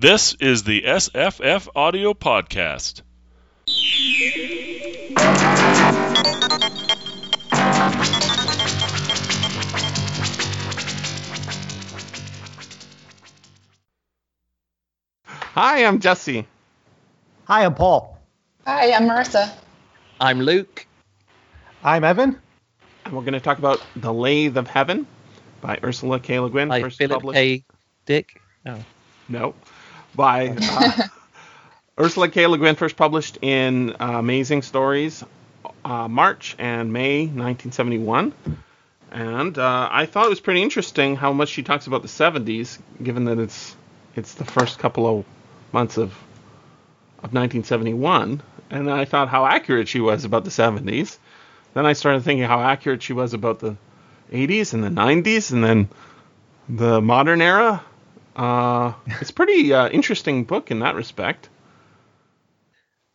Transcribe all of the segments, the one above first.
This is the SFF Audio Podcast. Hi, I'm Jesse. Hi, I'm Paul. Hi, I'm Marissa. I'm Luke. I'm Evan. And we're going to talk about The Lathe of Heaven by Ursula K. Le Guin. By first Philip published- A. Dick. Oh. No. By uh, Ursula K. Le Guin, first published in uh, Amazing Stories, uh, March and May 1971. And uh, I thought it was pretty interesting how much she talks about the 70s, given that it's it's the first couple of months of of 1971. And I thought how accurate she was about the 70s. Then I started thinking how accurate she was about the 80s and the 90s, and then the modern era. Uh, it's pretty uh, interesting book in that respect.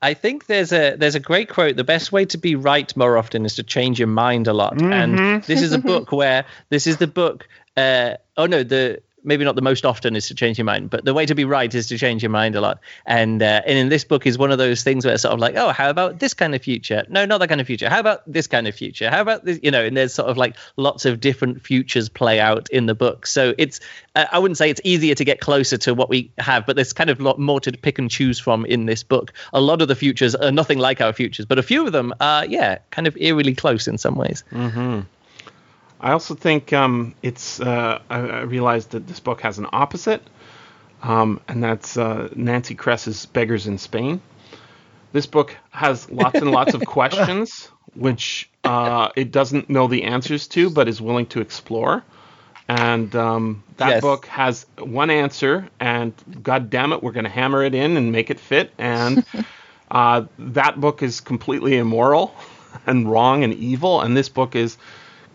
I think there's a there's a great quote. The best way to be right more often is to change your mind a lot. And this is a book where this is the book. Uh, oh no, the maybe not the most often is to change your mind, but the way to be right is to change your mind a lot. And uh, and in this book is one of those things where it's sort of like, oh, how about this kind of future? No, not that kind of future. How about this kind of future? How about this? You know, and there's sort of like lots of different futures play out in the book. So it's uh, I wouldn't say it's easier to get closer to what we have, but there's kind of lot more to pick and choose from in this book. A lot of the futures are nothing like our futures, but a few of them are, yeah, kind of eerily close in some ways. I also think um, it's. Uh, I, I realized that this book has an opposite, um, and that's uh, Nancy Kress's "Beggars in Spain." This book has lots and lots of questions, which uh, it doesn't know the answers to, but is willing to explore. And um, that Yes. book has one answer, and God damn it, we're going to hammer it in and make it fit. And uh, that book is completely immoral and wrong and evil, and this book is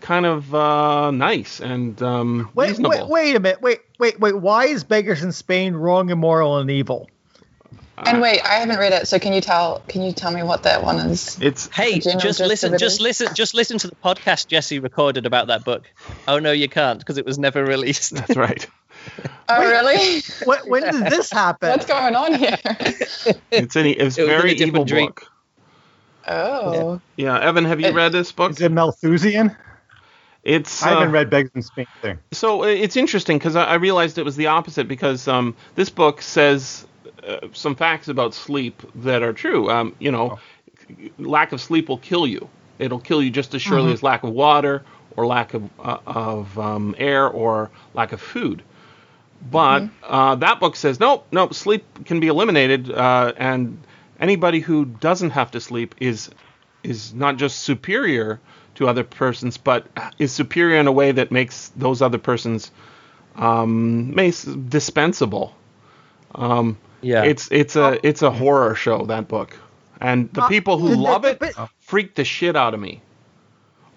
kind of uh, nice and um, Wait, reasonable. wait, wait a minute. Wait, wait, wait. Why is Beggars in Spain wrong, immoral, and evil? And wait, I haven't read it, so can you tell can you tell me what that one is? It's Hey, just listen, just listen, just listen to the podcast Jesse recorded about that book. Oh no, you can't because it was never released. that's right. Oh, really? When, when did this happen? What's going on here? It's an it's It was in a very evil dream. book. Oh. Yeah, Evan, have you It- read this book? Is it Malthusian? It's I haven't uh, read Beggars in Spain either. so uh, it's interesting because I, I realized it was the opposite because um, this book says uh, some facts about sleep that are true. Um, you know, lack of sleep will kill you. It'll kill you just as surely as lack of water or lack of uh, of um, air or lack of food. But uh, that book says nope, nope. Sleep can be eliminated, uh, and anybody who doesn't have to sleep is is not just superior to other persons, but is superior in a way that makes those other persons um, makes dispensable. Um, Yeah. it's it's a it's a horror show that book, and the Uh, people who the- the- love it but- freak the shit out of me.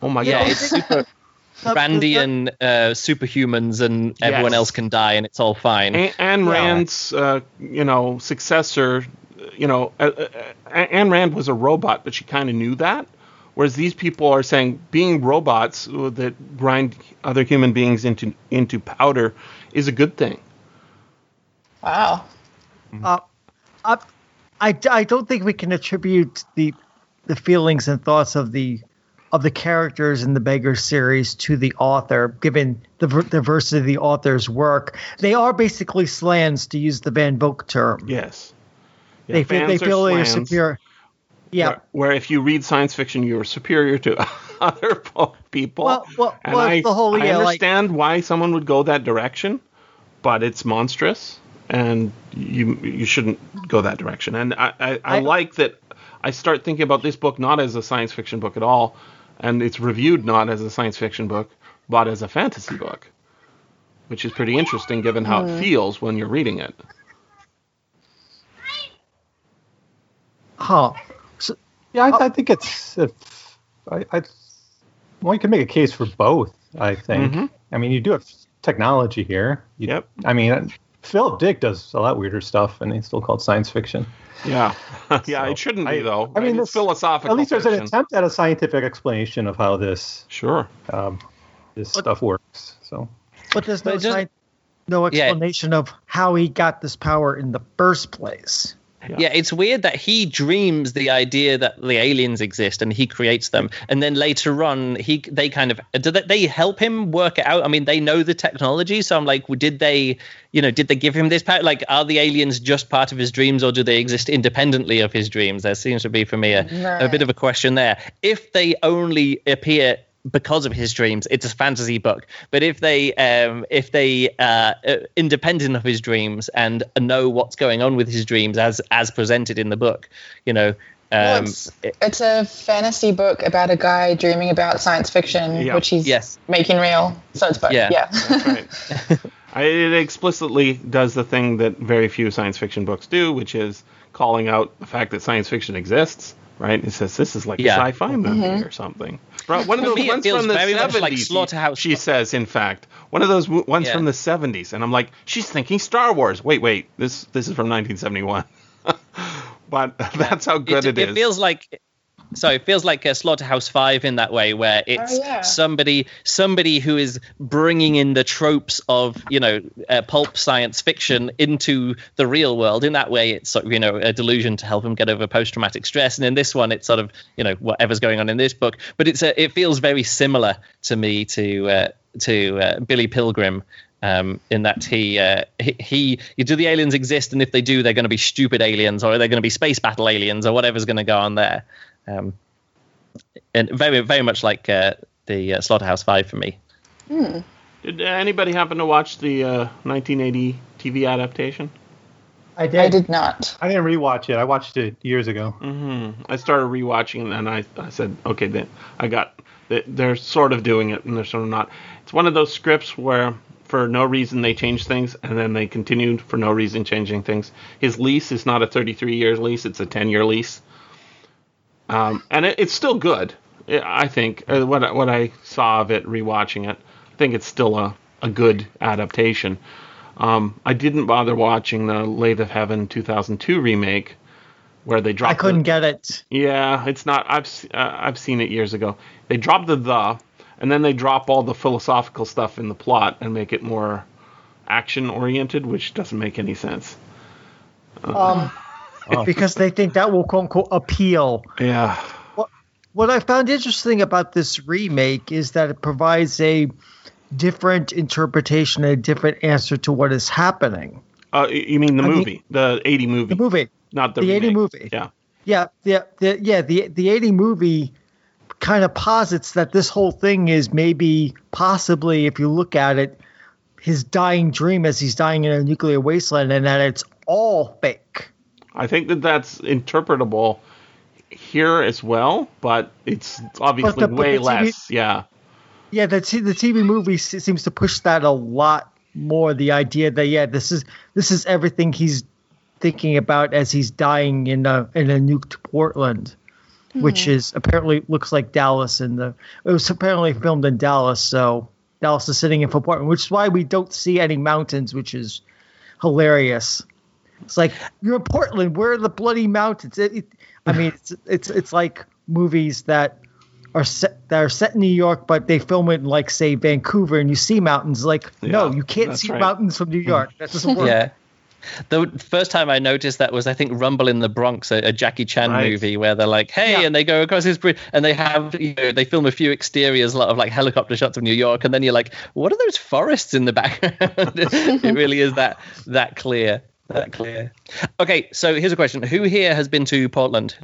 Oh my yeah, god! it's super Randian uh, superhumans and everyone Yes. else can die and it's all fine. A- Ayn Yeah. Rand's, uh, you know, successor, you know, uh, uh, uh, Rand was a robot, but she kind of knew that. Whereas these people are saying being robots that grind other human beings into into powder is a good thing. Wow. Uh, I, I, I don't think we can attribute the the feelings and thoughts of the of the characters in the Beggar series to the author, given the ver- diversity of the author's work. They are basically slans, to use the Van Vogt term. Yes. Yeah, they feel they fans are feel they are superior. Yeah. Where, where if you read science fiction, you are superior to other people. Well, well, and well, I, the whole I yeah, like understand why someone would go that direction, but it's monstrous, and you you shouldn't go that direction. And I, I, I, I- like that. I start thinking about this book not as a science fiction book at all, and it's reviewed not as a science fiction book, but as a fantasy book, which is pretty interesting given how it hmm. feels when you're reading it. huh. So, Yeah, I, I think it's. If, I, I, well, you can make a case for both. I think. Mhm. I mean, you do have technology here. You, Yep. I mean, Philip Dick does a lot weirder stuff, and he's still called science fiction. Yeah, yeah. So, it shouldn't be though. I mean, it's philosophical. At least there's an attempt at a scientific explanation of how this Sure. um, this But- stuff works. So but there's no it doesn't- science. no Yeah. explanation of how he got this power in the first place. Yeah. it's weird that he dreams the idea that the aliens exist and he creates them, and then later on, he they kind of do they, they help him work it out. I mean, they know the technology, so I'm like, well, did they, you know, did they give him this power? Like, are the aliens just part of his dreams, or do they exist independently of his dreams? There seems to be for me a, a bit of a question there. If they only appear because of his dreams it's a fantasy book but if they um if they uh uh, independent of his dreams and know what's going on with his dreams as as presented in the book you know Well, um it's, it's a fantasy book about a guy dreaming about science fiction, Yeah. which he's Yes. making real. So it's both. Yeah. Yeah. That's right. I, it explicitly does the thing that very few science fiction books do, which is calling out the fact that science fiction exists. Right? It says this is like Yeah. a sci-fi mm-hmm. movie or something. Bro, one of For those ones from the 70s. like Slaughterhouse- She says, in fact, one of those w- ones Yeah. from the 70s, and I'm like, she's thinking Star Wars. Wait, wait, this this is from 1971. but that's how good it, it is. feels like so it feels like a slaughterhouse five in that way where it's Oh, yeah. somebody somebody who is bringing in the tropes of you know uh, pulp science fiction into the real world. In that way it's sort of you know a delusion to help him get over post-traumatic stress. And in this one it's sort of you know whatever's going on in this book. But it's a, it feels very similar to me to uh, to uh, billy pilgrim um, in that he, uh, he he you do the aliens exist and if they do they're going to be stupid aliens or they're going to be space battle aliens or whatever's going to go on there um, and very very much like uh, the uh, slaughterhouse five for me Did anybody happen to watch the uh, 1980 TV adaptation? I did. I did not. I didn't rewatch it. I watched it years ago. I started rewatching it and I, I said, okay, then I got, they- they're sort of doing it and they're sort of not. It's one of those scripts where for no reason they change things and then they continued for no reason changing things. His lease is not a 33 years lease, it's a 10 year lease. Um, and it, it's still good, I think. Uh, what, I- what I saw of it, rewatching it, I think it's still a, a good adaptation. Um, I didn't bother watching the Lathe of Heaven 2002 remake where they dropped I couldn't the, get it. yeah, it's not. I've uh, I've seen it years ago. They drop the the, and then they drop all the philosophical stuff in the plot and make it more action oriented, which doesn't make any sense. Um, because they think that will quote unquote appeal. Yeah, What I found interesting about this remake is that it provides a different interpretation, a different answer to what is happening. uh, you mean the I mean- movie, the '80 movie, The movie. not the, the 80 movie. Yeah, Yeah, the, the yeah the the 80 movie kind of posits that this whole thing is maybe possibly if you look at it his dying dream as he's dying in a nuclear wasteland and that it's all fake. I think that that's interpretable here as well, but it's obviously the- but way the TV less. Yeah, Yeah, the t- the TV movie seems to push that a lot more. The idea that yeah, this is this is everything he's thinking about as he's dying in a in a nuked Portland, which hmm. is apparently looks like Dallas in the. It was apparently filmed in Dallas, so Dallas is sitting in for Portland, which is why we don't see any mountains, which is hilarious. It's like you're in Portland. Where are the bloody mountains? It, it, I mean, it's it's it's like movies that are set that are set in New York, but they film it in like say Vancouver, and you see mountains. Like, no, you can't see right. mountains from New hmm. York. That doesn't work. Yeah. The first time I noticed that was, I think, Rumble in the Bronx, a, a Jackie Chan Right. movie where they're like, "Hey," Yeah. and they go across this bridge, and they have, you know, they film a few exteriors, a lot of like helicopter shots of New York, and then you're like, "What are those forests in the background?" it really is that that clear, that clear. Okay, so here's a question: Who here has been to Portland?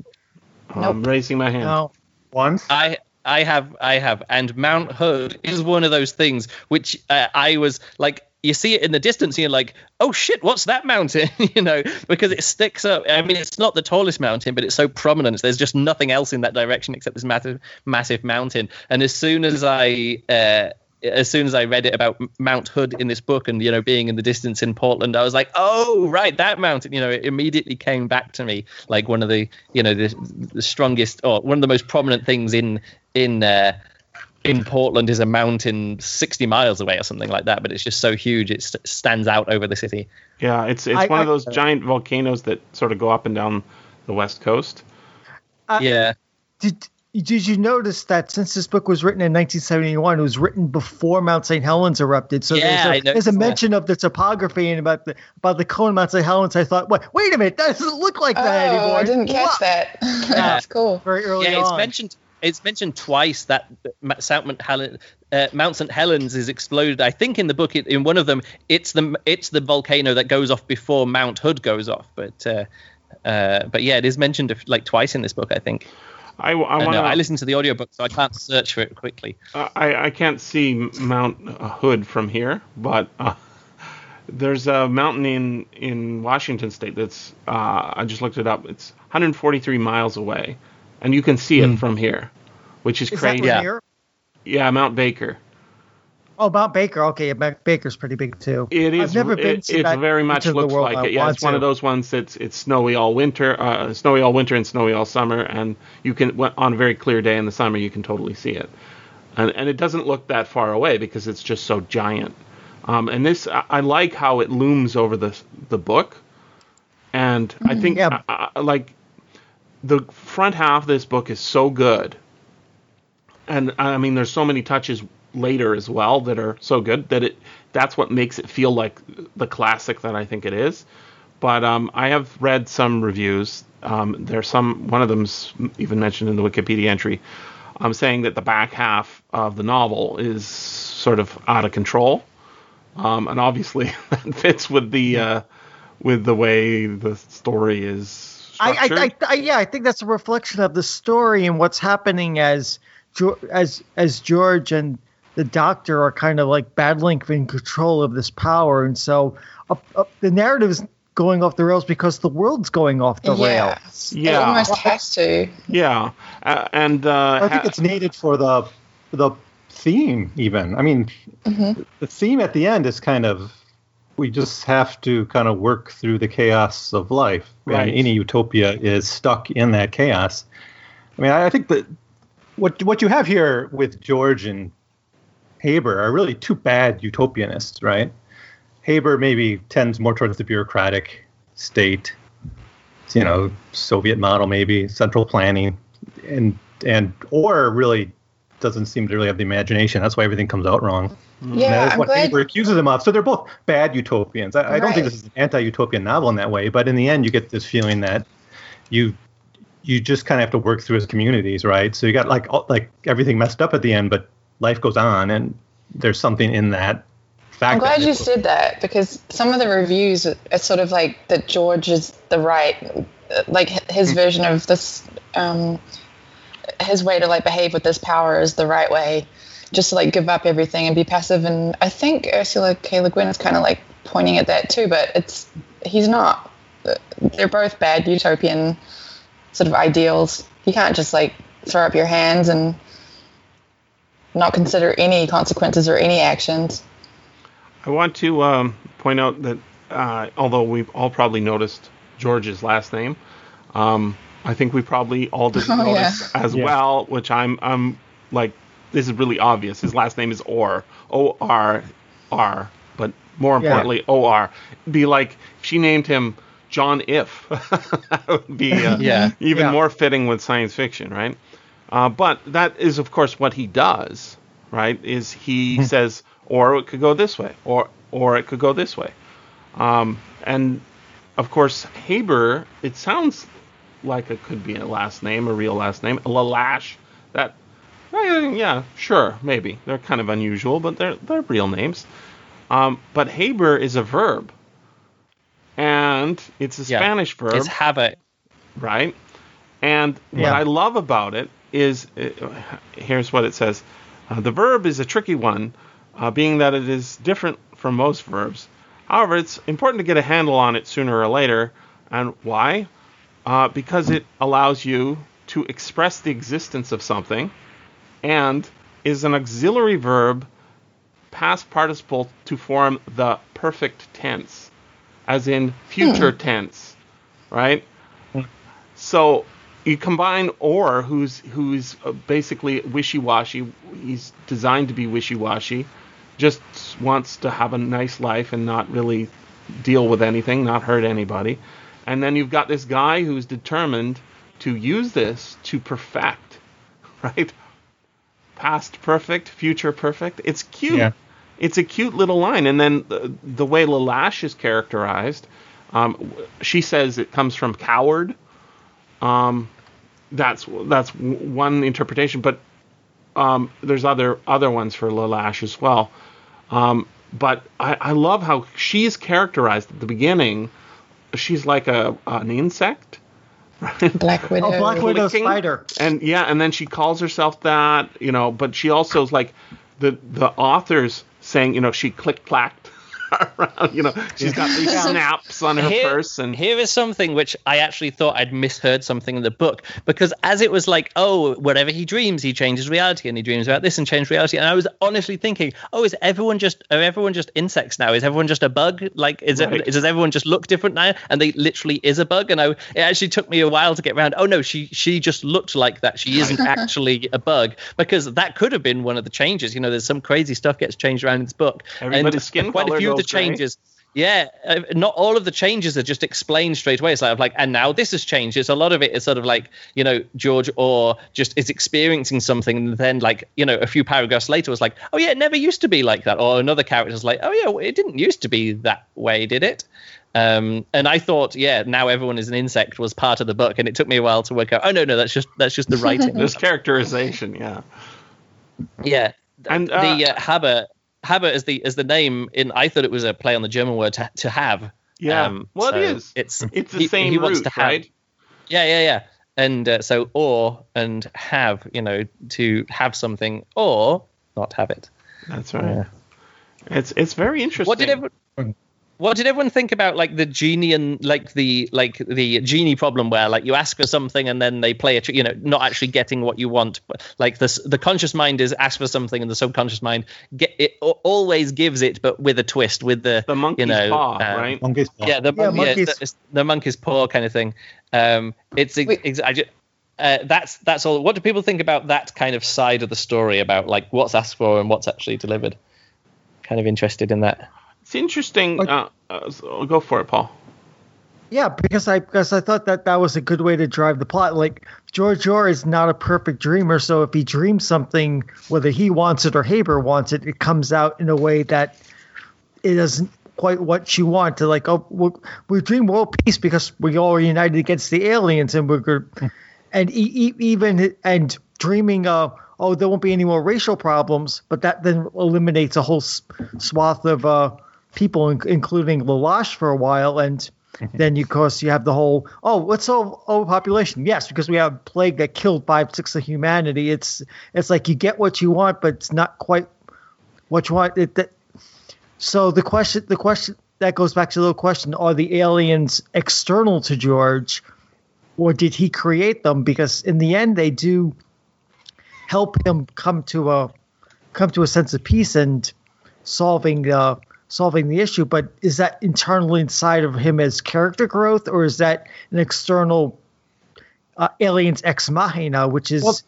I'm raising my hand. No. Once. I I have I have, and Mount Hood is one of those things which uh, I was like. You see it in the distance, and you're like, "Oh shit, what's that mountain?" you know, because it sticks up. I mean, it's not the tallest mountain, but it's so prominent. There's just nothing else in that direction except this massive, massive mountain. And as soon as I, uh, as soon as I read it about Mount Hood in this book, and you know, being in the distance in Portland, I was like, "Oh, right, that mountain." You know, it immediately came back to me like one of the, you know, the, the strongest or one of the most prominent things in in uh, in Portland is a mountain 60 miles away or something like that, but it's just so huge it st- stands out over the city. Yeah, it's it's I- one of I- those giant volcanoes that sort of go up and down the west coast. Uh, yeah. Did did you notice that since this book was written in 1971, it was written before Mount St. Helens erupted? So Yeah, there's, a, there's a mention of the topography and about the about the cone of Mount St. Helens. I thought, wait, wait a minute, that doesn't look like Oh, that anymore. I didn't catch What? that. That's cool. Very early yeah, it's on. mentioned. It's mentioned twice that Ma- Mount Helen, uh, Mount St Helens is exploded. I think in the book, it, in one of them, it's the it's the volcano that goes off before Mount Hood goes off. But uh, uh, but yeah, it is mentioned like twice in this book. I think. I, I I, want know, I to. listened to the audiobook, so I can't search for it quickly. I, I can't see Mount Hood from here, but uh, there's a mountain in in Washington State that's uh, I just looked it up. It's 143 miles away, and you can see it from here, which is, Is crazy. Yeah. Rainier? Yeah, Mount Baker. Oh, Mount Baker. Okay, Mount Baker's pretty big too. It is. I've never been it, to it very much looks like I it. Yeah, it's one of those ones that's it's snowy all winter, uh, snowy all winter and snowy all summer, and you can on a very clear day in the summer you can totally see it, and and it doesn't look that far away because it's just so giant. Um, and this I, I like how it looms over the the book, and I think Yeah. uh, uh, like the front half of this book is so good, and I mean there's so many touches later as well that are so good that it that's what makes it feel like the classic that I think it is. But um, I have read some reviews. Um, there's some one of them's even mentioned in the Wikipedia entry. I'm um, saying that the back half of the novel is sort of out of control, um, and obviously that fits with the uh, with the way the story is I, structured. I, I, I, yeah, I think that's a reflection of the story and what's happening as as as George and the Doctor are kind of like battling for control of this power, and so uh, uh, the narrative is going off the rails because the world's going off the yeah. rails. It Yeah. almost has to. yeah, uh, and uh, I think ha- it's needed for the the theme even. I mean, the theme at the end is kind of we just have to kind of work through the chaos of life, Right. and any utopia is stuck in that chaos. I mean, I I think that what what you have here with George and Haber are really two bad utopianists, right? Haber maybe tends more towards the bureaucratic state, you know, Soviet model maybe, central planning, and and or really doesn't seem to really have the imagination. That's why everything comes out wrong. Mm-hmm. Yeah, that is I'm what glad. Haber accuses them of. So they're both bad utopians. I, I don't think this is an anti-utopian novel in that way, but in the end, you get this feeling that you you just kind of have to work through as communities, right? So you got like all, like everything messed up at the end, but life goes on, and there's something in that fact. I'm glad you said that because some of the reviews are sort of like that George is the right, like his version of this, um, his way to like behave with this power is the right way, just to like give up everything and be passive. And I think Ursula K. Le Guin is kind of like pointing at that too, but it's he's not. They're both bad utopian sort of ideals. You can't just like throw up your hands and not consider any consequences or any actions. I want to um, point out that uh, although we've all probably noticed George's last name, um, I think we probably all didn't Oh, yeah. notice as Yeah. well. Which I'm I'm like this is really obvious. His last name is Orr, O R R, but more Yeah. importantly O R. Be like if she named him John If. that would be uh, Yeah. even Yeah. more fitting with science fiction, right? Uh, but that is, of course, what he does, right? Is he says, or it could go this way, or or it could go this way, um, and of course, Haber. It sounds like it could be a last name, a real last name, Lelache. That, yeah, sure, maybe they're kind of unusual, but they're they're real names. Um, but Haber is a verb, and it's a Yeah. Spanish verb It's habit. right? And what I love about it is uh, here's what it says uh, the verb is a tricky one, uh, being that it is different from most verbs. However, it's important to get a handle on it sooner or later. And why? Uh, because it allows you to express the existence of something and is an auxiliary verb, past participle, to form the perfect tense, as in future tense, right? So you combine or who's who's uh, basically wishy-washy. He's designed to be wishy-washy, just wants to have a nice life and not really deal with anything, not hurt anybody. And then you've got this guy who's determined to use this to perfect right? Past perfect, future perfect. It's cute. Yeah. It's a cute little line. And then the, the way Lelache is characterized, um, she says it comes from coward. Um, that's that's one interpretation, but um, there's other other ones for Lelache as well. Um, but I, I love how she's characterized at the beginning. She's like a an insect, Black Widow. Oh, Black Widow Clicking. spider. and yeah, and then she calls herself that, you know. But she also is like the the authors saying, you know, she click clacked around, you know, she's got these snaps on her Here- purse, and here is something which I actually thought I'd misheard something in the book because as it was like, oh, whatever he dreams, he changes reality, and he dreams about this and changes reality, and I was honestly thinking, oh, is everyone just are everyone just insects now? Is everyone just a bug? Like, is Right. it does everyone just look different now? And they literally is a bug, and I it actually took me a while to get around. Oh no, she she just looked like that. She isn't actually a bug because that could have been one of the changes. You know, there's some crazy stuff gets changed around in this book, Everybody's and skin quite a color few of the gray. changes. Yeah, uh, not all of the changes are just explained straight away. It's like, like, and now this has changed. It's a lot of it is sort of like, you know, George Orr just is experiencing something, and then like, you know, a few paragraphs later was like, oh yeah, it never used to be like that. Or another character's like, oh yeah, it didn't used to be that way, did it? Um, and I thought, yeah, now everyone is an insect was part of the book, and it took me a while to work out. Oh no, no, that's just that's just the writing. this characterization, yeah. Yeah, And, and uh, the uh, Haber Haber is the is the name in. I thought it was a play on the German word to, to have. Yeah. Um, well, so it is. It's It's the he- same he wants root, to have- right? Yeah, yeah, yeah. And uh, so or and have, you know, to have something or not have it. That's right. Yeah. It's it's very interesting. What did everyone? What did everyone think about like the genie and like the like the genie problem where like you ask for something and then they play it you know not actually getting what you want but like this the conscious mind is ask for something and the subconscious mind get it always gives it but with a twist with the the monkey's you know paw, uh, right? Monkey's paw. yeah the, Yeah, mon- yeah, monkeys- the, the monkey's paw kind of thing um it's ex- ex- I ju- uh, that's that's all what do people think about that kind of side of the story about like what's asked for and what's actually delivered kind of interested in that It's interesting. Uh, uh, so go for it, Paul. Yeah, because I because I thought that that was a good way to drive the plot. Like George Orr is not a perfect dreamer, so if he dreams something, whether he wants it or Haber wants it, it comes out in a way that it isn't quite what you want. To like, oh, we, we dream world peace because we all are united against the aliens, and we're good. and e- e- even and dreaming, of oh, there won't be any more racial problems, but that then eliminates a whole swath of uh, people, in- including Lelache for a while, and then you, of course you have the whole oh what's all overpopulation. Yes because we have a plague that killed five sixths of humanity. It's it's like you get what you want but it's not quite what you want. It, that, so the question the question that goes back to the question are the aliens external to george or did he create them? Because in the end they do help him come to a come to a sense of peace and solving uh, solving the issue. But is that internally inside of him as character growth, or is that an external uh, aliens ex machina, which is Well,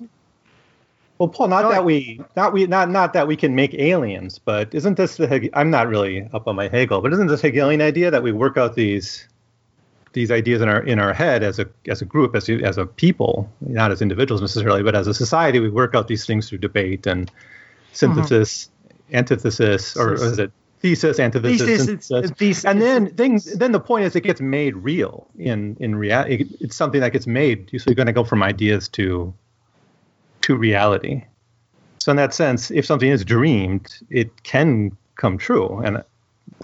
Well, Paul, not that we not we not not that we can make aliens, but isn't this the I'm not really up on my Hegel, but isn't this Hegelian idea that we work out these these ideas in our in our head as a as a group as a, as a people, not as individuals necessarily, but as a society, we work out these things through debate and synthesis, antithesis, or is it thesis, antithesis, thesis, synthesis, thesis, and then things. Then the point is, it gets made real in in reality. It's something that gets made. So you're going to go from ideas to to reality. So in that sense, if something is dreamed, it can come true, and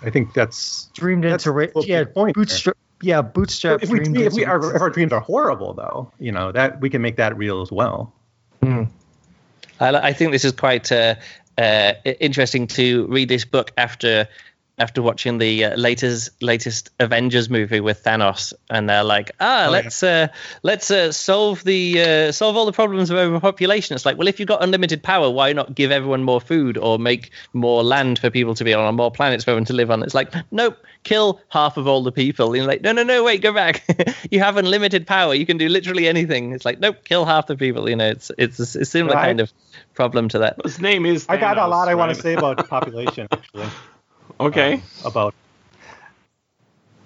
I think that's dreamed That's into ra- yeah point there. bootstrap yeah bootstrap if we, if, we our, if our dreams are horrible, though, you know that we can make that real as well. I, I think this is quite uh, uh, interesting to read this book after after watching the uh, latest latest Avengers movie with Thanos, and they're like, ah, Oh, let's uh, let's uh, solve the uh, solve all the problems of overpopulation. It's like, well, if you've got unlimited power, why not give everyone more food or make more land for people to be on, or more planets for everyone to live on? It's like, nope, kill half of all the people. And you're like, no, no, no, wait, go back. you have unlimited power. You can do literally anything. It's like, nope, kill half the people. You know, it's it's a, a similar Right. kind of problem to that. His name is. I got a Thanos, lot I want to say about population, actually. Okay. um, about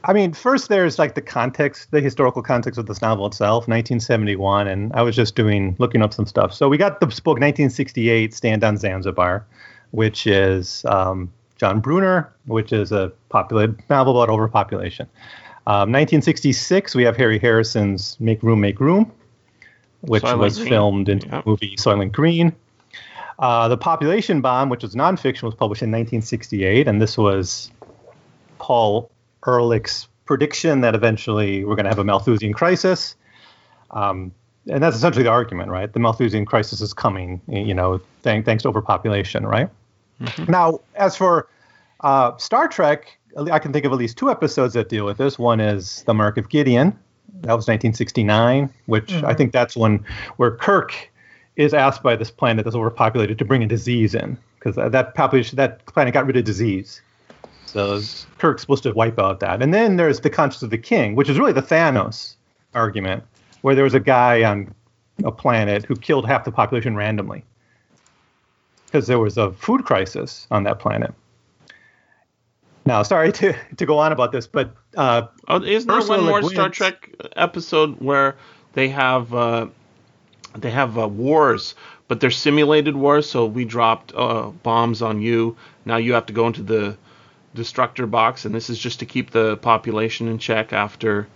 I mean, first there's like the context, the historical context of this novel itself, 1971, and I was just doing looking up some stuff. So we got the book 1968, Stand on Zanzibar, which is um, John Brunner, which is a popular novel about overpopulation. Um, 1966, we have Harry Harrison's Make Room, Make Room, which Soylent was Green. filmed into Yep. the movie Soylent Green. Uh, the Population Bomb, which was nonfiction, was published in 1968, and this was Paul Ehrlich's prediction that eventually we're going to have a Malthusian crisis. Um, and that's essentially the argument, right? The Malthusian crisis is coming, you know, thank, thanks to overpopulation, right? Now, as for uh, Star Trek, I can think of at least two episodes that deal with this. One is The Mark of Gideon. That was 1969, which I think that's one where Kirk is asked by this planet that's overpopulated to bring a disease in because that population, that planet got rid of disease. So Kirk's supposed to wipe out that. And then there's the conscience of the king, which is really the Thanos argument, where there was a guy on a planet who killed half the population randomly because there was a food crisis on that planet. Now, sorry to, to go on about this, but uh, Oh, isn't there one more Star Trek episode where they have uh, they have uh, wars, but they're simulated wars? So we dropped uh, bombs on you. Now you have to go into the destructor box, and this is just to keep the population in check after.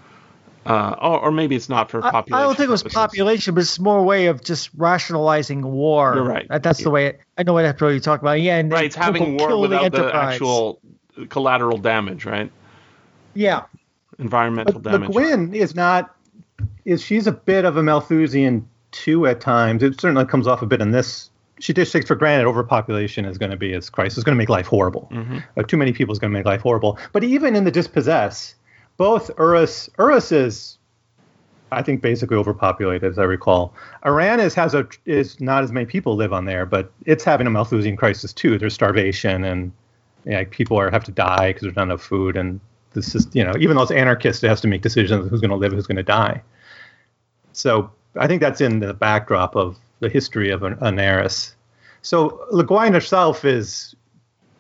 Uh, or, or maybe it's not for population. I don't think it was population, but it's more a way of just rationalizing war. You're right. That- That's the way. It, I know what that's what you're talking about. Yeah, and Right, then it's having war kill the without the, actual collateral damage, right? Yeah, Environmental but Le damage. Guin is not is she's a bit of a Malthusian too at times. It certainly comes off a bit in this. She just takes for granted overpopulation is going to be its crisis. It's going to make life horrible. Uh, too many people is going to make life horrible. But even in the dispossess, both Urras Urras is, I think, basically overpopulated as I recall. Iran is has a is not as many people live on there, but it's having a Malthusian crisis too. There's starvation and yeah, people are have to die because there's not enough food and this is you know even though it's anarchist it has to make decisions who's going to live who's going to die so i think that's in the backdrop of the history of an, Anarres. So le guin herself is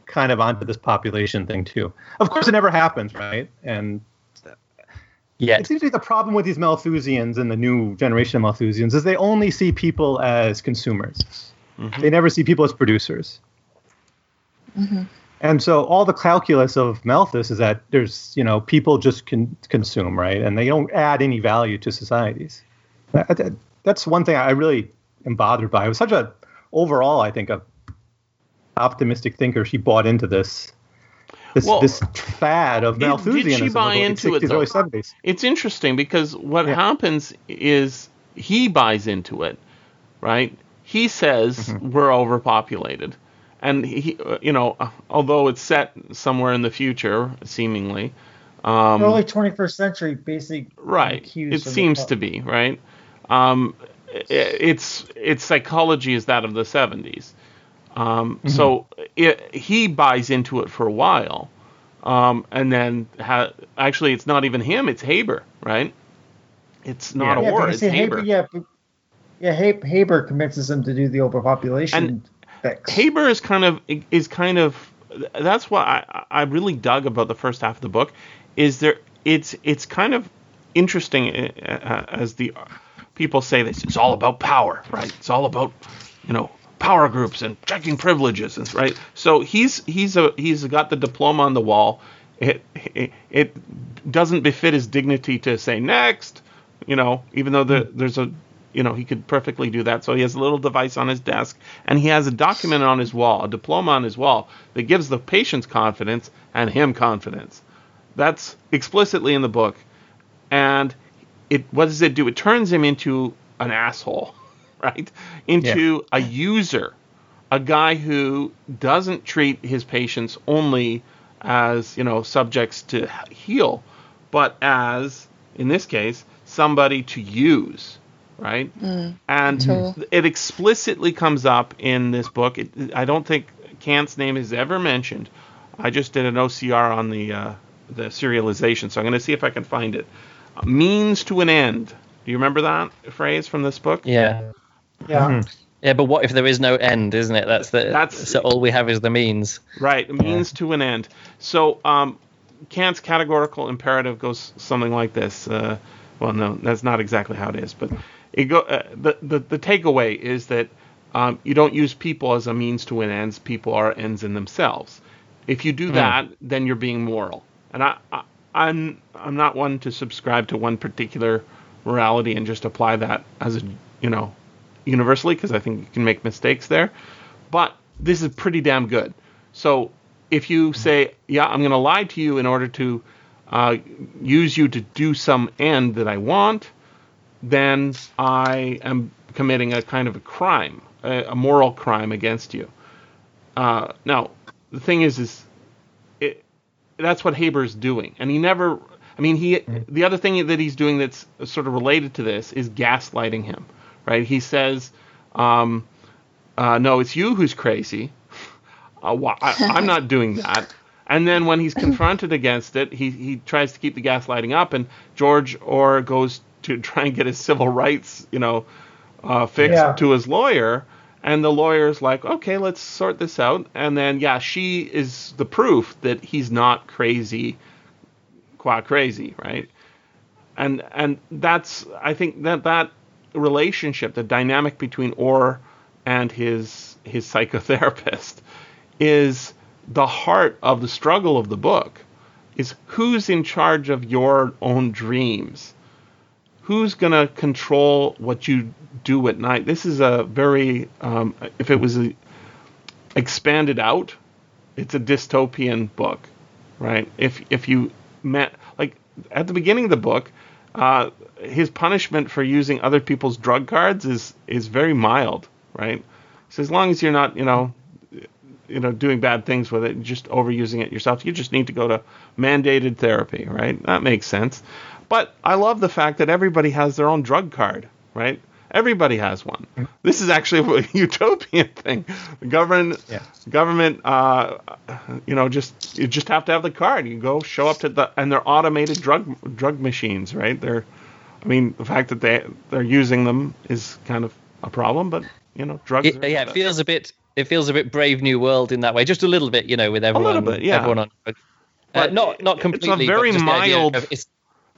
kind of onto this population thing too. Of course it never happens right? And Yeah. it seems to be the problem with these malthusians and the new generation of malthusians is they only see people as consumers. Mm-hmm. They never see people as producers. Mm-hmm. And so all the calculus of Malthus is that there's, you know, people just can consume, right? And they don't add any value to societies. That- that- That's one thing I really am bothered by. It was such a, overall, I think, a optimistic thinker. She bought into this, this, Well, this fad of did- did Malthusianism. she of buy the late into it, 60s, early though? 70s. It's interesting because what Yeah. happens is he buys into it, right? He says Mm-hmm. we're overpopulated, and he, uh, you know, uh, although it's set somewhere in the future, seemingly, um, early 21st century, basically. right? It seems to be right. Um, i- its its psychology is that of the 70s. Um, Mm-hmm. So it, he buys into it for a while, um, and then ha- actually it's not even him; it's Haber, right? It's not Yeah. a war; because it's Haber. Haber. Yeah, yeah. Haber, Haber convinces him to do the overpopulation And fix. Haber is kind of is kind of that's what I, I really dug about the first half of the book is there it's it's kind of interesting uh, uh, as the people say this it's all about power right? It's all about you know power groups and checking privileges and right? So he's he's a he's got the diploma on the wall. It, it it doesn't befit his dignity to say next you know even though the, there's a you know he could perfectly do that. So he has a little device on his desk and he has a document on his wall a diploma on his wall that gives the patient's confidence and him confidence. That's explicitly in the book. And it what does it do? It turns him into an asshole right? Into a user a guy who doesn't treat his patients only as you know subjects to heal but as in this case somebody to use right? And tool. it explicitly comes up in this book. It, i don't think kant's name is ever mentioned. I just did an ocr on the uh, the serialization so i'm going to see if i can find it means to an end do you remember that phrase from this book Yeah. yeah. Yeah, but what if there is no end, isn't it? That's the That's- so all we have is the means. Right, a means to an end. So um, Kant's categorical imperative goes something like this. Uh, well, no, that's not exactly how it is, but it go uh, the, the the takeaway is that um, you don't use people as a means to win ends. People are ends in themselves. If you do that, then you're being moral. And I, I I'm I'm not one to subscribe to one particular morality and just apply that as a you know universally because I think you can make mistakes there. But this is pretty damn good. So if you say, yeah, I'm going to lie to you in order to uh, use you to do some end that I want, then I am committing a kind of a crime, a, a moral crime against you. Uh, now, the thing is, is that's what Haber's doing, and he never. I mean, he. The other thing that he's doing that's sort of related to this is gaslighting him, right? He says, um, uh, "No, it's you who's crazy. Uh, I, I'm not doing that." And then when he's confronted against it, he, he tries to keep the gaslighting up, and George Orr goes to try and get his civil rights, you know, uh, fixed Yeah. to his lawyer, and the lawyer's like, okay, let's sort this out. And then yeah, she is the proof that he's not crazy, qua crazy, right? And and that's I think that that relationship, the dynamic between Orr and his his psychotherapist, is the heart of the struggle of the book. Is who's in charge of your own dreams? Who's going to control what you do at night? This is a very, um, if it was expanded out, it's a dystopian book, right? If if you met like at the beginning of the book, uh, his punishment for using other people's drug cards is is very mild, right? So as long as you're not, you know, you know, doing bad things with it, just overusing it yourself, you just need to go to mandated therapy, right? That makes sense. But I love the fact that everybody has their own drug card, right? Everybody has one. This is actually a utopian thing. The government, Yeah. government, uh, you know, just you just have to have the card. You go show up to the and they're automated drug drug machines, right? They're, I mean, the fact that they they're using them is kind of a problem, but you know, drugs. It, are- yeah, it feels a bit. It feels a bit Brave New World in that way, just a little bit, you know, with everyone. bit, yeah. Everyone on. Uh, But not not it's a completely. very but just the idea mild of it's,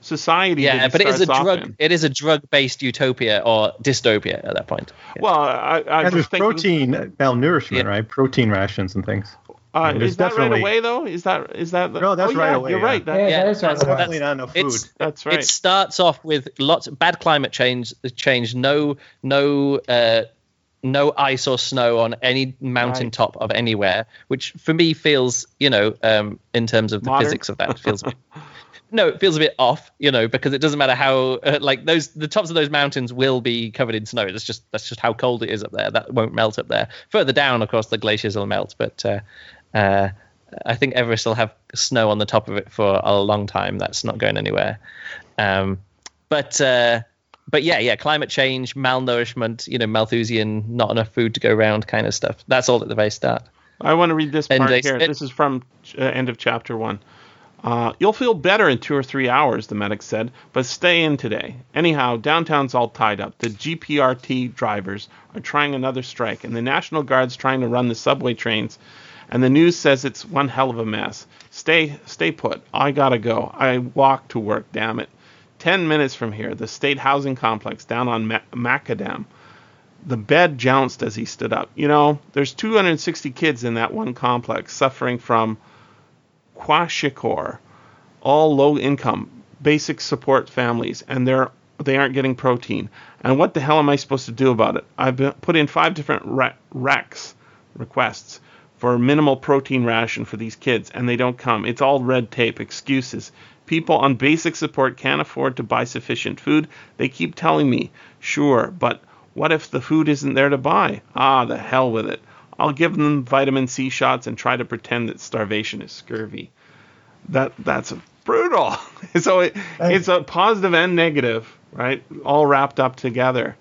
society. yeah, it but it is a drug. in. It is a drug-based utopia or dystopia at that point. Well, I, I And was there's thinking, protein malnourishment, Yeah. right? Protein rations and things. Uh, is that right away though? Is that is that? The, No, that's oh, right yeah, away, You're yeah. right. That, Yeah, Yeah, that is right. that's- away. Definitely not enough food. That's right. It starts off with lots of bad climate change. Change no no uh, no ice or snow on any mountaintop of anywhere, which for me feels you know um, in terms of the Modern? physics of that feels. No, it feels a bit off, you know, because it doesn't matter how uh, like those the tops of those mountains will be covered in snow. That's just that's just how cold it is up there. That won't melt up there. Further down, of course, the glaciers will melt, but uh, uh, I think Everest will have snow on the top of it for a long time. That's not going anywhere. Um, but uh, but yeah, yeah, climate change, malnourishment, you know, Malthusian, not enough food to go around, kind of stuff. That's all at the very start. I want to read this part they here. said- This is from uh, end of chapter one. Uh, you'll feel better in two or three hours, the medic said, but stay in today. Anyhow, downtown's all tied up. The GPRT drivers are trying another strike, and the National Guard's trying to run the subway trains. And the news says it's one hell of a mess. Stay, stay put. I gotta go. I walk to work. Damn it. Ten minutes from here, the state housing complex down on Ma- Macadam. The bed jounced as he stood up. You know, there's 260 kids in that one complex suffering from kwashiorkor, all low income, basic support families, and they're they aren't getting protein. And what the hell am I supposed to do about it? I've been, put in five different re- recs requests for minimal protein ration for these kids, and they don't come. It's all red tape, excuses. People on basic support can't afford to buy sufficient food. They keep telling me, sure, but what if the food isn't there to buy? Ah, the hell with it. I'll give them vitamin C shots and try to pretend that starvation is scurvy. That that's brutal. so it, it's a positive and negative, right? All wrapped up together.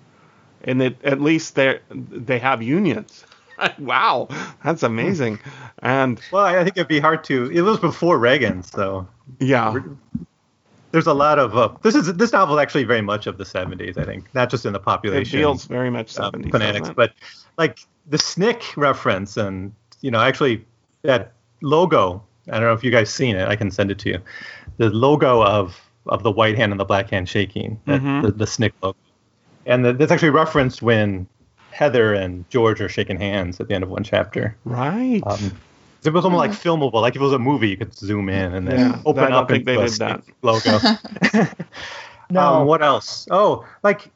And it, at least they they have unions. wow, that's amazing. And Well, I think it'd be hard to. It was before Reagan, so yeah, there's a lot of. Uh, this is this novel is actually very much of the 70s. I think not just in the population it feels very much uh, 70s. phonetics, doesn't but like the snick reference and you know actually that logo I don't know if you guys seen it. I can send it to you. The logo of of the white hand and the black hand shaking, that, Mhm. the, the Snick logo, and the, that's actually referenced when Heather and George are shaking hands at the end of one chapter. Right. Um, it was almost like filmable, like if it was a movie, you could zoom in and then Yeah, open I don't up think into they a did that. logo. No. Um, what else? Oh, like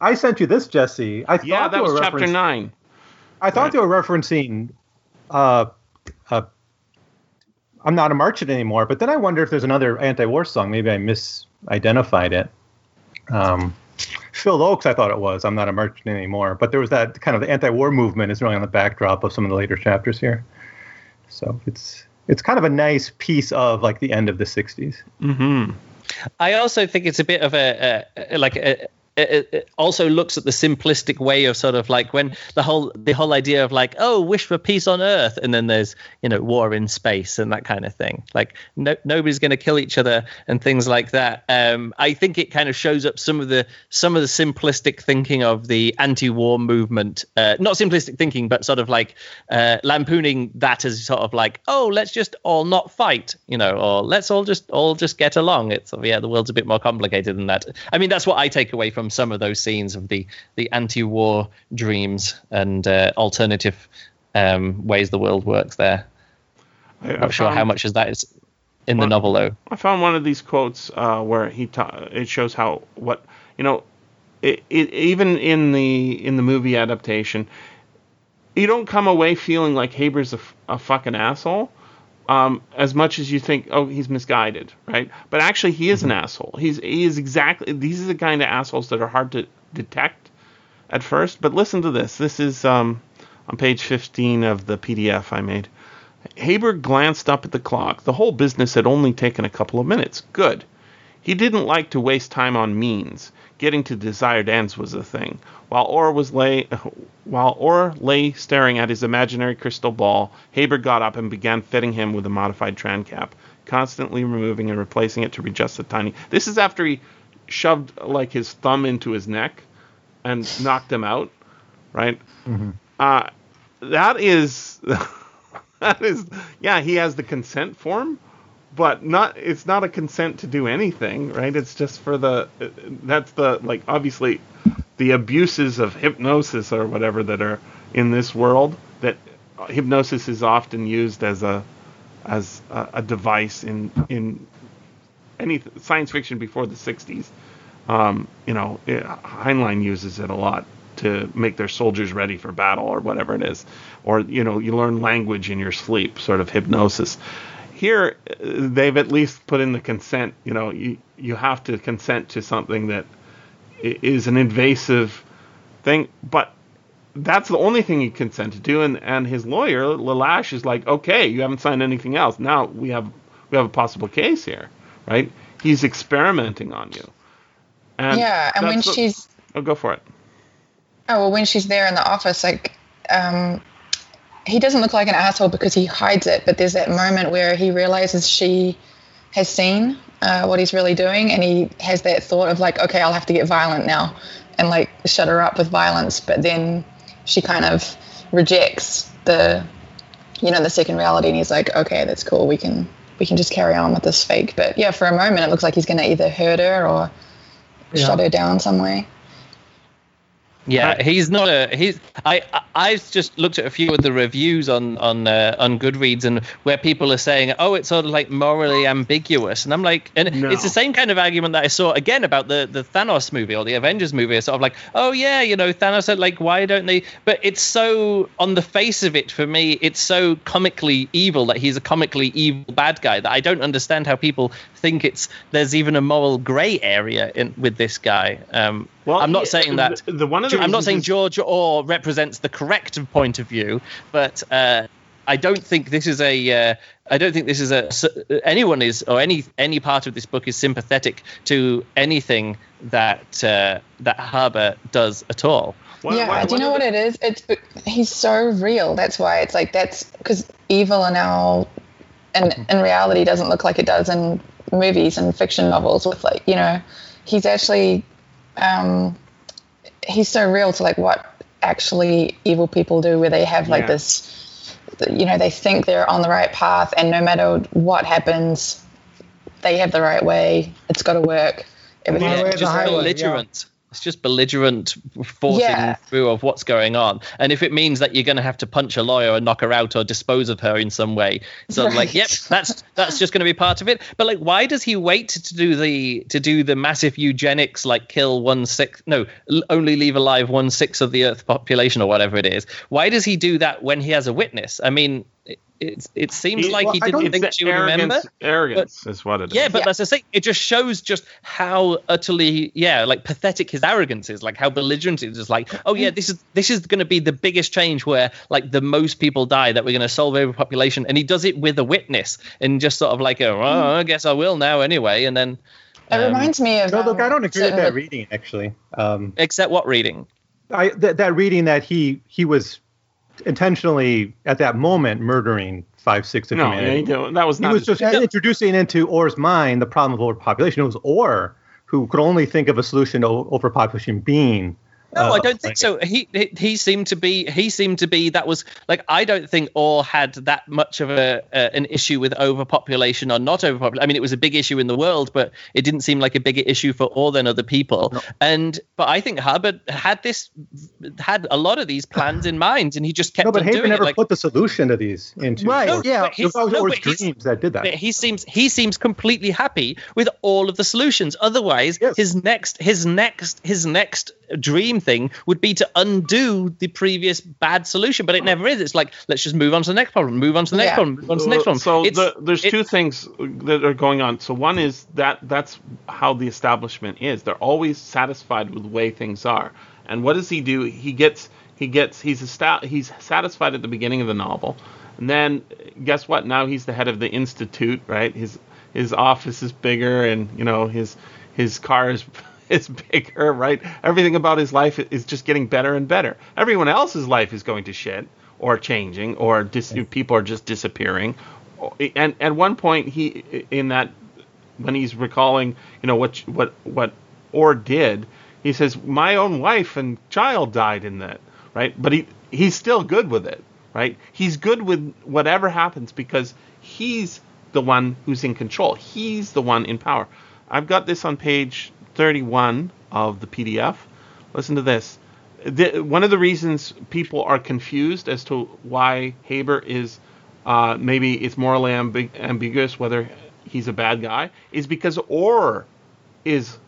I sent you this, Jesse. I thought yeah, that was chapter nine. I thought Right. they were referencing uh, uh, I'm not a merchant anymore, but then I wonder if there's another anti-war song. Maybe I misidentified it. Um, Phil Ochs, I thought it was. I'm not a merchant anymore, but there was that kind of the anti-war movement is really on the backdrop of some of the later chapters here. So it's it's kind of a nice piece of like the end of the '60s. Mm-hmm. I also think it's a bit of a, a like a, it, it also looks at the simplistic way of sort of like when the whole the whole idea of like oh wish for peace on earth and then there's you know war in space and that kind of thing. Like no, nobody's going to kill each other and things like that. Um, i think it kind of shows up some of the some of the simplistic thinking of the anti-war movement uh, not simplistic thinking but sort of like uh, lampooning that as sort of like oh let's just all not fight you know or let's all just all just get along. It's yeah the world's a bit more complicated than that. I mean that's what i take away from some of those scenes of the the anti-war dreams and uh, alternative um, ways the world works there. I, I not sure how much is that is in Well- the novel though. I found one of these quotes uh, where he ta- it shows how what you know it, it even in the in the movie adaptation you don't come away feeling like Haber's a fucking asshole um, as much as you think oh he's misguided right but actually he is an asshole he's he is exactly these are the kind of assholes that are hard to detect at first but listen to this this is um, on page 15 of the PDF I made Haber glanced up at the clock. The whole business had only taken a couple of minutes. Good. He didn't like to waste time on means. Getting to desired ends was the thing. While Orr was lay, while Orr lay staring at his imaginary crystal ball, Haber got up and began fitting him with a modified Tran cap, constantly removing and replacing it to readjust the tiny. This is after he shoved like his thumb into his neck and knocked him out, right? Uh, that is that is yeah he has the consent form but not it's not a consent to do anything right? It's just for the that's the like obviously the abuses of hypnosis or whatever that are in this world that hypnosis is often used as a as a, a device in in any science fiction before the 60s um, you know it, Heinlein uses it a lot to make their soldiers ready for battle or whatever it is. Or you know you learn language in your sleep sort of hypnosis here they've at least put in the consent you know you you have to consent to something that is an invasive thing but that's the only thing he consented to and and his lawyer Lelache is like okay you haven't signed anything else. Now we have we have a possible case here right? He's experimenting on you. And yeah, and when the- she's oh go for it. Oh well, when she's there in the office, like, um, he doesn't look like an asshole because he hides it. But there's that moment where he realizes she has seen uh, what he's really doing, and he has that thought of like, okay, I'll have to get violent now, and like shut her up with violence. But then she kind of rejects the, you know, the second reality, and he's like, okay, that's cool. We can we can just carry on with this fake. But yeah, for a moment, it looks like he's going to either hurt her or Yeah. shut her down some way. Yeah, he's not a he's. I I've just looked at a few of the reviews on on uh, on Goodreads and where people are saying, oh, it's sort of like morally ambiguous, and I'm like, and No. it's the same kind of argument that I saw again about the the Thanos movie or the Avengers movie. It's sort of like, oh yeah, you know, Thanos like, why don't they? But it's so on the face of it for me, it's so comically evil that he's a comically evil bad guy that I don't understand how people think it's there's even a moral gray area in with this guy. Um, Well, I'm not yeah, saying that. the- the one of the I'm not saying George Orr represents the correct point of view, but uh, I don't think this is a. Uh, I don't think this is a. Anyone is or any any part of this book is sympathetic to anything that uh, that Harbour does at all. One- yeah, one- do you know what it is? It's he's so real. That's why it's like that's because evil in our in in reality doesn't look like it does in movies and fiction novels. With like you know, he's actually um, he's so real to like what actually evil people do, where they have like Yeah. this you know they think they're on the right path, and no matter what happens, they have the right way. It's got to work. Everything. My way Yeah, just highway, belligerent. It's just belligerent forcing Yeah. through of what's going on. And if it means that you're going to have to punch a lawyer and knock her out or dispose of her in some way, so like, yep, that's that's just going to be part of it. But like, why does he wait to do the to do the massive eugenics, like kill one sixth, no, l- only leave alive one sixth of the Earth population or whatever it is? Why does he do that when he has a witness? I mean, it it, it seems He- like well, he didn't think she would remember. arrogance, arrogance is what it is. Yeah, but Yeah. that's the thing. It just shows just how utterly, yeah, like pathetic his arrogance is. Like how belligerent it is. Just like, oh yeah, this is this is going to be the biggest change where like the most people die that we're going to solve overpopulation, and he does it with a witness and just sort of like, oh, I guess I will now anyway, and then. It um, reminds me of. No, look, I um, don't agree with that reading actually. Um, Except what reading? I that, that reading that he he was intentionally at that moment murdering five six of no, humanity. don't- that was he was just introducing into Orr's mind the problem of overpopulation. It was Orr who could only think of a solution to overpopulation being. No, uh, I don't think so. He, he he seemed to be he seemed to be that was like I don't think Orr had that much of a uh, an issue with overpopulation or not overpopulation. I mean, it was a big issue in the world, but it didn't seem like a bigger issue for Orr than other people. And but I think Hubbard had this had a lot of these plans in mind, and he just kept No, but on Haber doing never it. Like, put the solution to these into. Right, Orr's- yeah. but It he's- was always no, Orr's but dreams that did that. but he seems he seems completely happy with all of the solutions. Otherwise, Yes. his next his next his next dream thing would be to undo the previous bad solution. But it hmm. never is. It's like let's just move on to the next problem, move on to the next Yeah. problem, move on to the next uh, problem. So It's- the, there's it- two things that are going on. So one is that that's how the establishment is. They're always satisfied with the way things are. And what does he do? He gets he gets he's esta- he's satisfied at the beginning of the novel, and then guess what? Now he's the head of the institute, right? His his office is bigger, and you know his his car is is bigger, right? Everything about his life is just getting better and better. Everyone else's life is going to shit or changing or dis- people are just disappearing. And at one point, he in that when he's recalling, you know what what what Orr did, he says, "My own wife and child died in that." Right, but he he's still good with it. Right, he's good with whatever happens because he's the one who's in control. He's the one in power. I've got this on page 31 of the PDF. Listen to this. The, one of the reasons people are confused as to why Haber is uh, maybe it's morally ambi- ambiguous whether he's a bad guy is because Orr is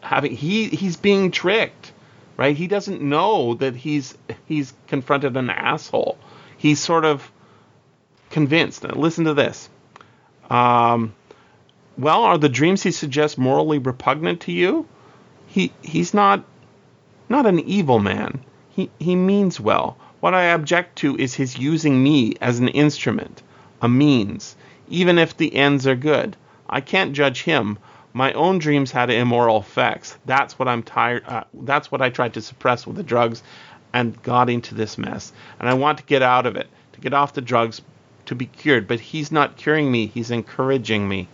having he he's being tricked, right? He doesn't know that he's he's confronted an asshole. He's sort of convinced. Now, listen to this. Um, well, are the dreams he suggests morally repugnant to you? He he's not not an evil man. He he means well. What I object to is his using me as an instrument, a means, even if the ends are good. I can't judge him. My own dreams had immoral effects. That's what I'm tired. Uh, that's what I tried to suppress with the drugs, and got into this mess. And I want to get out of it, to get off the drugs, to be cured. But he's not curing me. He's encouraging me.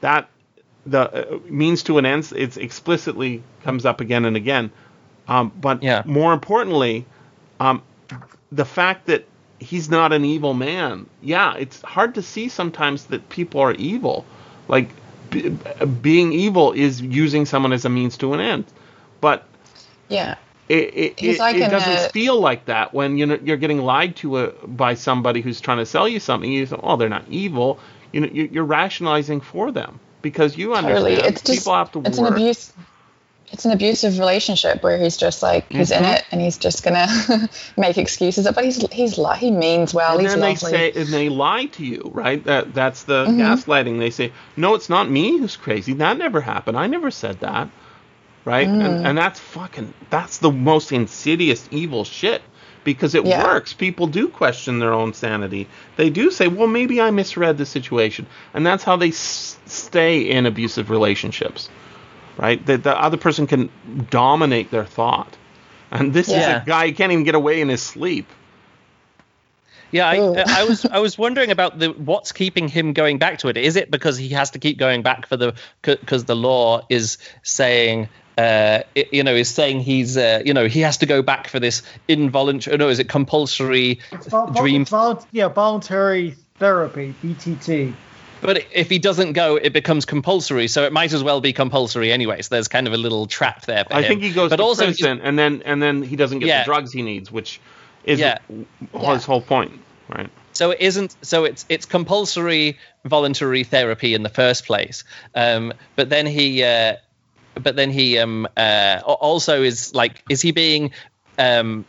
That the uh, means to an end. It explicitly comes up again and again. Um, but Yeah. more importantly, um, the fact that he's not an evil man. Yeah, it's hard to see sometimes that people are evil. Like b- being evil is using someone as a means to an end. But Yeah. it, it, He's it, like it doesn't a- feel like that when you know you're getting lied to uh by somebody who's trying to sell you something. You say, "Oh, they're not evil." You know, you- you're rationalizing for them because you understand Totally. It's just people have to it's work. an abuse. It's an abusive relationship where he's just like he's Mm-hmm. in it and he's just gonna make excuses. But he's he's li- he means well. and he's then they lovely. say and they lie to you right that that's the Mm-hmm. gaslighting they say no it's not me who's crazy that never happened i never said that right Mm. and, and that's fucking that's the most insidious evil shit because it Yeah. works. People do question their own sanity. They do say well maybe i misread the situation. And that's how they s- stay in abusive relationships right? The, the other person can dominate their thought. And this Yeah. is a guy who can't even get away in his sleep. Yeah, I, I was I was wondering about the what's keeping him going back to it. Is it because he has to keep going back for the because the law is saying uh, it, you know, is saying he's, uh, you know, he has to go back for this involuntary. No, is it compulsory Vol- vol- dream? vol- yeah, voluntary therapy, BTT. But if he doesn't go, it becomes compulsory. So it might as well be compulsory anyway. So there's kind of a little trap there for I him. think he goes but to also prison, and then and then he doesn't get Yeah. the drugs he needs, which is Yeah. his whole point, right? So it isn't. So it's it's compulsory voluntary therapy in the first place. Um, but then he, uh, but then he um, uh, also is like, is he being, um,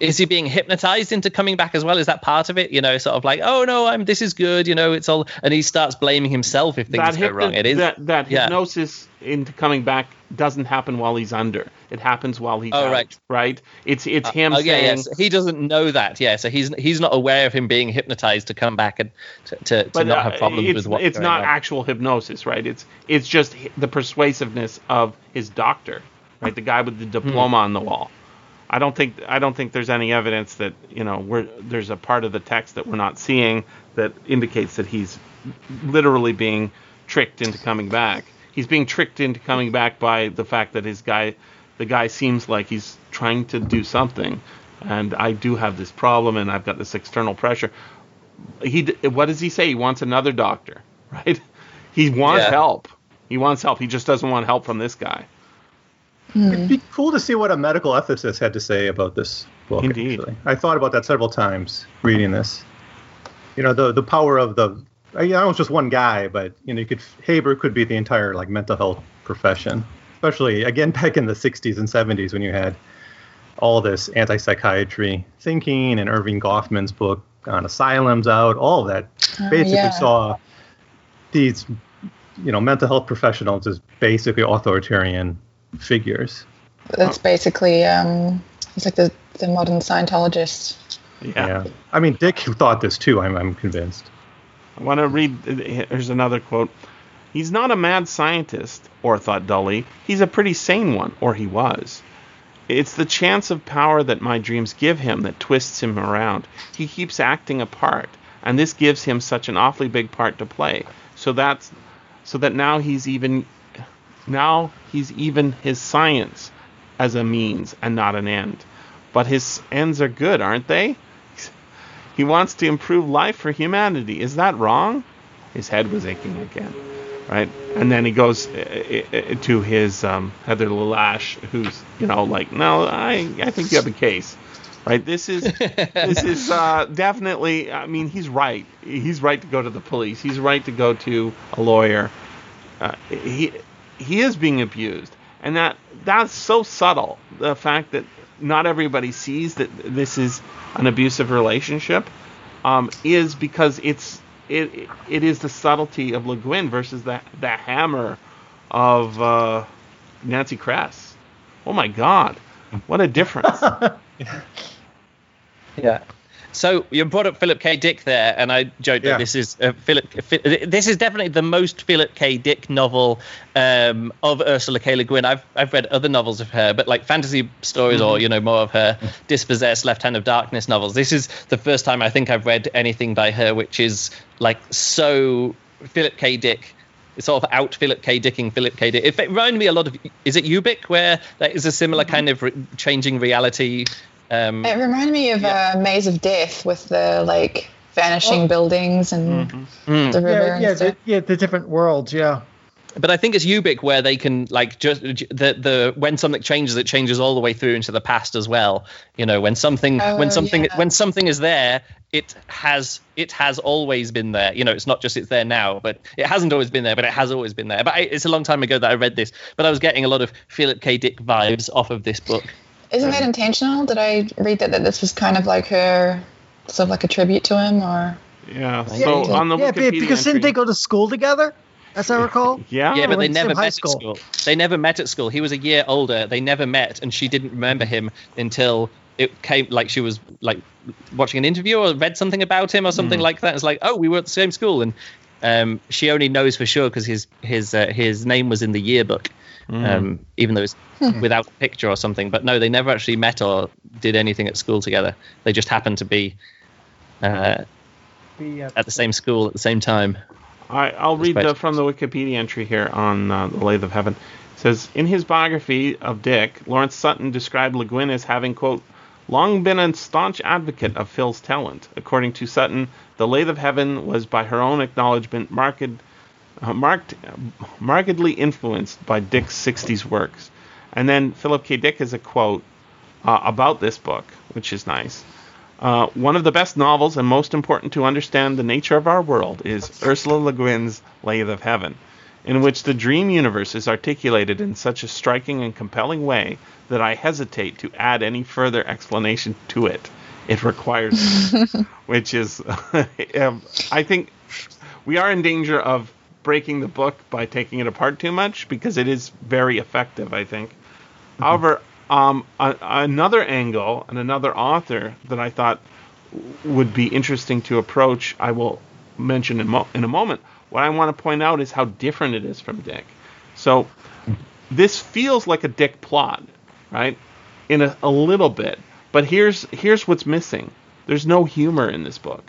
is he being hypnotized into coming back as well? Is that part of it? You know, sort of like, oh no, I'm this is good. You know, it's all, and he starts blaming himself if things that go hypno- wrong. It is that that yeah. hypnosis into coming back doesn't happen while he's under. It happens while he's Oh, out, right. right? It's it's him Oh, yeah, saying yes. He doesn't know that. Yeah, so he's he's not aware of him being hypnotized to come back and to, to, to but not uh, have problems it's, with what's it's not on. actual hypnosis, right? It's it's just the persuasiveness of his doctor, right? The guy with the Hmm. diploma on the wall. I don't think I don't think there's any evidence that you know we're, there's a part of the text that we're not seeing that indicates that he's literally being tricked into coming back. He's being tricked into coming back by the fact that his guy, the guy seems like he's trying to do something, and I do have this problem, and I've got this external pressure. He what does he say? He wants another doctor, right? He wants Yeah. help. He wants help. He just doesn't want help from this guy. It'd be cool to see what a medical ethicist had to say about this book. Indeed. Actually. I thought about that several times reading this. You know, the the power of the. I, I know it's just one guy, but you know, you could Haber could be the entire like mental health profession, especially again back in the '60s and '70s when you had all this anti-psychiatry thinking and Erving Goffman's book on asylums out. All of that Oh, basically yeah. saw these, you know, mental health professionals as basically authoritarian figures. That's basically um, he's like the, the modern Scientologist. Yeah. I mean, Dick thought this too. I'm, I'm convinced. I want to read. Here's another quote. He's not a mad scientist, or thought dully. He's a pretty sane one, or he was. It's the chance of power that my dreams give him that twists him around. He keeps acting a part, and this gives him such an awfully big part to play. So that's so that now he's even now he's even his science as a means and not an end. But his ends are good, aren't they? He wants to improve life for humanity. Is that wrong? His head was aching again, right? And then he goes uh, uh, to his um, Heather Lelache, who's you know like, no, I I think you have a case, right? This is this is uh, definitely. I mean, he's right. He's right to go to the police. He's right to go to a lawyer. Uh, he he is being abused, and that that's so subtle. The fact that not everybody sees that this is an abusive relationship um, is because it's it it is the subtlety of Le Guin versus the the hammer of uh, Nancy Kress. Oh my God, what a difference! Yeah. So you brought up Philip K. Dick there, and I joked Yeah. that this is uh, Philip. This is definitely the most Philip K. Dick novel um, of Ursula K. Le Guin. I've I've read other novels of her, but like fantasy stories or you know more of her dispossessed Left Hand of Darkness novels. This is the first time I think I've read anything by her which is like so Philip K. Dick. It's sort of out Philip K. Dicking Philip K. Dick. It reminded me a lot of. Is it Ubik where that is a similar kind of re- changing reality? Um, It reminded me of Yeah. uh, Maze of Death with the like vanishing Oh. buildings and mm. the river Yeah, and yeah, stuff. the, yeah, the different worlds. Yeah. but I think it's Ubik where they can like just the the when something changes, it changes all the way through into the past as well. You know, when something Oh, when something yeah. when something is there, it has it has always been there. You know, it's not just it's there now, but it hasn't always been there, but it has always been there. But I, it's a long time ago that I read this, but I was getting a lot of Philip K. Dick vibes off of this book. Isn't that intentional? Did I read that that this was kind of like her, sort of like a tribute to him, or Yeah. Yeah, So yeah. on the yeah, Wikipedia be- because didn't they go to school together? As I recall. Yeah. Yeah, but they never met school. at school. They never met at school. He was a year older. They never met, and she didn't remember him until it came. Like she was like watching an interview or read something about him or something like that. It's like, oh, we were at the same school, and um, she only knows for sure because his his uh, his name was in the yearbook, um, even though it's without a picture or something. But no, they never actually met or did anything at school together. They just happened to be uh, The, uh, at the same school at the same time. I, I'll read the, from the Wikipedia entry here on uh, the Lathe of Heaven. It says in his biography of Dick, Lawrence Sutin described Le Guin as having quote long been a staunch advocate of Phil's talent. According to Sutin, The Lathe of Heaven was by her own acknowledgement marked, marked markedly influenced by Dick's 60s works. And then Philip K. Dick has a quote uh, about this book, which is nice. Uh, one of the best novels and most important to understand the nature of our world is Ursula Le Guin's Lathe of Heaven in which the dream universe is articulated in such a striking and compelling way that I hesitate to add any further explanation to it. It requires, which is, um, I think, we are in danger of breaking the book by taking it apart too much because it is very effective. I think. Mm-hmm. However, um, a, another angle and another author that I thought would be interesting to approach, I will mention in, mo- in a moment what I want to point out is how different it is from Dick. So this feels like a Dick plot, right? In a, a little bit. But here's here's what's missing. There's no humor in this book.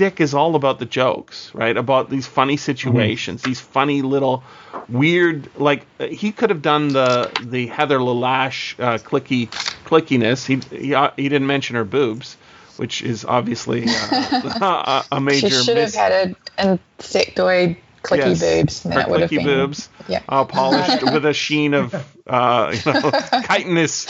Dick is all about the jokes, right? About these funny situations, mm-hmm. these funny little weird like he could have done the the Heather Lelache uh, clicky clickiness. He, he uh, he didn't mention her boobs, which is obviously uh, a, a, major. She should miss. have had an insectoid clicky yes, boobs. And that would have been, boobs, yeah. uh, polished with a sheen of uh, you know, chitinous.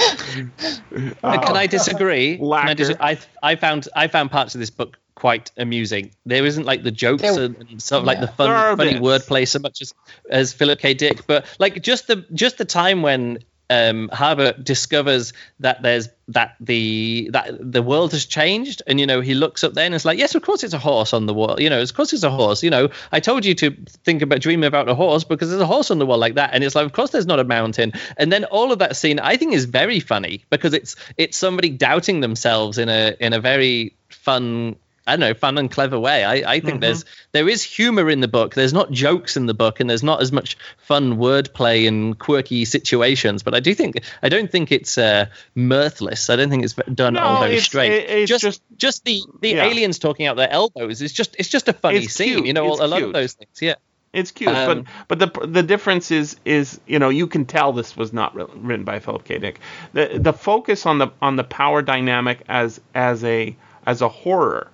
Uh, Can I disagree? Can I, dis- I, I found I found parts of this book quite amusing. There isn't like the jokes there, and sort of yeah. like the fun, funny wordplay so much as as Philip K. Dick, but like just the just the time when um, Harbert discovers that there's that the that the world has changed, and you know he looks up there and it's like, yes, of course it's a horse on the wall. You know, of course it's a horse. You know, I told you to think about dreaming about a horse because there's a horse on the wall like that, and it's like, of course there's not a mountain. And then all of that scene, I think, is very funny because it's it's somebody doubting themselves in a in a very fun I don't know, fun and clever way. I, I think mm-hmm. there's there is humor in the book. There's not jokes in the book, and there's not as much fun wordplay and quirky situations. But I do think I don't think it's uh, mirthless. I don't think it's done no, all very it's, straight. It, it's just, just just the the yeah. aliens talking out their elbows is just it's just a funny it's scene. Cute. You know, it's a lot of those things. Yeah. It's cute, um, but but the the difference is is you know you can tell this was not written by Philip K. Dick. The the focus on the on the power dynamic as as a as a horror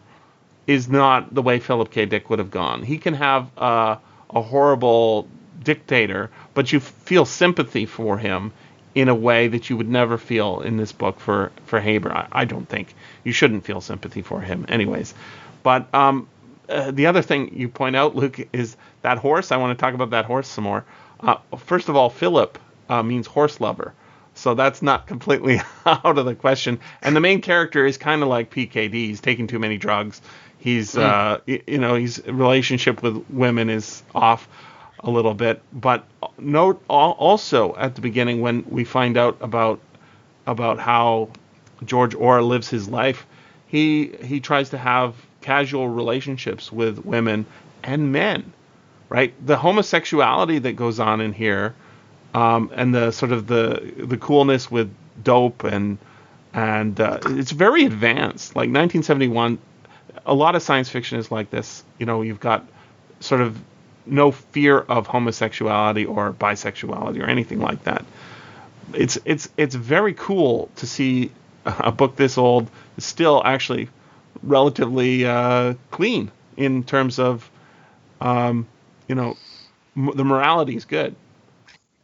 is not the way Philip K. Dick would have gone. He can have uh, a horrible dictator, but you feel sympathy for him in a way that you would never feel in this book for for Haber. I, I don't think you shouldn't feel sympathy for him, anyways. But um, uh, the other thing you point out, Luke, is that horse. I want to talk about that horse some more. Uh, first of all, Philip uh, means horse lover. So that's not completely out of the question. And the main character is kind of like PKD. He's taking too many drugs. He's, mm. uh, you know, his relationship with women is off a little bit. But note also at the beginning when we find out about about how George Orr lives his life, he he tries to have casual relationships with women and men, right? The homosexuality that goes on in here, um, and the sort of the the coolness with dope and and uh, it's very advanced. Like 1971 a lot of science fiction is like this. You know, you've got sort of no fear of homosexuality or bisexuality or anything like that. It's it's it's very cool to see a book this old still actually relatively uh, clean in terms of um, you know m- the morality is good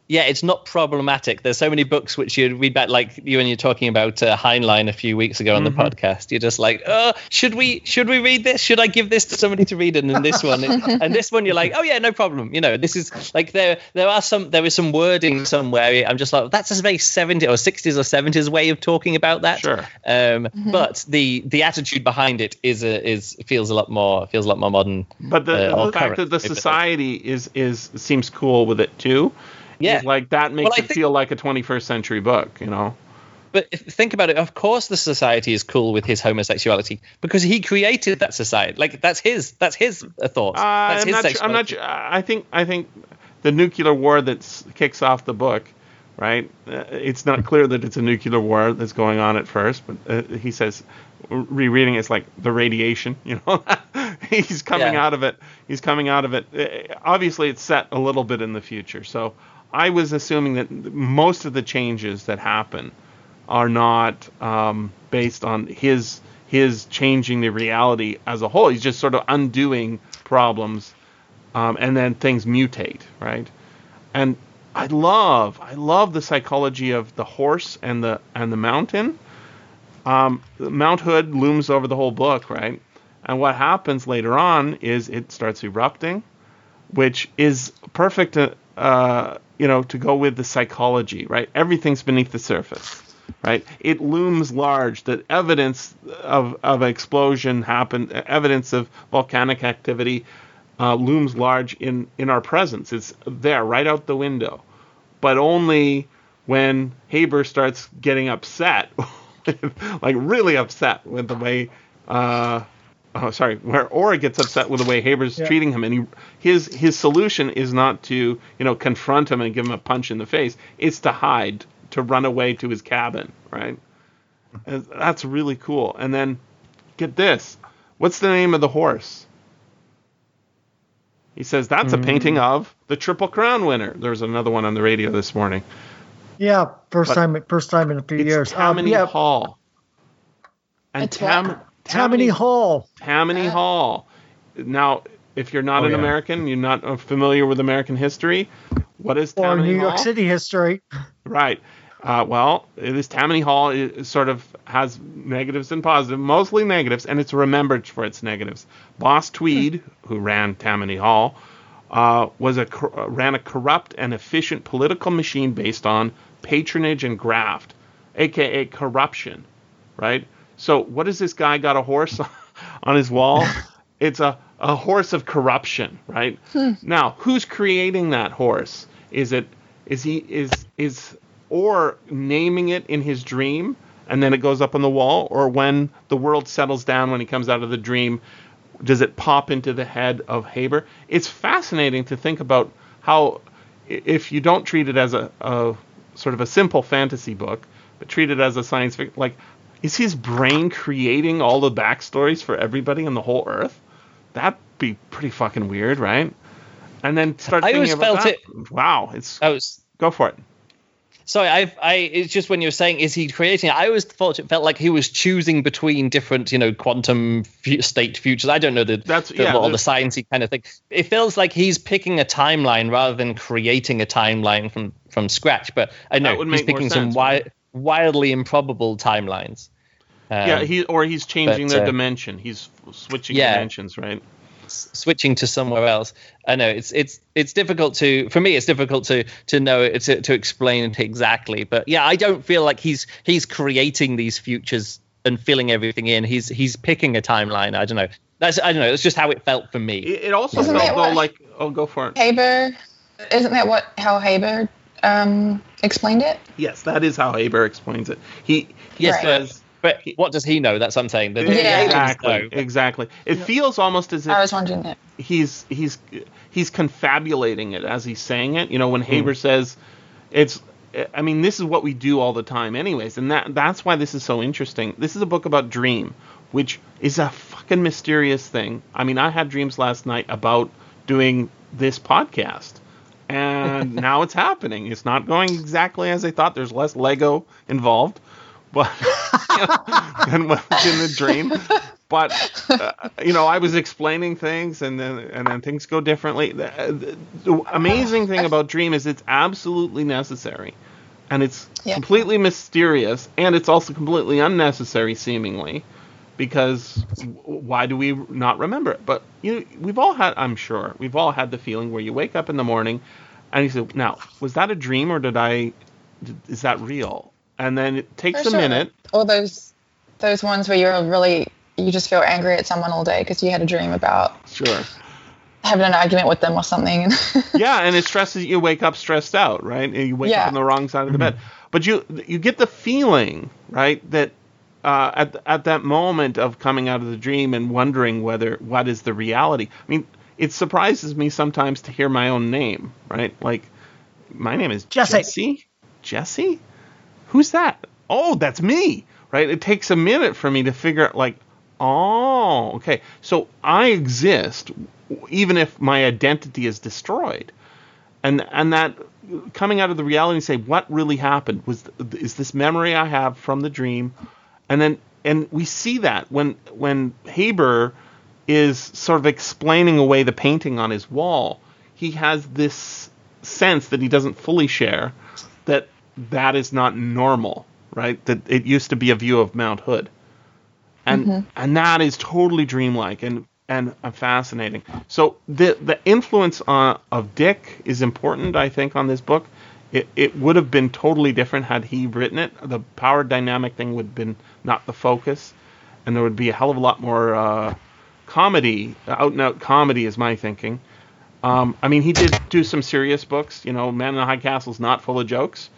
yeah, it's not problematic. There's so many books which you read back, like you and you're talking about uh, Heinlein a few weeks ago on mm-hmm. the podcast. You're just like, oh, should we should we read this? Should I give this to somebody to read? And then this one, and this one, you're like, oh yeah, no problem. You know, this is like there there are some there is some wording somewhere. I'm just like, that's a very 70s or 60s or 70s way of talking about that. Sure. Um, mm-hmm. But the the attitude behind it is a, is feels a lot more feels a lot more modern. But the, uh, the fact that the society is is seems cool with it too yeah, like that makes well, it think, feel like a 21st century book, you know. But think about it. Of course, the society is cool with his homosexuality because he created that society. Like that's his. That's his thought. Uh, that's I'm, not sure, I'm not. Sure. I think. I think the nuclear war that kicks off the book, right? Uh, it's not clear that it's a nuclear war that's going on at first, but uh, he says rereading it's like the radiation you know he's coming Yeah. out of it. He's coming out of it. Uh, Obviously, it's set a little bit in the future. So I was assuming that most of the changes that happen are not um, based on his his changing the reality as a whole. He's just sort of undoing problems, um, and then things mutate, right? And I love I love the psychology of the horse and the and the mountain. Um, Mount Hood looms over the whole book, right? And what happens later on is it starts erupting, which is perfect, uh, you know, to go with the psychology, right? Everything's beneath the surface, right? It looms large. That evidence of of explosion happened, evidence of volcanic activity, uh, looms large in in our presence. It's there, right out the window, but only when Haber starts getting upset, like really upset with the way. Uh, oh, sorry, where Orr gets upset with the way Haber's Yeah. treating him, and he, his his solution is not to you know confront him and give him a punch in the face. It's to hide, to run away to his cabin, right? And that's really cool. And then, get this, what's the name of the horse? He says that's a painting of the Triple Crown winner. there was another one on the radio this morning. Yeah, first But time first time in a few It's years. Um, Tammany yeah, Hall. And It's Tam- what? Tammany Hall. Tammany Hall. Now, if you're not Oh, an yeah. American, you're not uh, familiar with American history. What is Tammany Hall? Or Tammany New York City history. Right. Uh, well, this Tammany Hall. It sort of has negatives and positives, mostly negatives, and it's remembered for its negatives. Boss Tweed, who ran Tammany Hall, uh, was a uh, ran a corrupt and efficient political machine based on patronage and graft, aka corruption. Right. So, what does this guy got a horse on his wall? it's a a horse of corruption, right? Hmm. Now, who's creating that horse? Is it is he is is or naming it in his dream and then it goes up on the wall or when the world settles down when he comes out of the dream does it pop into the head of Haber? It's fascinating to think about how if you don't treat it as a, a sort of a simple fantasy book, but treat it as a science fiction like is his brain creating all the backstories for everybody on the whole earth? That'd be pretty fucking weird, right? And then start I always felt that. it- Wow, it's I was go for it. sorry. I, I, it's just when you were saying, is he creating? it, I always thought it felt like he was choosing between different, you know, quantum fu- state futures. I don't know the, That's- the yeah, all the the- sciencey kind of thing. It feels like he's picking a timeline rather than creating a timeline from from scratch. But I know he's picking sense, some wi- wildly improbable timelines. Um, yeah, he or he's changing but, their uh, dimension. He's switching yeah. dimensions, right? s- switching to somewhere else. I know it's it's it's difficult to for me. It's difficult to to know it to, to explain it exactly. But yeah, I don't feel like he's he's creating these futures and filling everything in. He's he's picking a timeline. I don't know. That's I don't know. It's just how it felt for me. It, it also Isn't felt that though what- like oh, go for it. Haber, isn't that what how Haber um, explained it? Yes, that is how Haber explains it. He he Yes, Right. says But what does he know? That's what I'm saying. The- the Yeah. aliens exactly, exactly. It feels almost as if I was wondering that. he's he's he's confabulating it as he's saying it. You know, when Hmm. Haber says it's I mean, this is what we do all the time anyways, and that that's why this is so interesting. This is a book about dream, which is a fucking mysterious thing. I mean, I had dreams last night about doing this podcast. And now it's happening. It's not going exactly as I thought. There's less Lego involved, but you know, than what was in the dream but uh, you know, I was explaining things, and then and then things go differently. The, the, the amazing thing about Dream is it's absolutely necessary, and it's Yeah. completely mysterious, and it's also completely unnecessary, seemingly, because why do we not remember it? But you, know, we've all had, I'm sure, we've all had the feeling where you wake up in the morning, and you say, "Now, was that a dream, or did I? Is that real?" And then it takes For a sure. minute. Or those those ones where you're really you just feel angry at someone all day because you had a dream about Sure. having an argument with them or something. yeah, and it stresses you. Wake up stressed out, right? And you wake Yeah. up on the wrong side of the bed. But you you get the feeling, right, that uh, at at that moment of coming out of the dream and wondering whether what is the reality. I mean, it surprises me sometimes to hear my own name, right? Like, my name is Jesse. Jesse. Jesse? Who's that? Oh, that's me, right? It takes a minute for me to figure out, like, Oh, okay. So I exist even if my identity is destroyed. And and that coming out of the reality and say what really happened was is this memory I have from the dream and then and we see that when when Haber is sort of explaining away the painting on his wall, he has this sense that he doesn't fully share that that is not normal, right? That it used to be a view of Mount Hood. And Mm-hmm. and that is totally dreamlike and and uh, fascinating. So the the influence on, of Dick is important, I think, on this book. It, it would have been totally different had he written it. The power dynamic thing would have been not the focus, and there would be a hell of a lot more uh, comedy, out and out comedy, is my thinking. Um, I mean, he did do some serious books. You know, Man in the High Castle is not full of jokes,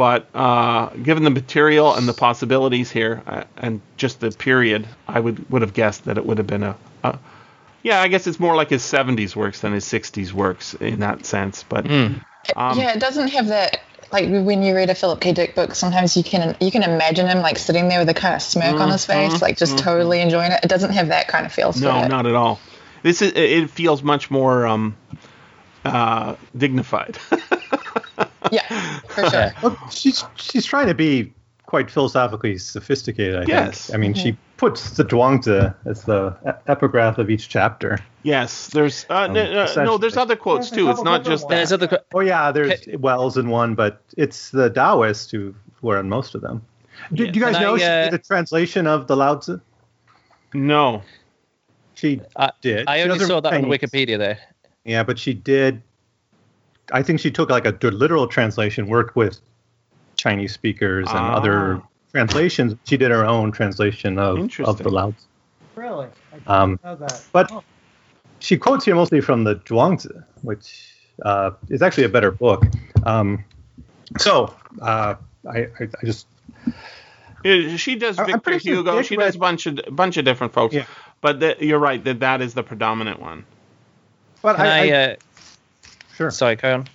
but uh, given the material and the possibilities here, uh, and just the period, I would would have guessed that it would have been a, a yeah. I guess it's more like his '70s works than his '60s works in that sense. But um, yeah, it doesn't have that. Like when you read a Philip K. Dick book, sometimes you can you can imagine him like sitting there with a kind of smirk on his face, like just totally enjoying it. It doesn't have that kind of feel to no, it. not at all. This is it feels much more um, uh, dignified. Yeah, for sure. Well, she's she's trying to be quite philosophically sophisticated. I Yes. think. I mean, she puts the Zhuangzi as the epigraph of each chapter. yes, there's uh, n- uh, no, essentially. there's other quotes There's too. It's not just that. There's other. qu- Oh yeah, there's Wells in one, but it's the Taoists who were are in most of them. Do, do you guys Can know I, she uh, did a translation of the Lao Tzu? No. She I, did. I She only saw that on Wikipedia there. Yeah, but she did. I think she took like a literal translation, worked with Chinese speakers and Ah. other translations. She did her own translation of, of the Interesting. Lao Tzu. Really? I didn't Um, know that. but Oh. she quotes here mostly from the Zhuangzi, which uh, is actually a better book. Um, so uh, I, I, I just She does I- Victor pretty sure Hugo. Dick She does a bunch of bunch of different folks. Yeah. But the, you're right that that is the predominant one. but Can I? I, I uh, sure. Sorry, carry on.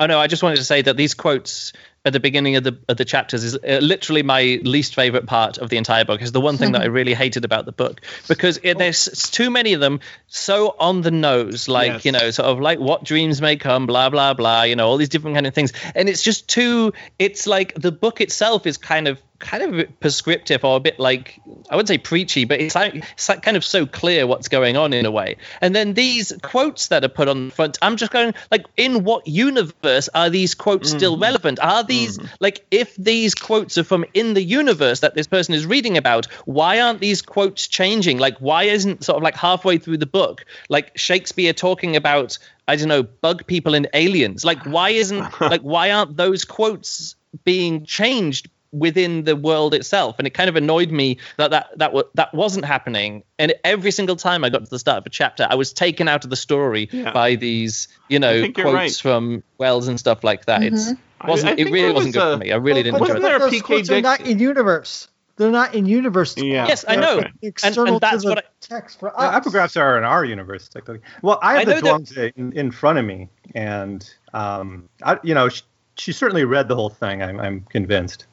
Oh no, I just wanted to say that these quotes at the beginning of the of the chapters is uh, literally my least favorite part of the entire book. Is the one thing that I really hated about the book because it, there's too many of them so on the nose, like Yes. you know, sort of like what dreams may come, blah blah blah, you know, all these different kind of things, and it's just too. It's like the book itself is kind of kind of prescriptive or a bit like I wouldn't say preachy, but it's like it's like kind of so clear what's going on in a way. And then these quotes that are put on the front, I'm just going like, in what universe are these quotes still mm-hmm. relevant? Are these mm-hmm. like if these quotes are from in the universe that this person is reading about, why aren't these quotes changing? Like why isn't sort of like halfway through the book like Shakespeare talking about I don't know bug people and aliens? Like why isn't like why aren't those quotes being changed within the world itself and it kind of annoyed me that that that, wa- that wasn't happening and every single time i got to the start of a chapter i was taken out of the story Yeah. by these you know quotes right. from wells and stuff like that it's wasn't I it really there wasn't was good a- for me i really But- didn't enjoy wasn't it there a those PK quotes are not in universe. They're not in universe. Yeah. yes i know That's right. and, External and that's to the what I, text for The us. epigraphs are in our universe, technically. Well, I have I the know in, in front of me, and um, I, you know, she, she certainly read the whole thing. I'm, I'm convinced.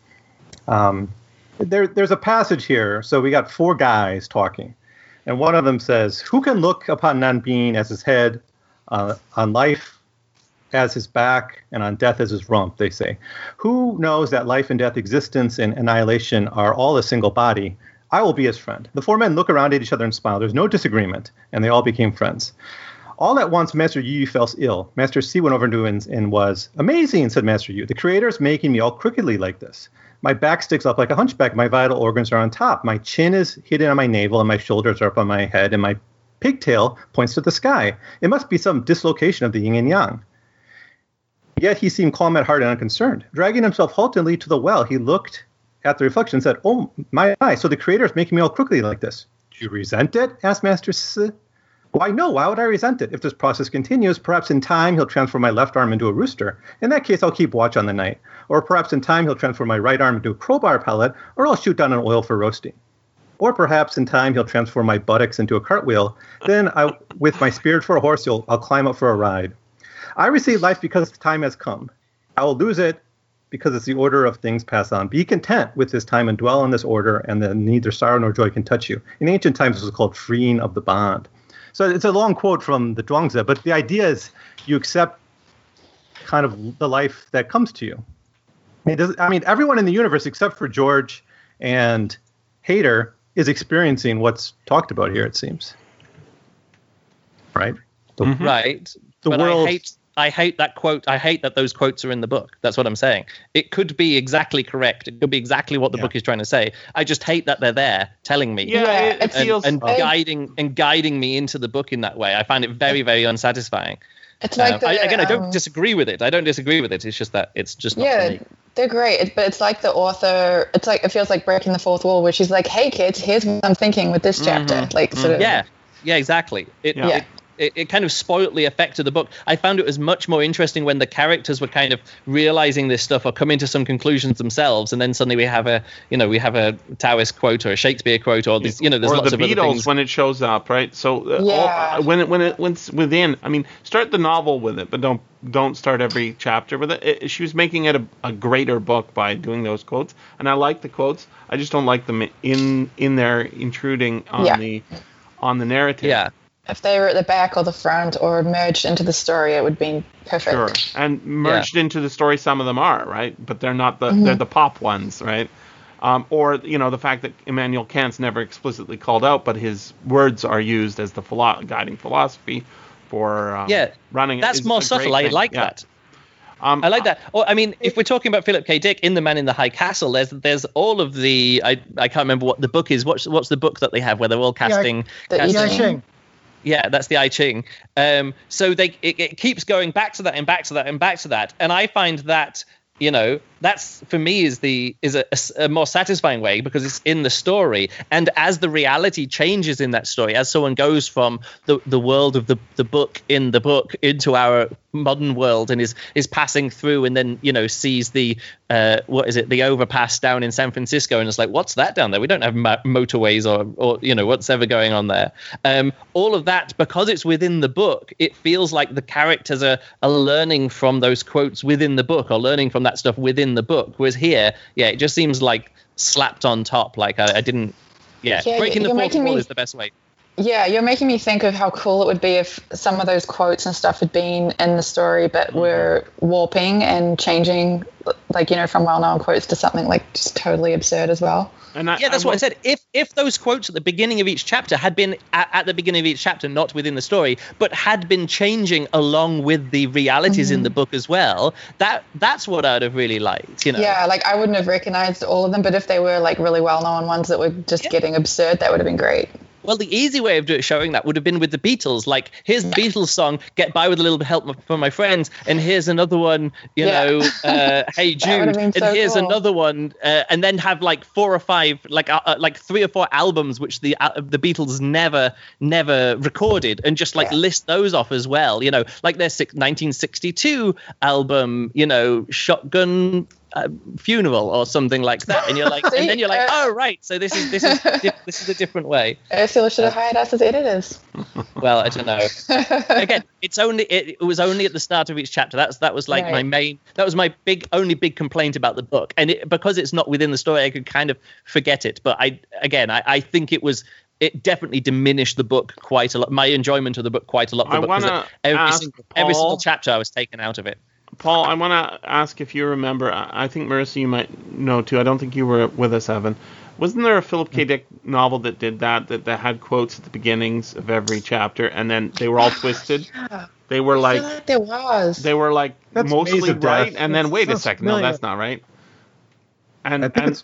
Um, there, there's a passage here. So we got four guys talking, and one of them says, "Who can look upon non-being as his head, uh, on life as his back, and on death as his rump?" They say, "Who knows that life and death, existence and annihilation are all a single body?" I will be his friend. The four men look around at each other and smile. There's no disagreement, and they all became friends. All at once, Master Yu fell ill. Master Si went over to him and, and was amazing, said Master Yu. The Creator is making me all crookedly like this. My back sticks up like a hunchback. My vital organs are on top. My chin is hidden on my navel, and my shoulders are up on my head, and my pigtail points to the sky. It must be some dislocation of the yin and yang. Yet he seemed calm at heart and unconcerned. Dragging himself haltingly to the well, he looked at the reflection and said, Oh, my eye, so the Creator is making me all crookedly like this. Do you resent it? asked Master S. Why, no, why would I resent it? If this process continues, perhaps in time he'll transform my left arm into a rooster. In that case, I'll keep watch on the night. Or perhaps in time he'll transform my right arm into a crowbar pellet, or I'll shoot down an oil for roasting. Or perhaps in time he'll transform my buttocks into a cartwheel. Then, I, with my spirit for a horse, I'll climb up for a ride. I receive life because the time has come. I will lose it because it's the order of things pass on. Be content with this time and dwell in this order, and then neither sorrow nor joy can touch you. In ancient times, this was called freeing of the bond. So it's a long quote from the Zhuangzi, but the idea is you accept kind of the life that comes to you. I mean, does, I mean everyone in the universe except for George and Haber is experiencing what's talked about here. It seems, right? The, Mhm. Right. the but world. I hate I hate that quote. I hate that those quotes are in the book. That's what I'm saying. It could be exactly correct. It could be exactly what the Yeah. book is trying to say. I just hate that they're there telling me. Yeah, Yeah, it, it And, feels. and I- guiding and guiding me into the book in that way. I find it very, very unsatisfying. It's like Um, the, I, again, I don't um, disagree with it. I don't disagree with it. It's just that it's just not for yeah, me. they're great. It, but it's like the author. It's like it feels like breaking the fourth wall, where she's like, "Hey kids, here's what I'm thinking with this chapter." Like sort of. Mm-hmm. Yeah, yeah, exactly. It, Yeah. it, it it kind of spoilt the effect of the book. I found it was much more interesting when the characters were kind of realizing this stuff or coming to some conclusions themselves, and then suddenly we have a you know we have a Taoist quote or a Shakespeare quote or this you know there's or lots the of other Beatles things. when it shows up, right? So uh, Yeah. uh, when it when it when it's within, I mean, start the novel with it, but don't don't start every chapter with it. it she was making it a, a greater book by doing those quotes, and I like the quotes. I just don't like them in in there intruding on Yeah. the on the narrative. yeah, If they were at the back or the front or merged into the story, it would be perfect. Sure. And merged into the story, some of them are right, but they're not the they're the pop ones, right? Um, or you know the fact that Immanuel Kant's never explicitly called out, but his words are used as the philo- guiding philosophy for um, Yeah, running. that's is more subtle. I like Yeah. that. Um, I like that. Or I mean, if we're talking about Philip K. Dick in The Man in the High Castle, there's there's all of the I I can't remember what the book is. What's what's the book that they have where they're all casting? The casting- I Yeah, that's the I Ching. Um, so they it, it keeps going back to that and back to that and back to that, and I find that you know that's for me is the is a, a- a more satisfying way because it's in the story, and as the reality changes in that story, as someone goes from the the world of the the book in the book into our modern world and is is passing through and then you know sees the uh what is it the overpass down in San Francisco and it's like what's that down there? We don't have mo- motorways or or you know what's ever going on there. Um all of that because it's within the book it feels like the characters are, are learning from those quotes within the book or learning from that stuff within the book whereas here yeah it just seems like slapped on top like I, I didn't yeah, Yeah, breaking the you're fourth wall me- is the best way Yeah, you're making me think of how cool it would be if some of those quotes and stuff had been in the story, but Mm-hmm. were warping and changing, like you know, from well-known quotes to something like just totally absurd as well. And I, Yeah, that's I what I said. If if those quotes at the beginning of each chapter had been at, at the beginning of each chapter, not within the story, but had been changing along with the realities in the mm-hmm. book as well, that that's what I'd have really liked. You know. Yeah, like I wouldn't have recognized all of them, but if they were like really well-known ones that were just getting absurd, that would have been great. Well, the easy way of do, showing that would have been with the Beatles. Like, here's the Beatles song, "Get By with a Little Help from My Friends," and here's another one, you Yeah. know, uh, "Hey Jude," and so here's cool. another one, uh, and then have like four or five, like uh, uh, like three or four albums which the uh, the Beatles never never recorded, and just like Yeah. list those off as well. You know, like their six, 1962 album, you know, Shotgun. Uh, funeral or something like that, and you're like, See, and then you're like, uh, oh right, so this is this is di- this is a different way. Ursula should have hired us as editors. Well, I don't know. Again, it's only it, it was only at the start of each chapter. That's that was like my main that was my big only big complaint about the book. And it, because it's not within the story, I could kind of forget it. But I again, I, I think it was it definitely diminished the book quite a lot. My enjoyment of the book quite a lot. I because wanna every ask single, every single chapter I was taken out of it. Paul, I want to ask if you remember. I I think Marissa, you might know too. I don't think you were with us, Evan. Wasn't there a Philip K. Dick novel that did that? That, that had quotes at the beginnings of every chapter, and then they were all oh, twisted. yeah. They were I like feel like there was. they were like That's mostly right, Death. and then That wait a sounds second, no, that's not right. And, and it's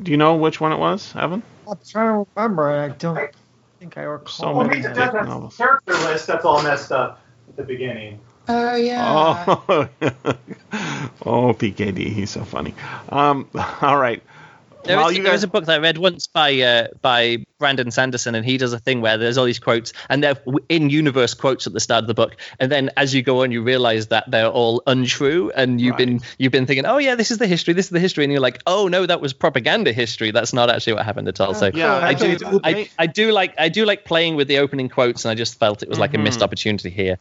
do you know which one it was, Evan? I'm trying to remember. I don't think I recall. So many it. Dick novels. character list that's all messed up at the beginning. Oh yeah. Oh, oh, PKD, he's so funny. Um, all right. There While is, you there guys- is a book that I read once by uh, by Brandon Sanderson, and he does a thing where there's all these quotes, and they're in universe quotes at the start of the book, and then as you go on, you realize that they're all untrue, and you've been you've been thinking, oh yeah, this is the history, this is the history, and you're like, oh no, that was propaganda history. That's not actually what happened at all. So Yeah, I do I, I do like I do like playing with the opening quotes, and I just felt it was like a missed Mhm. opportunity here.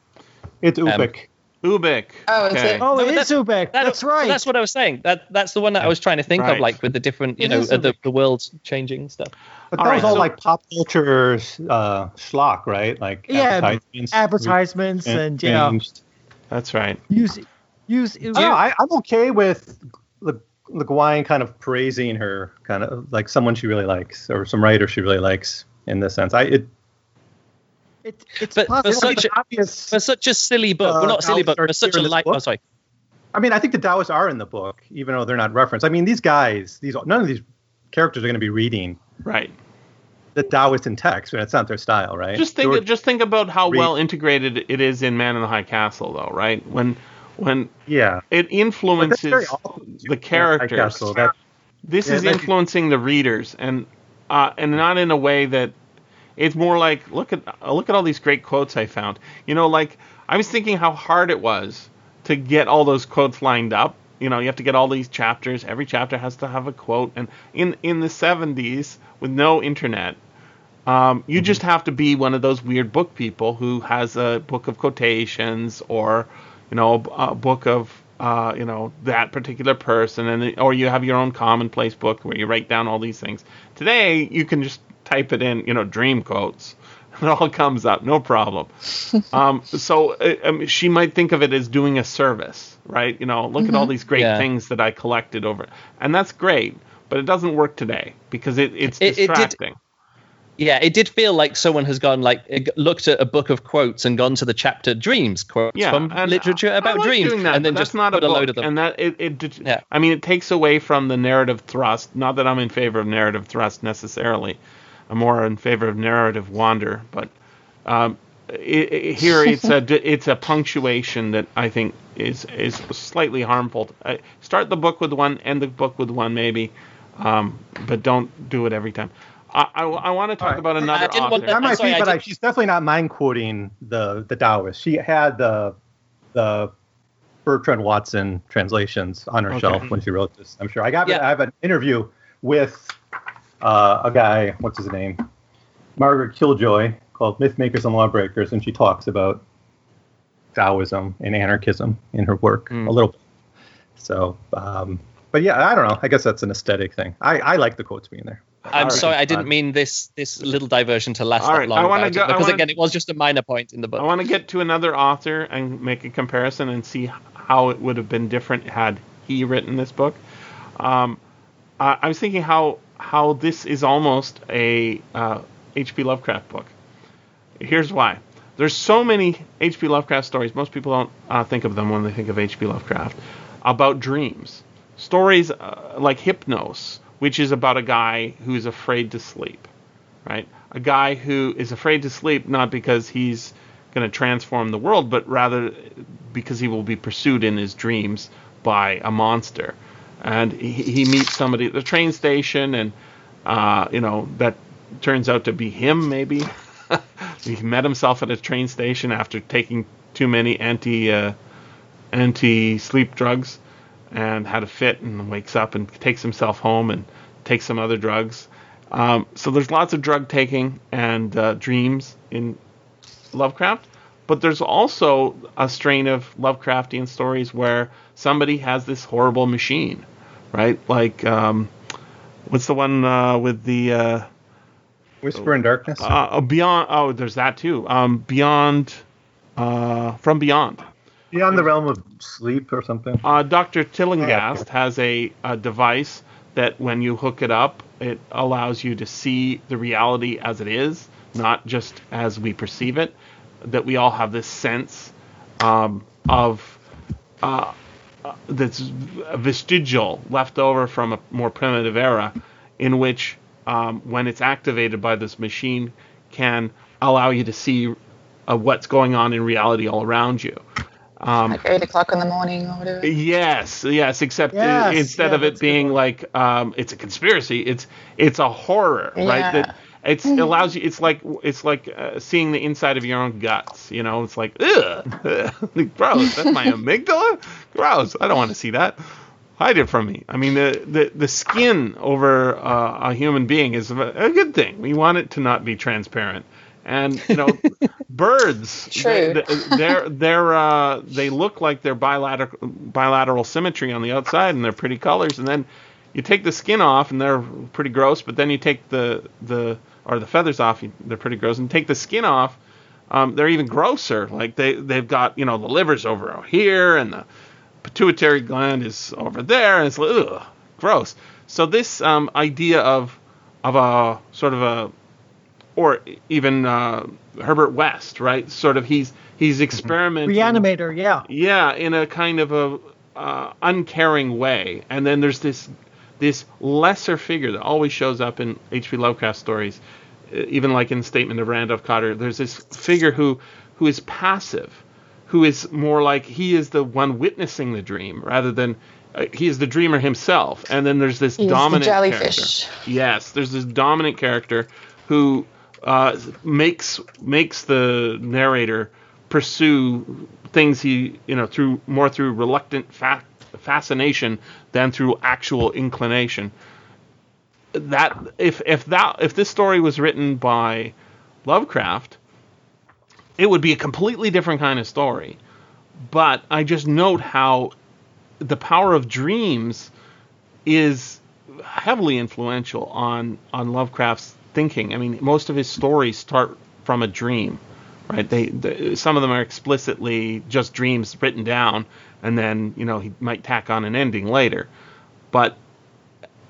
It's Um, Upik. Ubik. Oh, is okay. it? Oh, No, it but is Ubek. That- That's right. That's what I was saying. That that's the one that I was trying to think Right. of, like with the different, you It know, uh, the Ubik. the world's changing stuff. But All that right, was all so- like pop culture uh, schlock, right? Like Yeah, advertisements, advertisements re- and yeah, changed. That's right. use use. I don't know, I, I'm okay with Le, Le Guin kind of praising her, kind of like someone she really likes, or some writer she really likes. In this sense, I it It, it's But- but possible. such a- obvious. For such a silly book, Uh, well, not a silly book, are but such a light. book? Oh, sorry. I mean, I think the Taoists are in the book, even though they're not referenced. I mean, these guys, these none of these characters are going to be reading Right. the Taoist in text, and it's not their style, right? Just think. George- just think about how Reed. well integrated it is in Man in the High Castle, though. Right. When when yeah, it influences awesome, the characters. Yeah, I. That- this Yeah, is that- influencing the readers and uh, and not in a way that it's more like look at uh, look at all these great quotes I found. You know, like I was thinking how hard it was to get all those quotes lined up. You know, you have to get all these chapters. Every chapter has to have a quote. And in in the 70s, with no internet, um, you just have to be one of those weird book people who has a book of quotations or, you know, a, a book of, uh, you know, that particular person, and or you have your own commonplace book where you write down all these things. Today, you can just type it in, you know, dream quotes. It all comes up, no problem. um, so uh, um, she might think of it as doing a service, right? You know, look at all these great Yeah. things that I collected over, and that's great. But it doesn't work today because it, it's It- it did- distracting. Yeah, it did feel like someone has gone like uh, looked at a book of quotes and gone to the chapter dreams quotes yeah, from and literature I- I about like dreams, doing that, and then but just not put a, a, book, load of them. And that it, it det- Yeah. I mean, it takes away from the narrative thrust. Not that I'm in favor of narrative thrust necessarily. I'm more in favor of narrative wander. But um, it, it- here it's a d- it's a punctuation that I think is is slightly harmful. Uh, start the book with one, end the book with one, maybe, um, but don't do it every time. I, I, want to talk Alright. about another I didn't want author. that- that might sorry, be, but I, did- she's definitely not mind quoting the the Taoist. She had the the Burton Watson translations on her Okay. shelf when she wrote this. I'm sure. I got. Yeah. I have an interview with uh, a guy. What's his name? Margaret Killjoy, called Mythmakers and Lawbreakers, and she talks about Taoism and anarchism in her work Hmm. a little bit. So, um, but yeah, I don't know. I guess that's an aesthetic thing. I, I like the quotes being there. I'm Alright. sorry, I didn't mean this this little diversion to last All that right, long I wanna about go- it, I because wanna- again, it was just a minor point in the book. I want to get to another author and make a comparison and see how it would have been different had he written this book. Um, I, I was thinking how how this is almost a uh, H.P. Lovecraft book. Here's why. There's so many H.P. Lovecraft stories. Most people don't uh, think of them when they think of H.P. Lovecraft about dreams. Stories uh, like Hypnos, which is about a guy who's afraid to sleep right? A guy who is afraid to sleep not because he's going to transform the world, but rather because he will be pursued in his dreams by a monster. And he, he meets somebody at the train station, and uh, you know that turns out to be him. Maybe he met himself at a train station after taking too many anti uh, anti sleep drugs, and had a fit, and wakes up and takes himself home and takes some other drugs. Um, so there's lots of drug taking and uh, dreams in Lovecraft, but there's also a strain of Lovecraftian stories where somebody has this horrible machine, right? Like, um, what's the one uh, with the uh, Whisper in Darkness. uh, uh, Beyond? Oh, there's that too. Um, Beyond, uh, from Beyond. Beyond the realm of sleep or something. Uh, Dr. Tillinghast has a, a device that when you hook it up, it allows you to see the reality as it is, not just as we perceive it. That we all have this sense um, of uh, that's a vestigial, left over from a more primitive era, in which um, when it's activated by this machine, can allow you to see uh, what's going on in reality all around you. Um, Like eight o'clock in the morning or whatever. Yes, yes. Except uh, Yes, instead yeah, of it that's a good being one. like um, it's a conspiracy, it's it's a horror, right? That it's it allows you. It's like it's like uh, seeing the inside of your own guts. You know, it's like ugh, gross. That's my amygdala. Gross. I don't want to see that. Hide it from me. I mean, the the, the skin over uh, a human being is a, a good thing. We want it to not be transparent. and you know, birds. True. They, they're they're uh, they look like they're bilateral bilateral symmetry on the outside, and they're pretty colors. And then you take the skin off, and they're pretty gross. But then you take the the or the feathers off, they're pretty gross. And take the skin off, um, they're even grosser. Like they they've got you know the liver's over here, and the pituitary gland is over there, and it's like, ugh, gross. So this um, idea of of a sort of a or even uh, Herbert West, right? Sort of he's he's experimenting. Reanimator, yeah. Yeah, in a kind of a uh, uncaring way, and then there's this this lesser figure that always shows up in H.P. Lovecraft stories, uh, even like in the Statement of Randolph Carter. There's this figure who who is passive, who is more like he is the one witnessing the dream rather than uh, he is the dreamer himself. And then there's this He's the dominant jellyfish. character. Yes, there's this dominant character who uh, makes makes the narrator pursue things he you know through more through reluctant fa- fascination than through actual inclination. That if if that if this story was written by Lovecraft, it would be a completely different kind of story. But I just note how the power of dreams is heavily influential on on Lovecraft's thinking. I mean, most of his stories start from a dream, right? They, they some of them are explicitly just dreams written down, and then you know he might tack on an ending later, but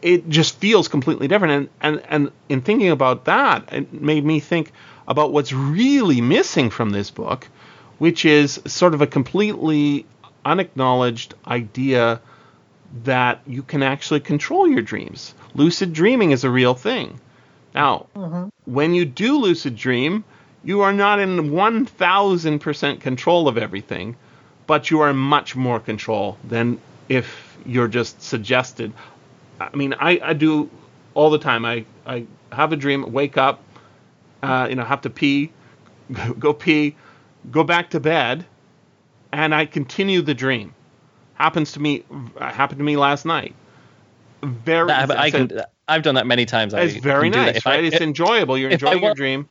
it just feels completely different. And and and in thinking about that, it made me think about what's really missing from this book, which is sort of a completely unacknowledged idea that you can actually control your dreams. Lucid dreaming is a real thing. Now, mm-hmm. when you do lucid dream, you are not in 1000% control of everything, but you are in much more control than if you're just suggested. I mean, I, I do all the time. I, I have a dream, wake up, uh, you know, have to pee, go pee, go back to bed, and I continue the dream. Happens to me. Happened to me last night. Very. That- but I can, I've done that many times. I it's very can do that. nice, If I- right? it's enjoyable. You're if I enjoying your dream.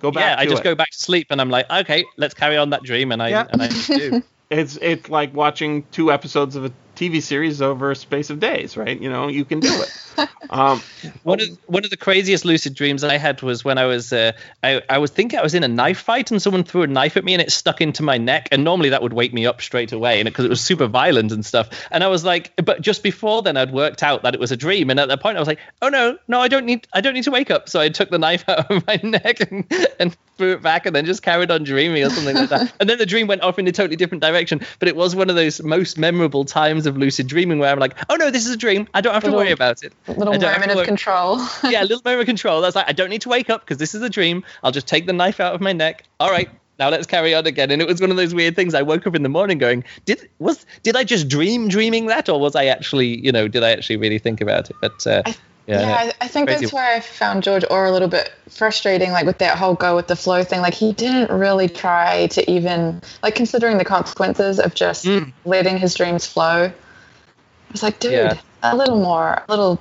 Go back. yeah, I just it. go back to sleep and I'm like, okay, let's carry on that dream, and I Yeah. and I do. It's it's like watching two episodes of a TV series over a space of days, right? You know, you can do it. um, One of one of the craziest lucid dreams I had was when I was uh, I I was thinking I was in a knife fight and someone threw a knife at me and it stuck into my neck. And normally that would wake me up straight away and because it was super violent and stuff. And I was like but just before then I'd worked out that it was a dream. And at that point I was like oh no no I don't need I don't need to wake up. So I took the knife out of my neck and, and threw it back and then just carried on dreaming or something like that. And then the dream went off in a totally different direction. But it was one of those most memorable times of lucid dreaming where I'm like oh no this is a dream I don't have to Little- worry about it Little I don't have moment of control. yeah, a little moment of control. That's like I don't need to wake up because this is a dream. I'll just take the knife out of my neck. All right, now let's carry on again. And it was one of those weird things. I woke up in the morning going, did was did I just dream dreaming that, or was I actually, you know, did I actually really think about it? But uh, yeah, Yeah, I, I think Crazy. that's where I found George Orr a little bit frustrating, like with that whole go with the flow thing. Like he didn't really try to even like considering the consequences of just Mm. letting his dreams flow. I was like, dude, Yeah. a little more, a little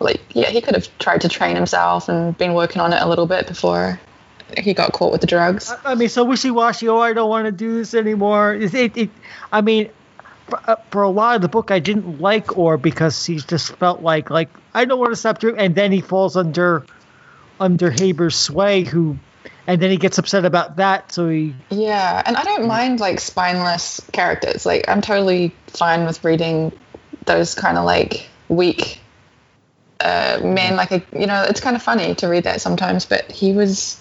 like yeah, he could have tried to train himself and been working on it a little bit before he got caught with the drugs. I mean, so wishy-washy. Oh, I don't want to do this anymore. It, it, it I mean, for, uh, a lot of the book, I didn't like Orr because he just felt like like I don't want to stop doing. And then he falls under under Haber's sway, who, and then he gets upset about that. So he Yeah, and I don't mind like spineless characters. Like I'm totally fine with reading those kind of like weak uh, men. Like a, you know, it's kind of funny to read that sometimes. But he was,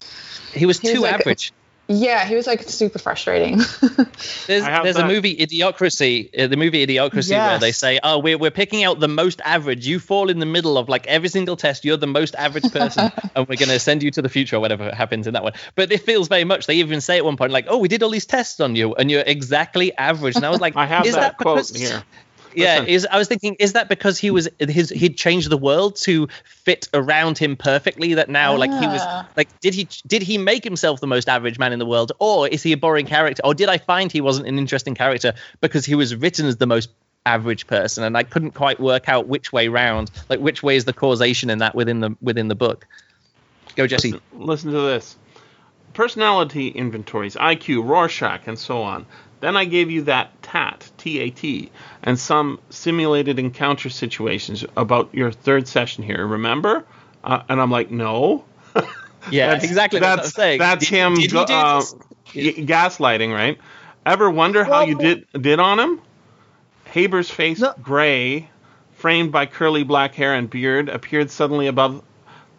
he was he was too like- average. Yeah, he was like super frustrating. There's, I have there's a movie Idiocracy, uh, the movie Idiocracy, where they say, "Oh, we're we're picking out the most average. You fall in the middle of like every single test. You're the most average person, and we're going to send you to the future or whatever happens in that one." But it feels very much. They even say at one point, like, "Oh, we did all these tests on you, and you're exactly average." And I was like, I have "Is that, quote because- here. Yeah, is I was thinking, is that because he was his he'd changed the world to fit around him perfectly? That now, like he was Ah. like, did he did he make himself the most average man in the world, or is he a boring character, or did I find he wasn't an interesting character because he was written as the most average person, and I couldn't quite work out which way round, like which way is the causation in that within the within the book. Go, Jesse. Listen, listen to this. personality inventories, IQ, Rorschach, and so on. Then I gave you that TAT, T-A-T, and some simulated encounter situations about your third session here. Remember? Uh, and I'm like, no. Yeah, That's- exactly. That's, That's what I'm saying. that's Did- him. Did uh, this? gaslighting, right? Ever wonder how you did did on him? Haber's face, No. gray, framed by curly black hair and beard, appeared suddenly above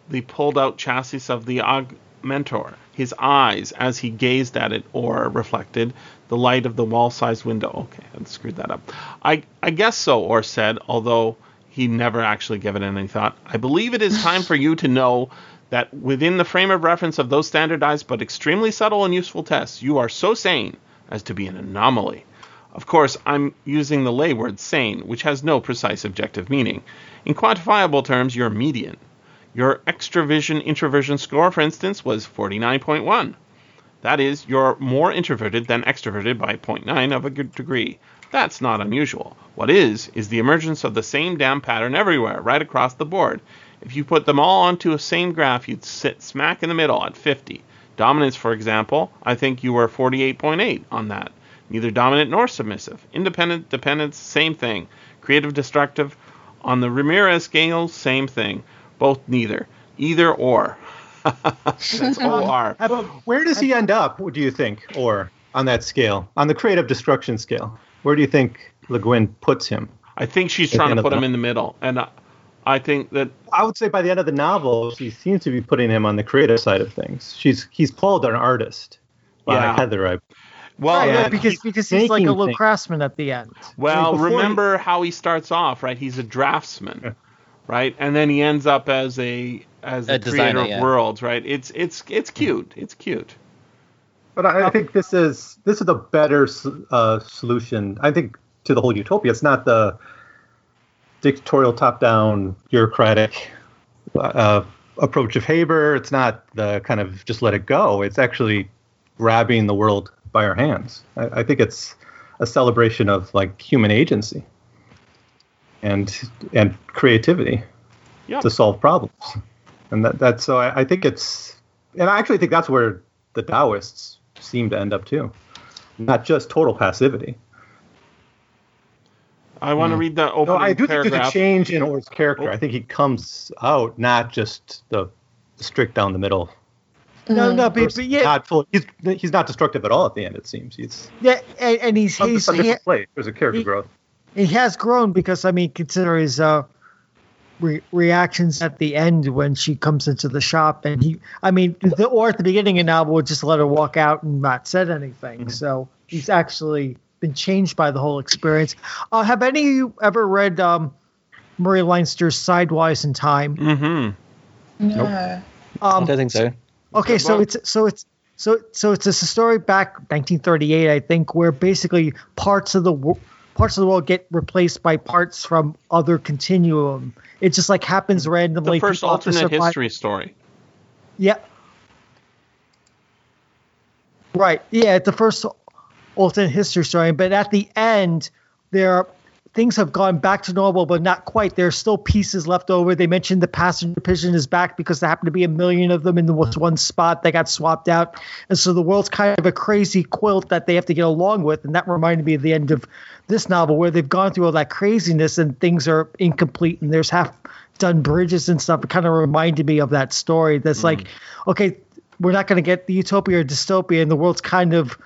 the pulled out chassis of the Augmentor. His eyes, as he gazed at it, or reflected the light of the wall-sized window. Okay, I screwed that up. I I guess so, Orr said, although he never actually gave it any thought. I believe it is time for you to know that within the frame of reference of those standardized but extremely subtle and useful tests, you are so sane as to be an anomaly. Of course, I'm using the lay word sane, which has no precise objective meaning. In quantifiable terms, you're median. Your extraversion introversion score, for instance, was 49.1. That is, you're more introverted than extroverted by 0.9 of a degree. That's not unusual. What is, is the emergence of the same damn pattern everywhere, right across the board. If you put them all onto a same graph, you'd sit smack in the middle at 50. Dominance, for example, I think you were 48.8 on that. Neither dominant nor submissive. Independent, dependence, same thing. Creative, destructive. On the Ramirez scale, same thing. Both neither. Either or. That's O-R. Um, how where does he end up? Do you think, or on that scale, on the creative destruction scale? Where do you think Le Guin puts him? I think she's trying to put the him in the middle. And I, I think that I would say by the end of the novel, she seems to be putting him on the creative side of things. She's he's called an artist by Yeah. Heather. I, well, Right, yeah, right, because because he's like a little things. craftsman at the end. Well, before he- remember how he starts off, right? He's a draftsman, right? And then he ends up as a as the A designer, creator of yeah. worlds, right? It's it's it's cute. It's cute. but I, I think this is this is a better uh, solution. I think to the whole utopia. It's not the dictatorial, top-down, bureaucratic uh, approach of Haber. It's not the kind of just let it go. It's actually grabbing the world by our hands. I, I think it's a celebration of like human agency and and creativity Yeah. to solve problems. And that that's so I, I think it's and I actually think that's where the Taoists seem to end up too. Not just total passivity. I want to read the No, I do think there's a change in Orr's character. Oh. I think he comes out not just the strict down the middle. No, no, but, but yeah, not full, he's he's not destructive at all at the end. It seems he's yeah, and, and he's comes he's from a he, different. There's a character he- growth. he has grown because I mean, consider his uh, re- reactions at the end when she comes into the shop, and he, I mean, the or at the beginning of the novel would just let her walk out and not said anything. Mm-hmm. So he's actually been changed by the whole experience. Uh, have any of you ever read um, Murray Leinster's Sidewise in Time? Mm-hmm. No. I Um, don't think so. Okay, so it's so it's so so it's a story back 1938, I think, where basically parts of the wo- parts of the world get replaced by parts from other continuum. It just like happens randomly. The first People have to alternate history story. Yeah. Right. Yeah, it's the first alternate history story, but at the end, there are things have gone back to normal, but not quite. There's still pieces left over. They mentioned the passenger pigeon is back because there happened to be a million of them in the one spot. They got swapped out, and so the world's kind of a crazy quilt that they have to get along with. And that reminded me of the end of this novel, where they've gone through all that craziness and things are incomplete, and there's half done bridges and stuff. It kind of reminded me of that story. That's hmm. like, okay, we're not going to get the utopia or dystopia, and the world's kind of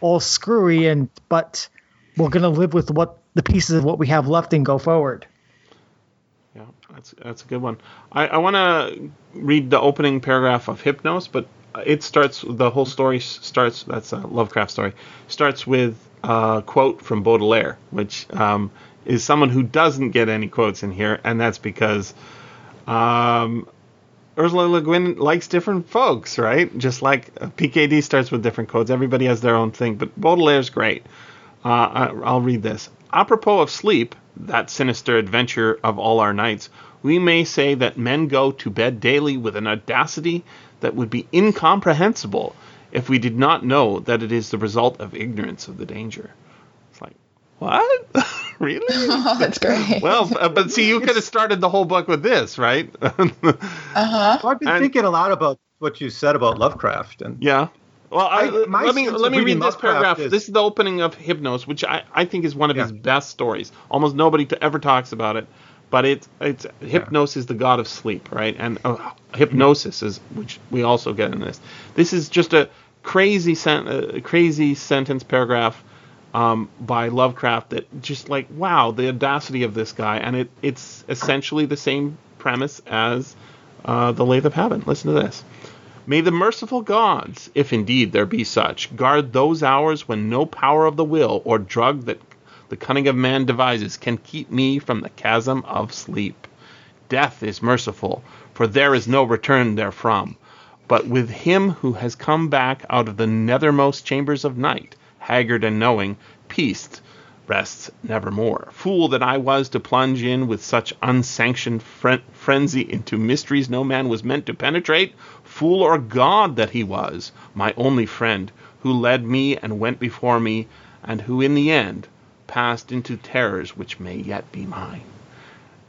all screwy, and but we're going to live with what the pieces of what we have left and go forward. Yeah, that's that's a good one. I, I want to read the opening paragraph of Hypnos, but it starts. The whole story starts. That's a Lovecraft story. Starts with a quote from Baudelaire, which um, is someone who doesn't get any quotes in here, and that's because um, Ursula Le Guin likes different folks, right? Just like uh, PKD starts with different quotes. Everybody has their own thing, but Baudelaire's great. Uh, I'll read this. Apropos of sleep, that sinister adventure of all our nights, we may say that men go to bed daily with an audacity that would be incomprehensible if we did not know that it is the result of ignorance of the danger. It's like, what? really? Oh, that's great. Well, uh, but see, you could have started the whole book with this, right? Uh huh. So I've been And- thinking a lot about what you said about Lovecraft, and Yeah. Well, I, I- my let me let me read this Lovecraft paragraph. is- This is the opening of Hypnos, which I, I think is one of his best stories. Almost nobody to ever talks about it, but it's it's Hypnos is the god of sleep, right? And uh, hypnosis is which we also get in this. This is just a crazy sen- uh, crazy sentence paragraph um, by Lovecraft that just like wow the audacity of this guy, and it it's essentially the same premise as uh, the Lathe of Heaven. Listen to this. May the merciful gods, if indeed there be such, guard those hours when no power of the will or drug that the cunning of man devises can keep me from the chasm of sleep. Death is merciful, for there is no return therefrom. But with him who has come back out of the nethermost chambers of night, haggard and knowing, peace rests nevermore. Fool that I was to plunge in with such unsanctioned fren- frenzy into mysteries no man was meant to penetrate. Fool or god that he was, my only friend, who led me and went before me, and who in the end passed into terrors which may yet be mine.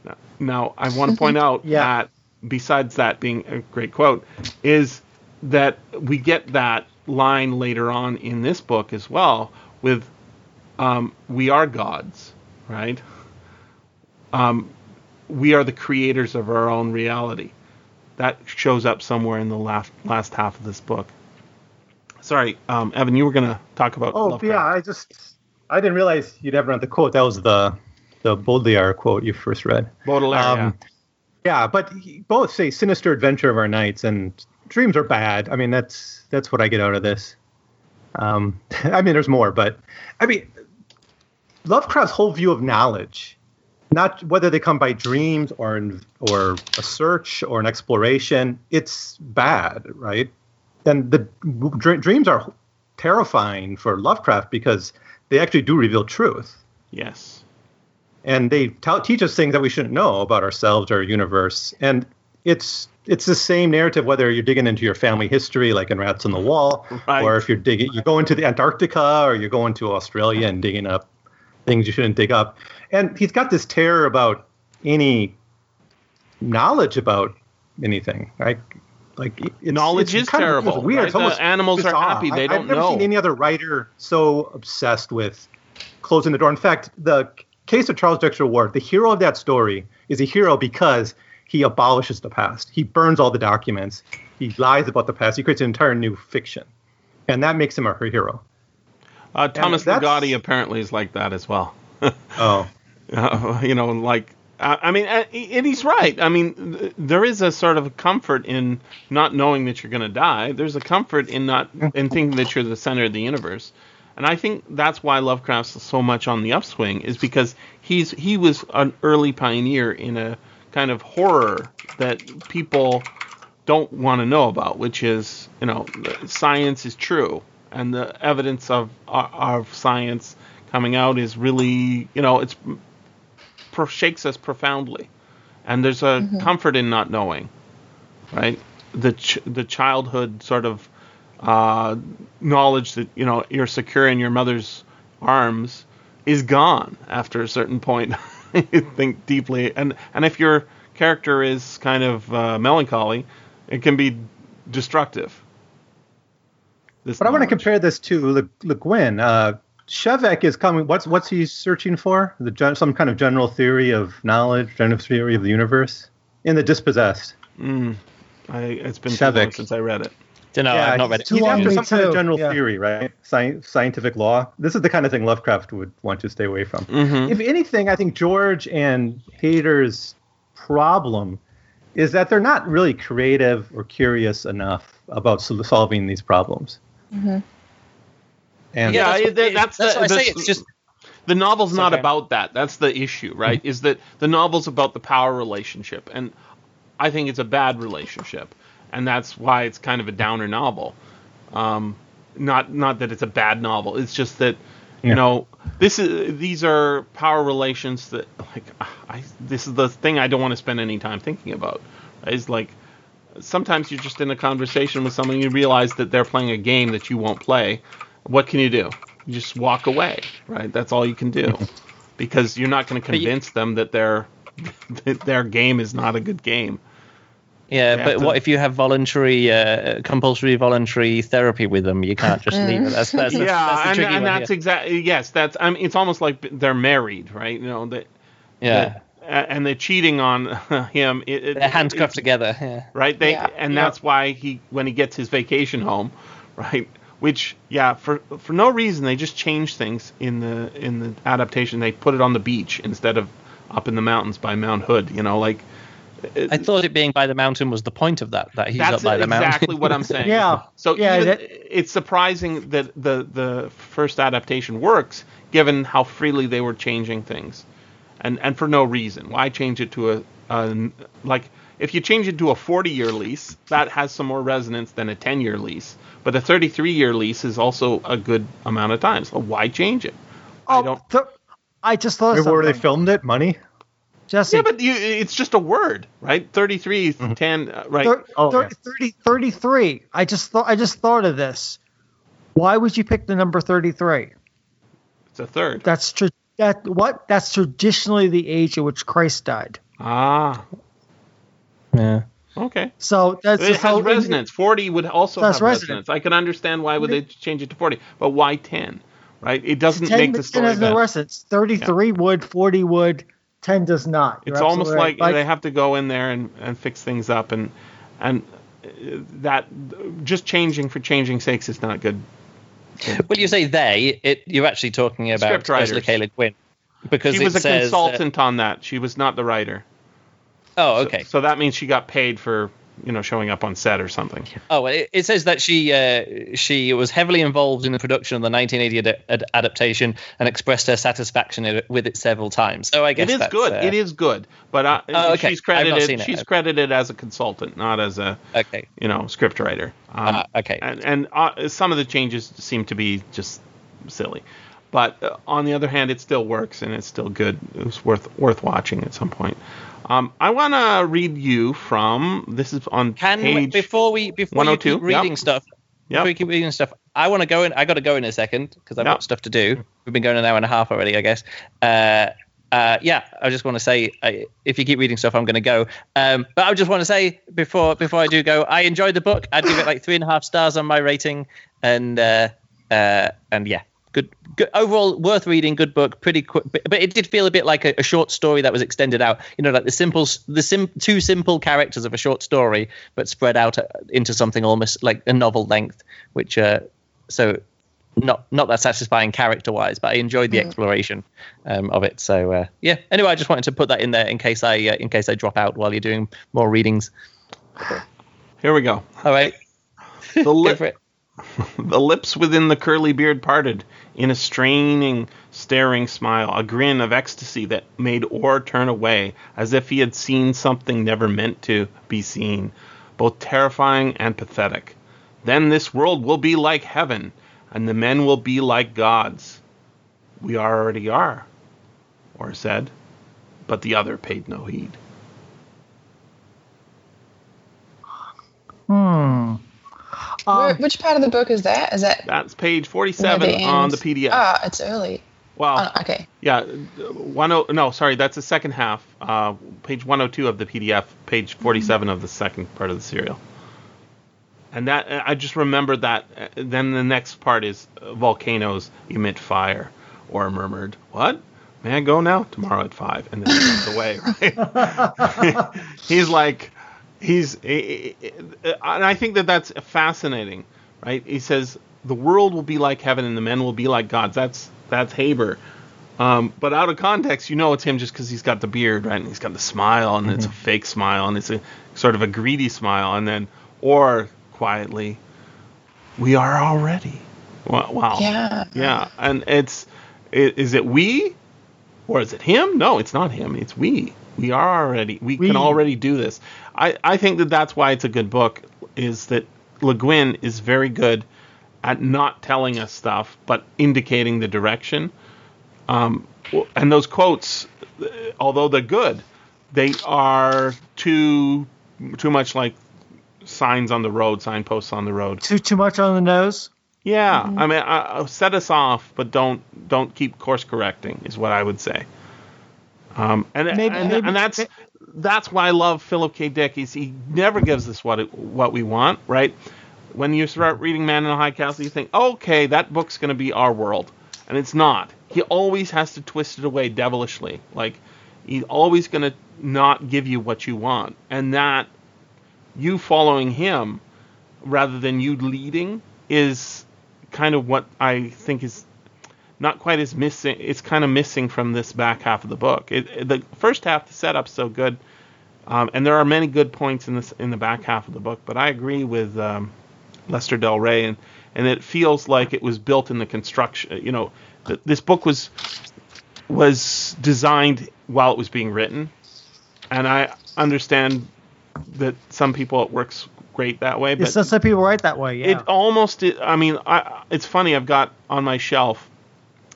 Now, now I want to point out Yeah. that besides that being a great quote, is that we get that line later on in this book as well with um, we are gods, right? Um, we are the creators of our own reality. That shows up somewhere in the last last half of this book. Sorry, um, Evan, you were going to talk about. oh Lovecraft. yeah, I just I didn't realize you'd ever read the quote. That was the the Baudelaire quote you first read. Baudelaire. Um, yeah, but both say sinister adventure of our nights and dreams are bad. I mean, that's that's what I get out of this. Um, I mean, there's more, but I mean, Lovecraft's whole view of knowledge, not whether they come by dreams or or a search or an exploration, it's bad, right? And the dr- dreams are terrifying for Lovecraft because they actually do reveal truth Yes. And they tell, teach us things that we shouldn't know about ourselves or our universe. And it's it's the same narrative whether you're digging into your family history, like in Rats on the Wall, Right. or if you're digging, you go into the Antarctica or you're going to Australia and digging up things you shouldn't dig up. And he's got this terror about any knowledge about anything, right? Like it's, Knowledge it's is kind of terrible, weird. right? It's almost The animals are happy. They I, don't I've never know. seen any other writer so obsessed with closing the door. In fact, the case of Charles Dexter Ward, the hero of that story is a hero because he abolishes the past. He burns all the documents. He lies about the past. He creates an entire new fiction, and that makes him a hero. Uh, Thomas Ligotti apparently is like that as well. Oh, Uh, you know, like I I mean, uh, and he's right. I mean, th- there is a sort of comfort in not knowing that you're going to die. There's a comfort in not in thinking that you're the center of the universe, and I think that's why Lovecraft's so much on the upswing is because he's he was an early pioneer in a kind of horror that people don't want to know about, which is you know science is true. And the evidence of of science coming out is really you know it's shakes us profoundly, and there's a mm-hmm. comfort in not knowing, right? The ch- the childhood sort of uh, knowledge that you know you're secure in your mother's arms is gone after a certain point. you think deeply, and and if your character is kind of uh, melancholy, it can be destructive. This but I want to compare this to Le, Le Guin. Uh, Shevek is coming. What's what's he searching for? The gen, some kind of general theory of knowledge, general theory of the universe in the dispossessed. Mm, I, it's been too long since I read it. Don't know. I've not read it. too He's long after me some kind of general yeah. theory, right? Sci- scientific law. This is the kind of thing Lovecraft would want to stay away from. Mm-hmm. If anything, I think George and Haber's problem is that they're not really creative or curious enough about sol- solving these problems. And Yeah, that's, what, that- that's that's the- what I say. It's just the novel's not okay. about that. That's the issue, right? Is that the novel's about the power relationship, and I think it's a bad relationship, and that's why it's kind of a downer novel. Um, not not that it's a bad novel. It's just that you know this is these are power relations that like I this is the thing I don't want to spend any time thinking about. Is like sometimes you're just in a conversation with someone you realize that they're playing a game that you won't play. What can you do? You just walk away, right? That's all you can do because you're not going to But you- convince them that their that their game is not a good game. Yeah, They but have to- what if you have voluntary, uh, compulsory voluntary therapy with them? You can't just leave it. That's that's, the- yeah, that's the and, tricky and one that's exactly yes. That's I mean, it's almost like they're married, right? You know that. yeah. that- and they're cheating on him. It, it, They're handcuffed it- together. Yeah. right? They Yeah. and Yeah. that's why he when he gets his vacation home, right? Which yeah, for for no reason they just change things in the in the adaptation. They put it on the beach instead of up in the mountains by Mount Hood. You know, like I thought it being by the mountain was the point of that. That he's that's up by the mountain. That's exactly what I'm saying. Yeah. So Yeah, even, that- it's surprising that the the first adaptation works, given how freely they were changing things, and and for no reason. Why change it to a, a like if you change it to a 40 year lease, that has some more resonance than a 10 year lease. But a 33 year lease is also a good amount of time. So why change it? I Oh, don't. th- I just thought of Where they filmed it? Money? Jesse, Yeah, but you, it's just a word, right? 33, 10, uh, right? thir- Oh, thir- yeah. 30, 33. I just thought I just thought of this. Why would you pick the number 33? It's a third. That's tra- that what? That's traditionally the age at which Christ died. Ah, Yeah. okay. So that's It so has resonance. 40 would also have resonance. resonance. I can understand why would they change it to 40, but why 10? Right? It doesn't 10, make the story. 10 story has no resonance. 33 would, 40 would, 10 does not. You're It's almost absolutely like right. they have to go in there and, and fix things up, and and uh, that just changing for changing sakes is not good. Well, you say they. It you're actually talking about Script writers. Ursula K. Le Guin because She was it a says that- consultant on that. She was not the writer. oh, So- okay. So, that means she got paid for you know showing up on set or something. Oh, it, it says that she uh, she was heavily involved in the production of the 1980 ad- ad- adaptation and expressed her satisfaction with it several times. So I guess It is good. uh, it is good, but uh, Oh, okay. she's credited. She's credited as a consultant, not as a Okay. you know script writer. Um, Ah, okay. And and uh, some of the changes seem to be just silly, but uh, on the other hand, it still works and it's still good. It was worth worth watching at some point. Um, I want to read you from this is on Can we, page before we before you keep reading yep. stuff, Yep. before you keep reading stuff, I want to go in. I got to go in a second because I've Yep. got stuff to do. We've been going an hour and a half already, I guess. Uh, uh, yeah, I just want to say, if you keep reading stuff, I'm going to go. Um, but I just want to say before before I do go, I enjoyed the book. I'd give it like three and a half stars on my rating, and uh, uh, and yeah, good, good overall worth reading. Good book, pretty quick, but, but it did feel a bit like a, a short story that was extended out. You know, like the simple, the sim, two simple characters of a short story, but spread out uh, into something almost like a novel length, which uh, so not not that satisfying character wise, but I enjoyed the exploration um, of it. So uh, yeah. Anyway, I just wanted to put that in there in case I uh, in case I drop out while you're doing more readings. Here we go. All right, The, go for it. The lips within the curly beard parted in a straining, staring smile, a grin of ecstasy that made Orr turn away, as if he had seen something never meant to be seen, both terrifying and pathetic. Then this world will be like heaven, and the men will be like gods. We already are, Orr said, but the other paid no heed. Hmm. Where, Um, which part of the book is that? Is that That's page 47 the on the PDF. Ah, it's early. wow. Oh, okay. Yeah, one oh no, sorry, that's the second half. Uh, page 102 of the PDF, page 47 of the second part of the serial. And that I just remembered that. uh, Then the next part is uh, volcanoes emit fire, Orr murmured, "What? May I go now? Tomorrow at five. And then he runs away. Right? he's like, he's, and I think that that's fascinating. Right? He says the world will be like heaven, and the men will be like gods. That's that's Haber. Um, but out of context, you know it's him just because he's got the beard, right? And he's got the smile, and it's a fake smile, and it's a sort of a greedy smile, and then Orr quietly, we are already. Wow. Yeah. Yeah, and it's i- is it we or is it him? No, it's not him. It's we. We are already. We, We. can already do this. I I think that that's why it's a good book. Is that Le Guin is very good at not telling us stuff, but indicating the direction. Um, and those quotes, uh, although they're good, they are too too much like signs on the road, signposts on the road. too too much on the nose. Yeah, I mean, uh, set us off, but don't don't keep course correcting is what I would say. Um, Um, and Maybe- and, maybe- and that's that's why I love Philip K. Dick. Is he never gives us what it, what we want, right? When you start reading Man in the High Castle, you think, okay, that book's going to be our world, and it's not. He always has to twist it away devilishly. Like he's always going to not give you what you want, and that you following him rather than you leading is kind of what I think is not quite as missing. It's kind of missing from this back half of the book. It, it- the first half, the setup's so good, um, and there are many good points in this in the back half of the book. But I agree with um, Lester Del Rey, and and it feels like it was built in the construction. You know, th- this book was was designed while it was being written, and I understand that some people it works great that way. But Some some people write that way. Yeah. it almost. I mean, I, it's funny. I've got on my shelf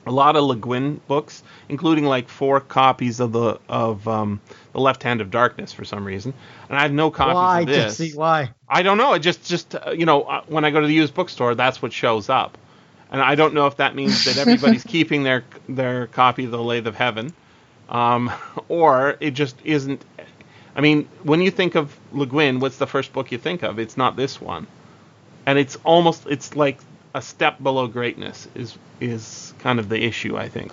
a lot of Le Guin books, including like four copies of the of um, the Left Hand of Darkness for some reason, and I have no copies why, of this. Jesse? Why? I don't know. It just just uh, you know uh, when I go to the used bookstore, that's what shows up, and I don't know if that means that everybody's keeping their their copy of the Lathe of Heaven, um, or it just isn't. I mean, when you think of Le Guin, what's the first book you think of? It's not this one, and it's almost it's like a step below greatness is is kind of the issue. I think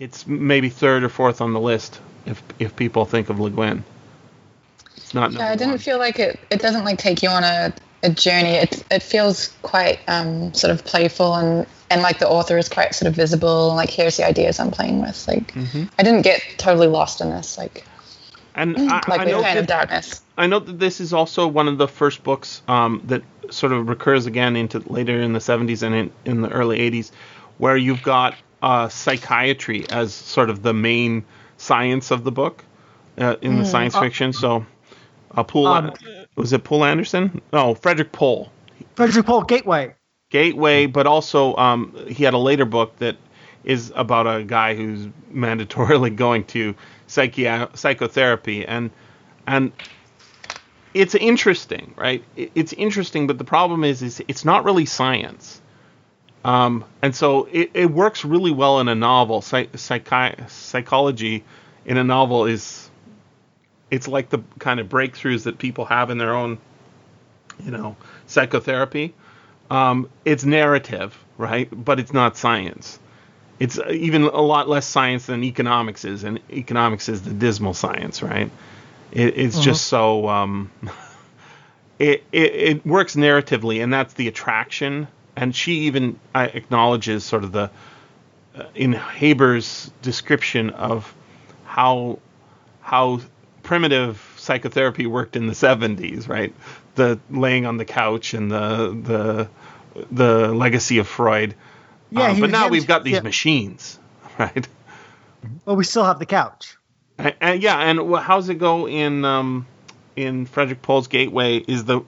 it's maybe third or fourth on the list if if people think of Le Guin. It's not. Yeah, I didn't one. feel like it. It doesn't like take you on a, a journey. It it feels quite um, sort of playful and and like the author is quite sort of visible. Like here's the ideas I'm playing with. Like Mm-hmm. I didn't get totally lost in this. Like And I, like I know of that, Darkness. I know that this is also one of the first books um, that sort of recurs again into later in the 70s and in, in the early 80s, where you've got uh, psychiatry as sort of the main science of the book uh, in the science fiction. So, uh, Poole, Um, was it Poul Anderson? No, Frederick Pohl. Frederick Pohl Gateway. Gateway, but also um, he had a later book that is about a guy who's mandatorily going to psychi- psychotherapy, and and it's interesting, right? It's interesting, but the problem is, is it's not really science, um, and so it, it works really well in a novel. Psych- psychi- psychology in a novel is it's like the kind of breakthroughs that people have in their own, you know, psychotherapy um, it's narrative, right? But it's not science. It's uh, even a lot less science than economics is, and economics is the dismal science, right? It, it's just so um, it, it it works narratively, and that's the attraction. And she even uh, acknowledges sort of the uh, in Haber's description of how how primitive psychotherapy worked in the 70s, right? The laying on the couch and the the the legacy of Freud. Yeah, Um, but now he we've got these yeah. machines, right? Well, we still have the couch. And, and yeah, and how's it go in um, in Frederick Pohl's Gateway? Is the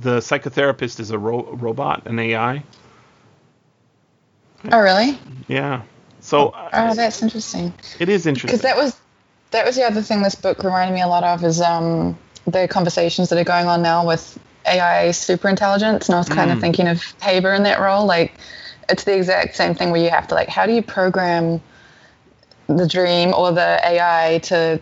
the psychotherapist is a ro- robot, an AI? Oh really? Yeah. So uh, Oh, that's interesting. it is interesting. Because that was that was the other thing this book reminded me a lot of is um, the conversations that are going on now with AI superintelligence, and I was kind Mm. of thinking of Haber in that role. Like, it's the exact same thing where you have to like, how do you program the dream or the AI to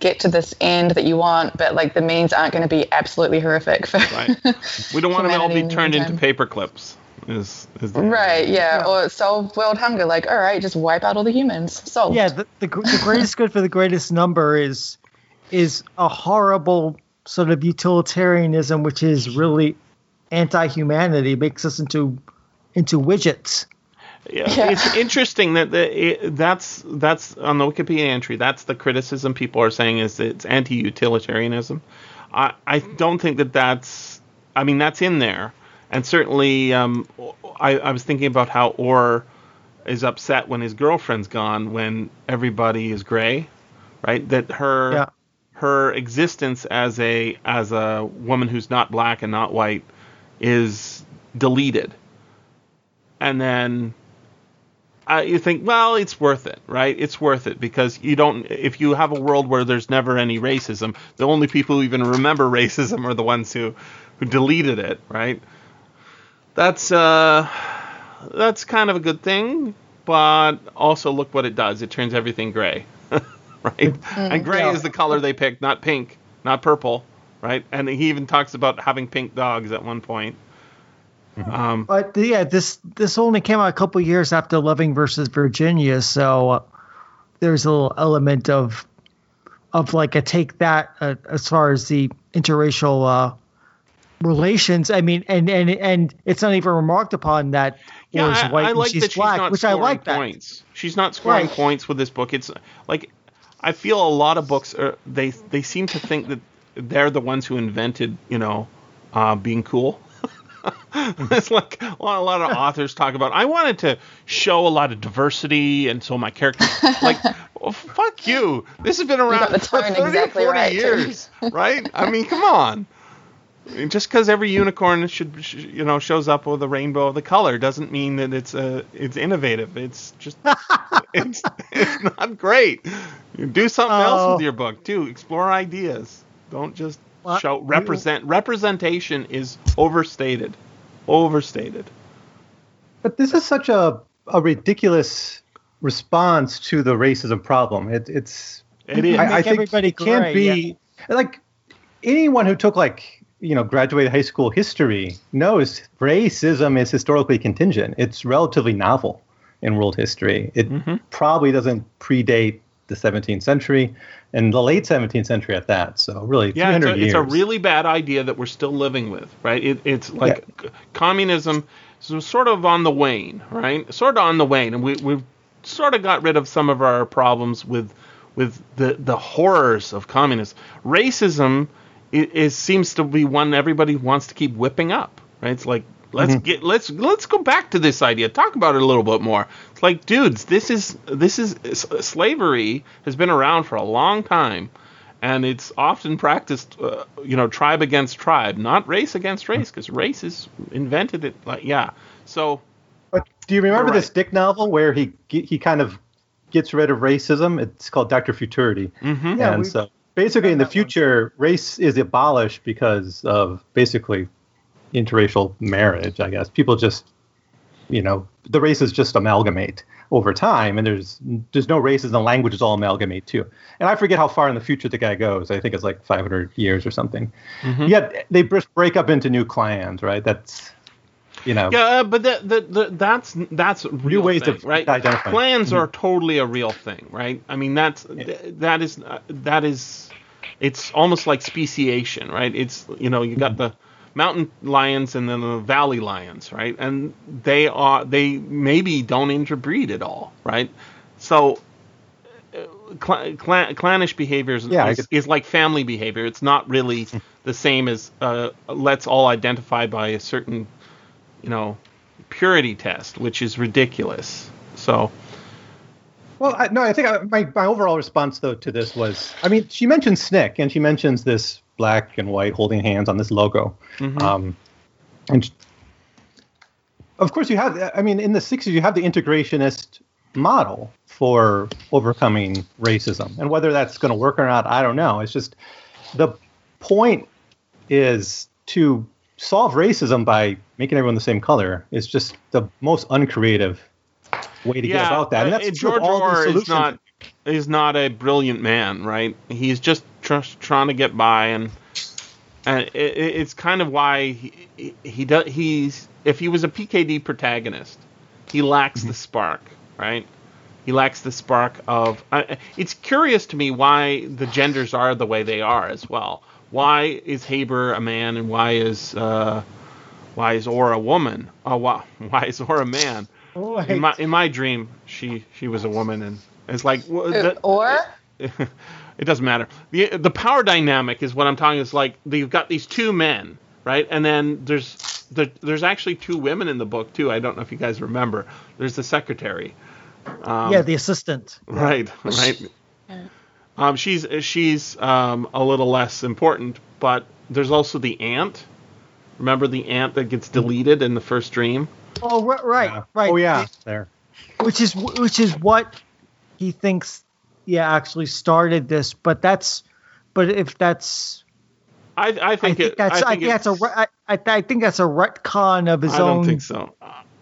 get to this end that you want, but like the means aren't going to be absolutely horrific for Right. We don't want them all to humanity be in turned into meantime. paper clips. Is, is Right, yeah. Or solve world hunger. Like, all right, just wipe out all the humans. Solved. Yeah, the, the, the greatest good for the greatest number is is a horrible sort of utilitarianism, which is really anti-humanity, makes us into into widgets. Yeah, Yeah. it's interesting that the, it, that's that's on the Wikipedia entry. That's the criticism people are saying is it's anti-utilitarianism. I I don't think that that's. I mean, that's in there, and certainly um, I, I was thinking about how Orr is upset when his girlfriend's gone when everybody is gray, right? That her Yeah. her existence as a as a woman who's not black and not white is deleted, and then uh, you think, well, it's worth it, right? It's worth it because you don't. If you have a world where there's never any racism, the only people who even remember racism are the ones who who deleted it, right? That's uh, that's kind of a good thing, but also look what it does. It turns everything gray. right? and gray Yeah. is the color they picked, not pink, not purple, right? And he even talks about having pink dogs at one point. Um, But yeah, this this only came out a couple years after Loving versus Virginia, so uh, there's a little element of of like a take that uh, as far as the interracial uh, relations. I mean, and and and it's not even remarked upon that yeah, Laura's I, white I and like she's that she's black, not which I scoring like that. points. She's not scoring Right. points with this book. It's like I feel a lot of books are they they seem to think that they're the ones who invented you know uh, being cool. it's like a lot, a lot of authors talk about. I wanted to show a lot of diversity, and so my character, like, well, fuck you. This has been around for 30 exactly 40 right, years, right? I mean, come on. I mean, Just because every unicorn should, you know, shows up with a rainbow of the color doesn't mean that it's uh, it's innovative. It's just, it's, it's not great. Do something else Oh. with your book too. Explore ideas. Don't just Well, show you- Representation is overstated. Overstated. But this is such a, a ridiculous response to the racism problem. It, it's It is. I, I think everybody it can't gray, be like anyone who took like you know graduated high school history knows racism is historically contingent. It's relatively novel in world history. It Mm-hmm. probably doesn't predate the 17th century and the late 17th century at that. So really, Yeah, it's a, it's a really bad idea that we're still living with, right? It, it's like c- communism is sort of on the wane, right? Sort of on the wane, and we we've sort of got rid of some of our problems with with the the horrors of communism. Racism is, is seems to be one everybody wants to keep whipping up, right? It's like let's get let's let's go back to this idea, talk about it a little bit more. It's like, dudes, this is this is slavery has been around for a long time and it's often practiced, uh, you know, tribe against tribe, not race against race, because race is invented it. Like, yeah. So But do you remember You're this Dick novel where he he kind of gets rid of racism? It's called Doctor Futurity. mhm. Yeah, and we- so basically, in the that one. future, race is abolished because of basically interracial marriage. I guess people just, you know, the races just amalgamate over time, and there's there's no races, and the languages all amalgamate too. And I forget how far in the future the guy goes. I think it's like 500 years or something. Yet they just break up into new clans, right? That's you know. yeah, uh, but that, that, that that's that's real ways thing, of right? identifying. Plans are totally a real thing, right? I mean, that's th- that is uh, that is it's almost like speciation, right? It's you know you got the mountain lions and then the valley lions, right? And they are they maybe don't interbreed at all, right? So uh, cl- clan- clannish behavior is, Yeah, is, is like family behavior. It's not really the same as uh, let's all identify by a certain, you know, purity test, which is ridiculous. So Well, I, no, I think I, my my overall response though to this was, I mean, she mentions SNCC and she mentions this black and white holding hands on this logo, um, and of course you have. I mean, in the '60s, you have the integrationist model for overcoming racism, and whether that's going to work or not, I don't know. It's just the point is to solve racism by making everyone the same color is just the most uncreative way to get about that. And uh, that's George Orr is not is not a brilliant man, right? He's just tr- trying to get by, and and it, it- it's kind of why he he, he does he's if he was a PKD protagonist, he lacks Mm-hmm. the spark, right? He lacks the spark of. Uh, it's curious to me why the genders are the way they are as well. Why is Haber a man and why is uh, why is Orr a woman? Oh, why, why is Orr a man? In my in my dream, she she was a woman, and it's like wh- the- or it doesn't matter. the The power dynamic is what I'm talking. Is like you've got these two men, right? And then there's the, there's actually two women in the book too. I don't know if you guys remember. There's the secretary, um, yeah, the assistant. right, right. Um, she's she's um, a little less important, but there's also the ant. Remember the ant that gets deleted in the first dream? Oh, right, right, Yeah. right. Oh yeah, there. which is which is what he thinks yeah actually started this but that's but if that's I, I i think, think it, that's i, think it's- that's a I, I, I think that's a retcon of his own. I don't think so.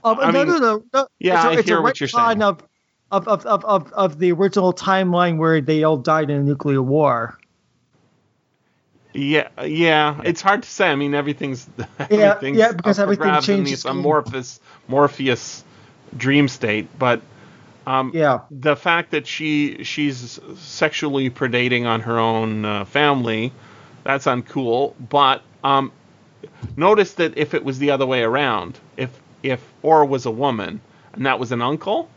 of, I no, mean, no, no, no. yeah, it's a, I hear what you're saying. of of, of, of, of, of the original timeline where they all died in a nuclear war. Yeah, yeah, it's hard to say. I mean, everything's everything's yeah, yeah, because everything grabs in changes this amorphous, Morpheus dream state. But um, Yeah. the fact that she she's sexually predating on her own uh, family, that's uncool. But um, notice that if it was the other way around, if if Orr was a woman and that was an uncle,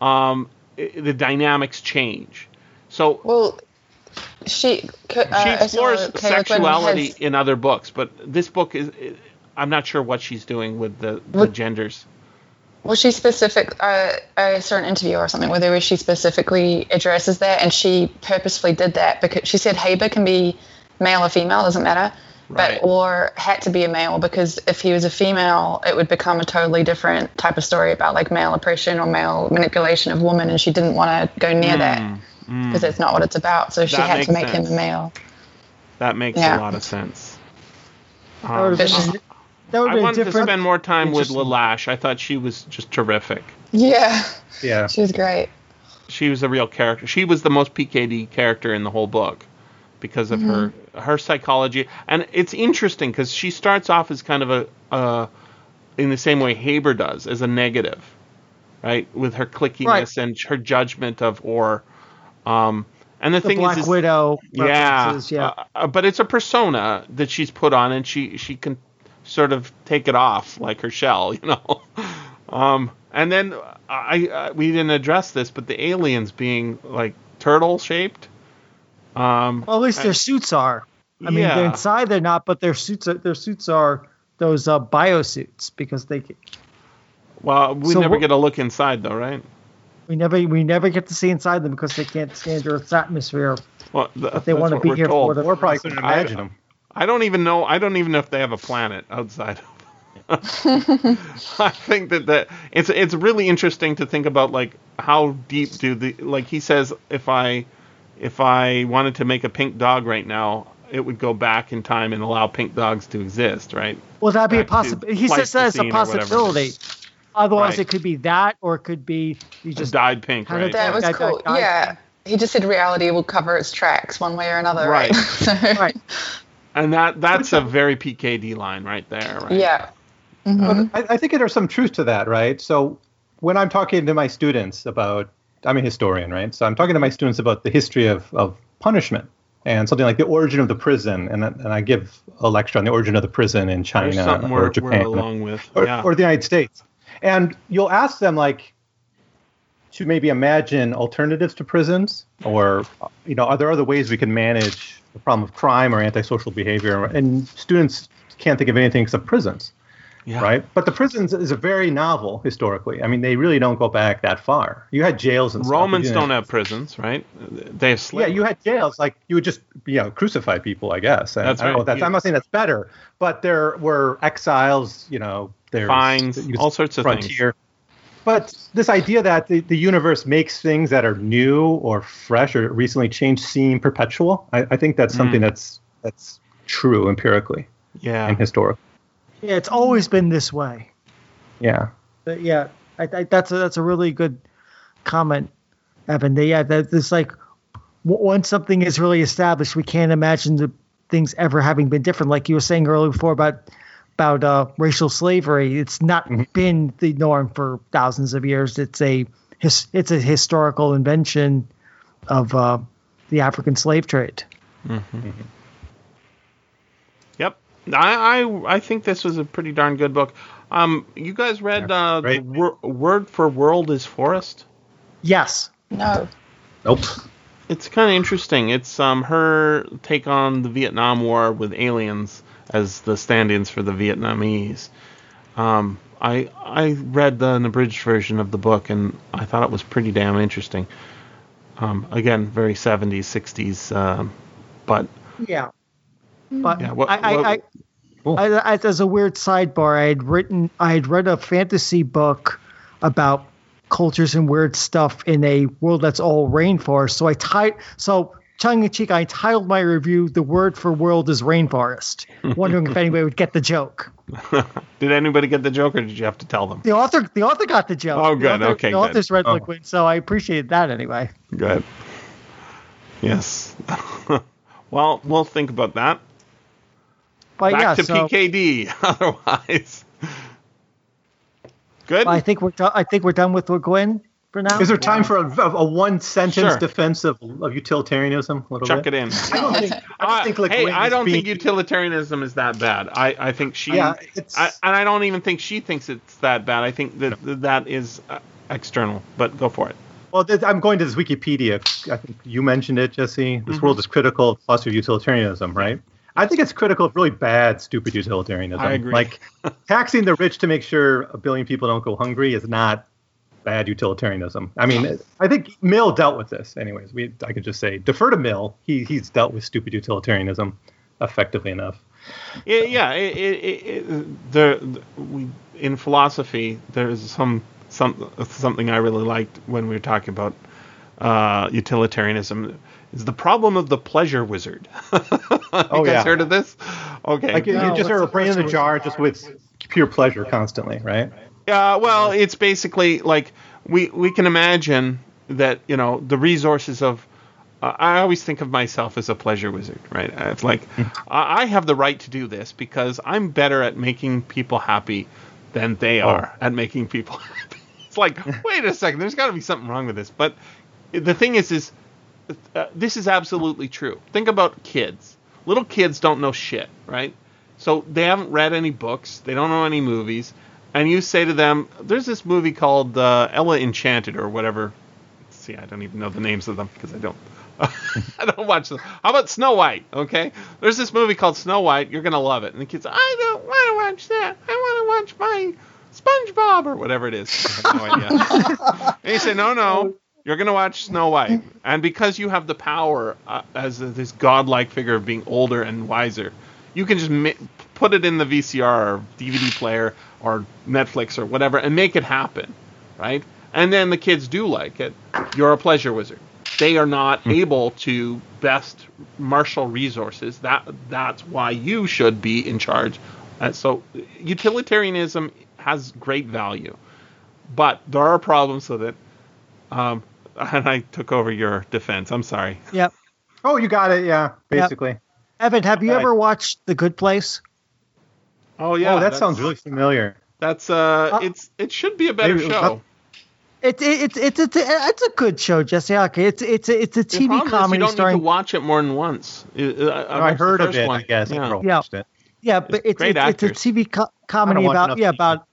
um, i the dynamics change. So Well, she uh, she explores K. Le Guin sexuality has- in other books, but this book is. I'm not sure what she's doing with the, the What- genders. Was she specific? Uh, I saw an interview or something where there was she specifically addresses that, and she purposefully did that because she said Haber can be male Orr female, doesn't matter, Right. but or had to be a male because if he was a female, it would become a totally different type of story about like male oppression or male manipulation of women, and she didn't want to go near that because that's not what it's about. So she Hmm, That had to makes make him a male. That makes Yeah. a lot of sense. Um, But she's- been, that would've I been wanted to different. spend more time with Lelache. I thought she was just terrific. Yeah, Yeah. she was great. She was a real character. She was the most PKD character in the whole book because of her her psychology. And it's interesting because she starts off as kind of a uh, in the same way Haber does as a negative, right? With her clickiness Right. and her judgment of Orr. Um, and the, the thing Black is, is Widow. yeah, yeah. uh, uh, but it's a persona that she's put on, and she she can sort of take it off like her shell, you know. um, and then I, I we didn't address this, but the aliens being like turtle shaped. Um, well, at least their suits are. I mean, Yeah. they're inside they're not, but their suits are their suits are those uh, biosuits because they Can... well, we So never get a look inside though, right? we never we never get to see inside them because they can't stand Earth's atmosphere. Well, th- But they wanna be we're here for told. We're probably couldn't I- imagine them. I don't even know. I don't even know if they have a planet outside. I think that that it's it's really interesting to think about like how deep do the like he says if I if I wanted to make a pink dog right now it would go back in time and allow pink dogs to exist right Well, that'd be a Back to possibility. He says that's a Pleistocene or whatever. possibility. Otherwise, Right. it could be that, or it could be you just just dyed pink right That was That- that cool. guy- Yeah. He just said reality will cover its tracks one way or another, right? Right. So- right. And that that's a very PKD line right there right Yeah. Mm-hmm. But I, I think there's some truth to that, right? So when I'm talking to my students about, I'm a historian, right? So I'm talking to my students about the history of, of punishment and something like the origin of the prison, and, and I give a lecture on the origin of the prison in China or we're, we're Japan along with or, yeah or the United States. And you'll ask them like to maybe imagine alternatives to prisons, or you know, are there other ways we can manage the problem of crime or antisocial behavior? And students can't think of anything except prisons, yeah right? But the prisons is a very novel historically. I mean, they really don't go back that far. You had jails and Romans you don't have prisons right they have Yeah, you had jails. Like you would just, you know, crucify people. I guess. And That's I right. that's, You- I'm not saying that's better, but there were exiles. You know, there's Fines, all sorts of things. But this idea that the, the universe makes things that are new or fresh or recently changed seem perpetual, I, I think that's Mm. something that's that's true empirically yeah and historically. Yeah, it's always been this way. Yeah. But yeah, I, I, that's a, that's a really good comment, Evan. They, yeah, that it's like once something is really established, we can't imagine the things ever having been different. Like you were saying earlier before about about uh, racial slavery, it's not been the norm for thousands of years. It's a his, it's a historical invention of uh, the African slave trade. Yep. I, I I think this was a pretty darn good book. Um, you guys read uh, great. the wor- Word for World is Forest? Yes. No. Nope. It's kind of interesting. It's um her take on the Vietnam War with aliens as the stand-ins for the Vietnamese. Um, I I read the abridged version of the book and I thought it was pretty damn interesting. Um, again, very 70s, 60s, um, but Yeah. But Yeah, what- I, I, what- I, Cool. I, I, as a weird sidebar, I had written, I had read a fantasy book about cultures and weird stuff in a world that's all rainforest. So I tied, so tongue in cheek, I titled my review "The word for world is rainforest," wondering if anybody would get the joke. did anybody get the joke, or did you have to tell them? The author, the author got the joke. Oh, The good. author- Okay, The good. author's read Oh. Le Guin, so I appreciated that anyway. Good. Yes. well, we'll think about that. But Back yeah, to so PKD. Otherwise, good. I think we're do- I think we're done with Le Guin for now. Is there time for a, a one sentence Sure. defense of, of utilitarianism? A little Chuck bit? it in. I don't think. I don't Uh, think Le hey, I don't think utilitarianism is that bad. I, I think she, Yeah, it's- I, and I don't even think she thinks it's that bad. I think that that is uh, external. But go for it. Well, I'm going to this Wikipedia. I think you mentioned it, Jesse. This Mhm. world is critical of philosophy of utilitarianism, right? I think it's critical of really bad, stupid utilitarianism. I agree. Like taxing the rich to make sure a billion people don't go hungry is not bad utilitarianism. I mean, I think Mill dealt with this. Anyways, we I could just say defer to Mill. He he's dealt with stupid utilitarianism effectively enough. Yeah, yeah. It, it, it, it, there, we in philosophy, there's some some something I really liked when we were talking about uh, utilitarianism. Is the problem of the pleasure wizard? you Oh, guys yeah. heard of this? Okay. Like you just are a brain in first a jar, just with pure pleasure constantly, right? Yeah, well, it's basically like we we can imagine that you know the resources of. Uh, I always think of myself as a pleasure wizard, right? Uh, It's like I I have the right to do this because I'm better at making people happy than they are at making people happy. It's like, wait a second, there's got to be something wrong with this. But the thing is, is uh, this is absolutely true. Think about kids. Little kids don't know shit, right? So they haven't read any books, they don't know any movies, and you say to them, "There's this movie called uh, Ella Enchanted or whatever." Let's See, I don't even know the names of them because I don't. I don't watch them. How about Snow White? Okay, there's this movie called Snow White. You're gonna love it. And the kids, I don't want to watch that. I want to watch my SpongeBob or whatever it is. I have no idea. and you say, no, no, you're going to watch Snow White. And because you have the power uh, as this godlike figure of being older and wiser, you can just ma- put it in the VCR or DVD player or Netflix or whatever and make it happen, right? And then the kids do like it. You're a pleasure wizard. They are not able to best marshal resources. That that's why you should be in charge. Uh, so utilitarianism has great value, but there are problems with it. Um, and I took over your defense. I'm sorry. Yep. Oh, you got it. Yeah, basically. Evan, have you ever watched The Good Place? Oh yeah, oh, that sounds really familiar. That's uh, Uh, it's it should be a better maybe- show. It, it, it's it's it's a, it's a good show, Jesse. Okay, it's it's a, it's a The TV problem is comedy you don't starring. need to watch it more than once. I, Oh, I heard of it. one. I guess I Yeah. Yeah. it. Yeah, but it's great it's, it's a. TV co- comedy about yeah TV. about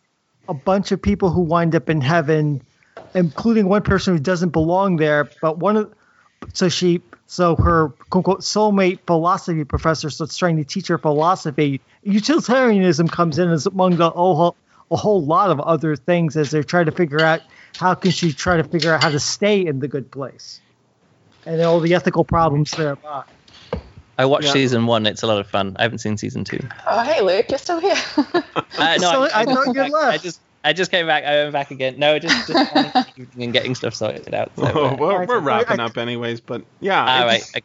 a bunch of people who wind up in heaven, including one person who doesn't belong there. But one of so she so her quote unquote soulmate philosophy professor starts trying to teach her philosophy. Utilitarianism comes in as among the whole a whole lot of other things as they're trying to figure out how can she try to figure out how to stay in the good place, and all the ethical problems thereby. I watched Yeah. season one. It's a lot of fun. I haven't seen season two. Oh, hey, Luke, you're still here. Uh, no, So, I, I thought you I, left. I just I just came back. I went back again. No, just just planning the evening and getting stuff sorted out. So, uh, we're, we're wrapping up anyways, but yeah, all right. it's, I,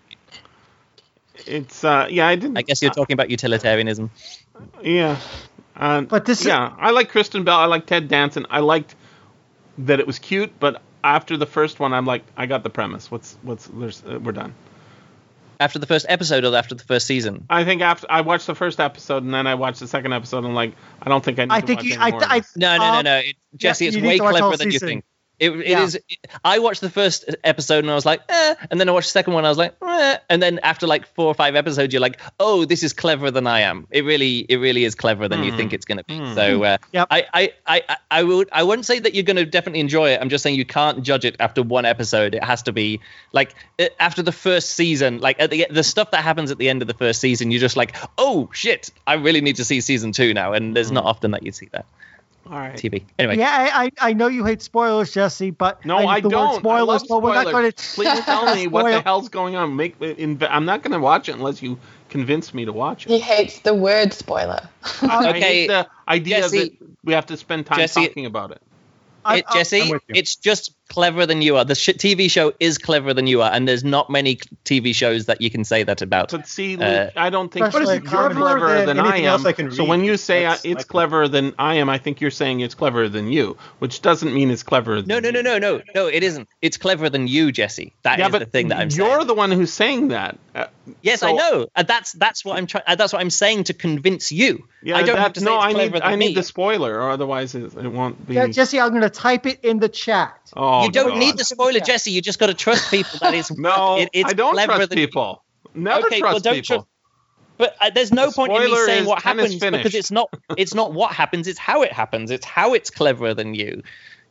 it's uh, yeah, I didn't. I guess you're talking about utilitarianism. Yeah. Uh, But this is- yeah, I like Kristen Bell. I like Ted Danson. I liked that it was cute, but after the first one, I'm like, I got the premise. What's what's there's uh, we're done. After the first episode or after the first season? I think after I watched the first episode and then I watched the second episode, and I'm like, I don't think I need I to think watch you. any I, more of I, this. No, no, no, no. It, Jesse, you it's way to cleverer whole than you think. It, it Yeah. is- I watched the first episode and I was like, eh, and then I watched the second one. I was like, eh. and then after like four or five episodes, you're like, oh, this is cleverer than I am. It really, it really is cleverer than you Hmm. think it's going to be. Hmm. So, uh, Yep. I, I, I, I- would, I wouldn't say that you're going to definitely enjoy it. I'm just saying you can't judge it after one episode. It has to be like uh, after the first season, like at the the stuff that happens at the end of the first season, you're just like, oh shit, I really need to see season two now. And there's Hmm. not often that you see that All right. TV. Anyway. Yeah, I, I I know you hate spoilers, Jesse, but No, I, the don't. Word spoilers, I love but we're not going to. Please tell me what the hell's going on. Make in, I'm not going to watch it unless you convince me to watch it. he hates the word spoiler. I Okay, hate the idea Jesse- that we have to spend time Jesse- talking about it. It, I- Jesse, I'm with you. it's just cleverer than you are. The sh- TV show is cleverer than you are, and there's not many TV shows that you can say that about. But see, Uh, I don't think Especially you're cleverer cleverer than than I am. I can so when you say uh, it's my- cleverer than I am, I think you're saying it's cleverer than you, which doesn't mean it's cleverer. No, than no, no, you. no, no, no. It isn't. It's cleverer than you, Jesse. That is Yeah, but the thing that I'm you're saying. the one who's saying that. Uh, Yes, I know. And that's that's what I'm trying. That's what I'm saying to convince you. Yeah, I don't that, have to say no, it's I need than I need me. the spoiler, or otherwise it, it won't be. Yeah, Jesse, I'm going to type it in the chat. oh, you don't God. need the spoiler, Jesse. You just got to trust people. That is No, it, it's I don't cleverer trust than people. Never Okay, well, trust don't people. trust- But uh, there's no The point in me saying what happens because it's not it's not what happens. It's how it happens. It's how it's cleverer than you.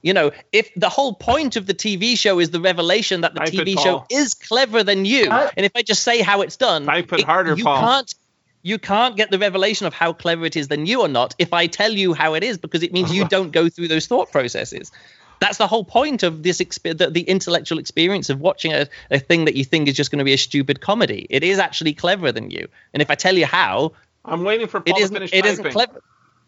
You know, if the whole point of the TV show is the revelation that the Type TV show is cleverer than you, I- and if I just say how it's done, Type it harder, you Paul. can't you can't get the revelation of how clever it is than you or not if I tell you how it is because it means you don't go through those thought processes. That's the whole point of this exp- the, the intellectual experience of watching a, a thing that you think is just going to be a stupid comedy. It is actually cleverer than you. And if I tell you how, I'm waiting for it Paul to isn't finish it isn't clever.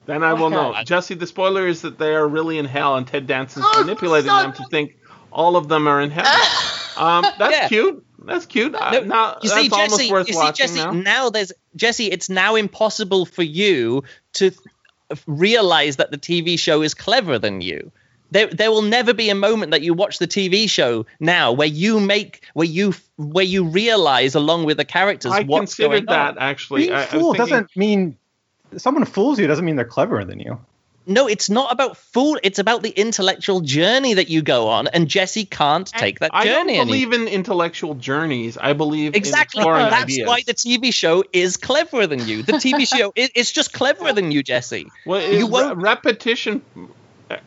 Then I will know. Jesse, the spoiler is that they are really in hell, and Ted Danson's Oh, manipulating son- them to think all of them are in heaven. um, that's Yeah. cute. That's cute. Uh, No, now, you that's see, almost Jesse. worth You see, watching Jesse. now. Now there's Jesse. It's now impossible for you to th- realize that the TV show is cleverer than you. There, there will never be a moment that you watch the TV show now where you make where you where you realize along with the characters I what's considered going that on. actually. Being I, I was fooled thinking- doesn't mean someone fools you doesn't mean they're cleverer than you. No, it's not about fool. It's about the intellectual journey that you go on, and Jesse can't take that I don't journey anymore. believe in intellectual journeys. I believe Exactly. in exploring That's ideas. why the TV show is cleverer than you. The TV show it, it's just cleverer than you, Jesse. well, you it- won't- re- repetition.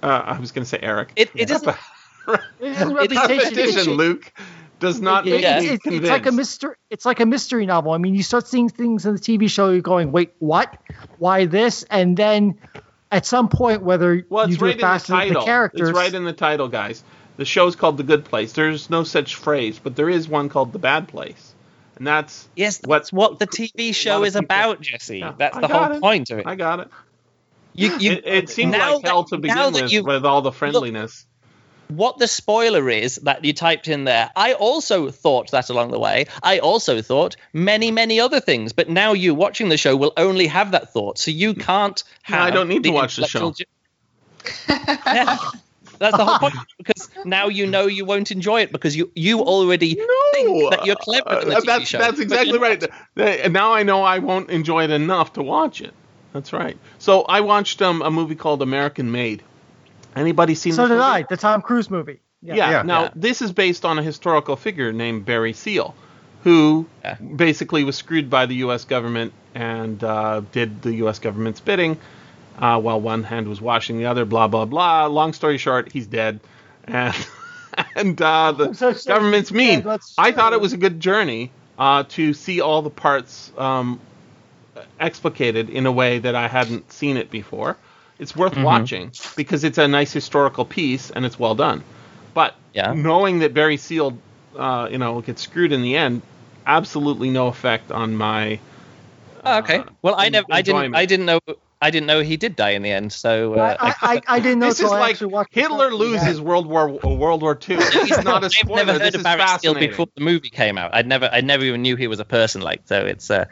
Uh, I was going to say Eric. It, it isn't. It is It is reputation. repetition, Luke, does not make Yeah. me It's, it's like a mystery. It's like a mystery novel. I mean, you start seeing things in the TV show, you're going, "Wait, what? Why this?" And then, at some point, whether Well, you it's do right it in the faster than title. the characters, It's right in the title, guys. The show's called The Good Place. There's no such phrase, but there is one called The Bad Place, and that's Yes, What- that's what the TV show is people- about, Jesse. Yeah, that's I the whole it. point of it. I got it. You, you, It, it seemed like hell that- to now begin with, you- with all the friendliness. what the spoiler is that you typed in there. I also thought that along the way. I also thought many, many other things. But now you watching the show will only have that thought, so you can't No, have. I don't need to watch the show. ju- Yeah. That's the whole point because now you know you won't enjoy it because you you already think that you're clever than the uh, that's show. that's exactly right. Uh, Now I know I won't enjoy it enough to watch it. That's right. So I watched um, a movie called American Made. Anybody seen? so this did movie? I. The Tom Cruise movie. Yeah. Yeah. Now Yeah. this is based on a historical figure named Barry Seal, who Yeah. basically was screwed by the U.S. government and uh, did the U.S. government's bidding, uh, while one hand was washing the other. Blah blah blah. Long story short, he's dead, and and uh, the I'm so government's mean. dead, I thought it was a good journey uh, to see all the parts um, explicated in a way that I hadn't seen it before. It's worth Mm-hmm. watching because it's a nice historical piece and it's well done. But Yeah. knowing that Barry Seal, uh, you know, gets screwed in the end, absolutely no effect on my. Oh, okay. uh, Well, I en- never, I didn't. I didn't know, I didn't know he did die in the end. So uh, I, I, I didn't know This is I like actually watched the Hitler show. loses World War World War II. It's not a I've never heard this of Barry Seal before the movie came out. I'd never, I never even knew he was a person. Like, so it's uh,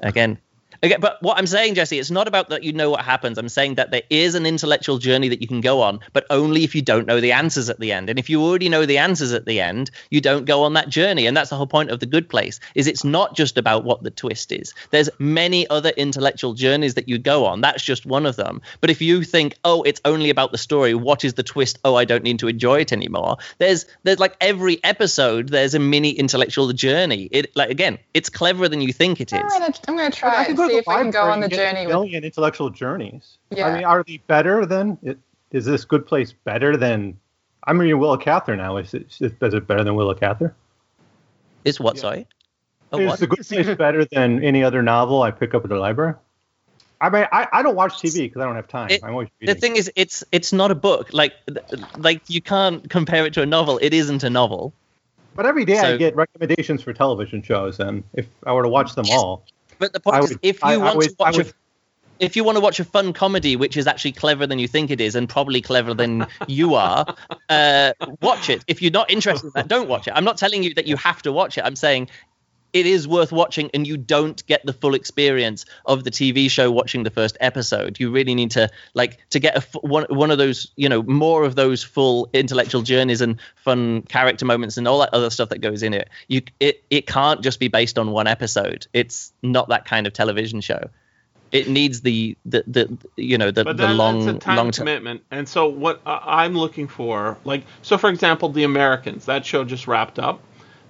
again, again. But what I'm saying, Jesse, it's not about that you know what happens. I'm saying that there is an intellectual journey that you can go on, but only if you don't know the answers at the end. And if you already know the answers at the end, you don't go on that journey. And that's the whole point of the Good Place. Is it's not just about what the twist is. There's many other intellectual journeys that you go on. That's just one of them. But if you think, oh, it's only about the story, what is the twist? Oh, I don't need to enjoy it anymore. There's there's like every episode, there's a mini intellectual journey. It like again, it's cleverer than you think it is. I'm gonna, I'm gonna But try can and go to see if I can go on the journey a with. million intellectual journeys. Yeah. I mean, are they better than? It, is this good place better than? I'm reading Willa Cather now. Is it, is it better than Willa Cather? Is what? Sorry. Oh, is what? the good place better than any other novel I pick up at the library? I mean, I, I don't watch TV because I don't have time. It- I'm always the thing is, it's it's not a book. Like like you can't compare it to a novel. It isn't a novel. but every day I get recommendations for television shows, and if I were to watch them all, But the I point would. is, if you I, I want would, to watch would, a if you want to watch a fun comedy, which is actually cleverer than you think it is, and probably cleverer than you are, uh, watch it. If you're not interested in that, don't watch it. I'm not telling you that you have to watch it. I'm saying it is worth watching, and you don't get the full experience of the TV show watching the first episode. You really need to like to get a f- one one of those, you know, more of those full intellectual journeys and fun character moments and all that other stuff that goes in it. You it it can't just be based on one episode. It's not that kind of television show it needs the the, the you know the, But the long time long commitment. And so what I'm looking for, like, so for example, The Americans, that show just wrapped up.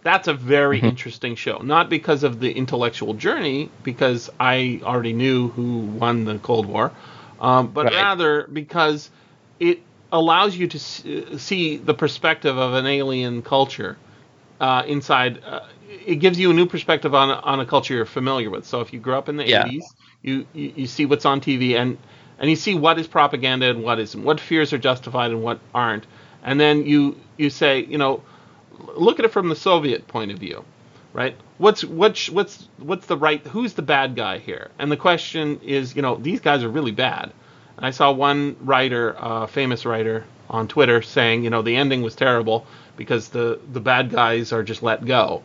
That's a very Mm-hmm. interesting show. Not because of the intellectual journey, because I already knew who won the Cold War, um, but Right. rather because it allows you to see the perspective of an alien culture uh, inside. Uh, it gives you a new perspective on on a culture you're familiar with. So if you grew up in the Yeah. 80s, you, you you see what's on TV and and you see what is propaganda and what isn't, what fears are justified and what aren't, and then you you say, you know, look at it from the Soviet point of view, right? What's what's what's what's the right? Who's the bad guy here? And the question is, you know, these guys are really bad. And I saw one writer, uh, famous writer, on Twitter saying, you know, the ending was terrible because the the bad guys are just let go.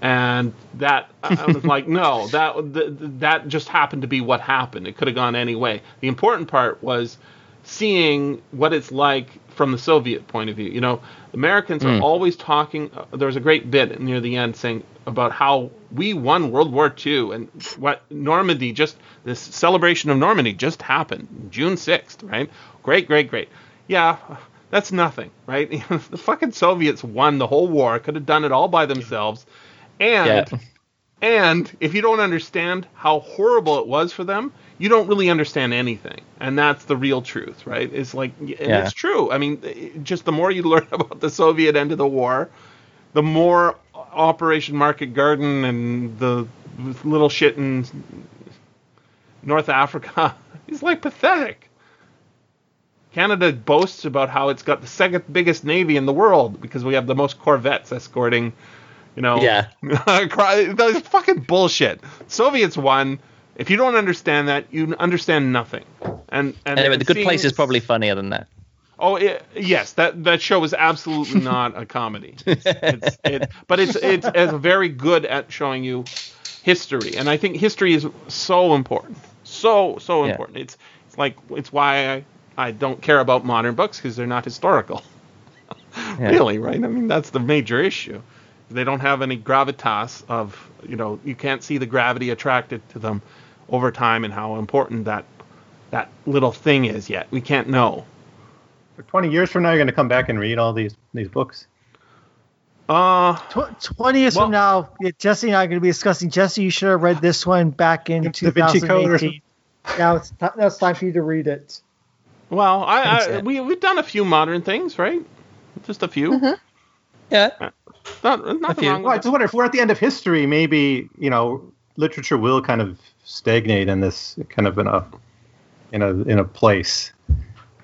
And that I was like, no, that th- th- that just happened to be what happened. It could have gone any way. The important part was seeing what it's like from the Soviet point of view. You know, Americans are always talking. Uh, there was a great bit near the end saying about how we won World War II and what Normandy just this celebration of Normandy just happened June 6th, right? Great, great, great. Yeah, that's nothing, right? the fucking Soviets won the whole war. Could have done it all by themselves. And Yeah. and if you don't understand how horrible it was for them, you don't really understand anything. And that's the real truth, right? It's like, and Yeah. it's true. I mean, just the more you learn about the Soviet end of the war, the more Operation Market Garden and the little shit in North Africa is like pathetic. Canada boasts about how it's got the second biggest navy in the world because we have the most corvettes escorting, you know, Yeah. that's fucking bullshit. Soviets won. If you don't understand that, you understand nothing. And, and Anyway, the good seeing- place is probably funnier than that. Oh it, yes, that that show is absolutely not a comedy. It's, it's, it, but it's it's it's very good at showing you history, and I think history is so important, so so Yeah. important. It's it's like it's why I I don't care about modern books because they're not historical. Really, right? I mean, that's the major issue. They don't have any gravitas of you know you can't see the gravity attracted to them over time and how important that that little thing is yet. We can't know. For 20 years from now, you're going to come back and read all these these books. Uh, Tw- 20 years Well- from now, Jesse and I are going to be discussing. Jesse, you should have read this one back in Da Vinci 2018. Now it's, t- now it's time for you to read it. well, I, I we we've done a few modern things, right? Just a few. Yeah. Not, nothing few. wrong Well, I just wonder if we're at the end of history, maybe you know, literature will kind of stagnate in this kind of in a in a in a place.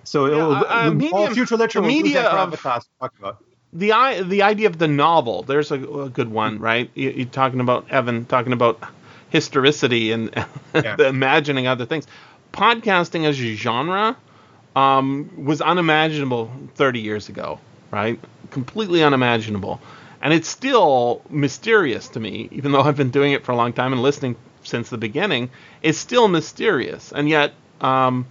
So it'll, uh, all future literature will lose media that of- gravitas about. the i the idea of the novel. There's a, a good one, right? You, you're talking about Evan talking about historicity and Yeah. the imagining other things. Podcasting as a genre um, was unimaginable 30 years ago, right? Completely unimaginable. And it's still mysterious to me, even though I've been doing it for a long time and listening since the beginning. is still mysterious. And yet, um,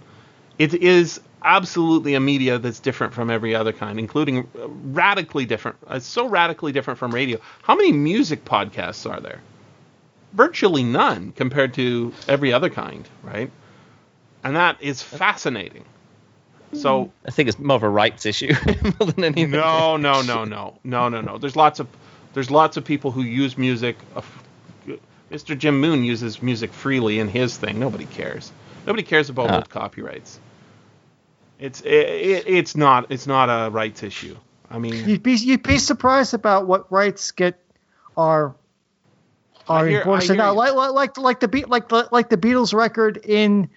it is absolutely a media that's different from every other kind, including uh, radically different. It's so radically different from radio. How many music podcasts are there? Virtually none compared to every other kind, right? And that is fascinating. So I think it's more of a rights issue more than anything. no, no, no, no, no, no, no. There's lots of there's lots of people who use music. Uh, Mr. Jim Moon uses music freely in his thing. Nobody cares. Nobody cares about Ah. old copyrights. It's it, it, it's not it's not a rights issue. I mean, You'd be you'd be surprised about what rights get are are I hear- enforced. Now, like like like like the Be- like the like the Beatles record in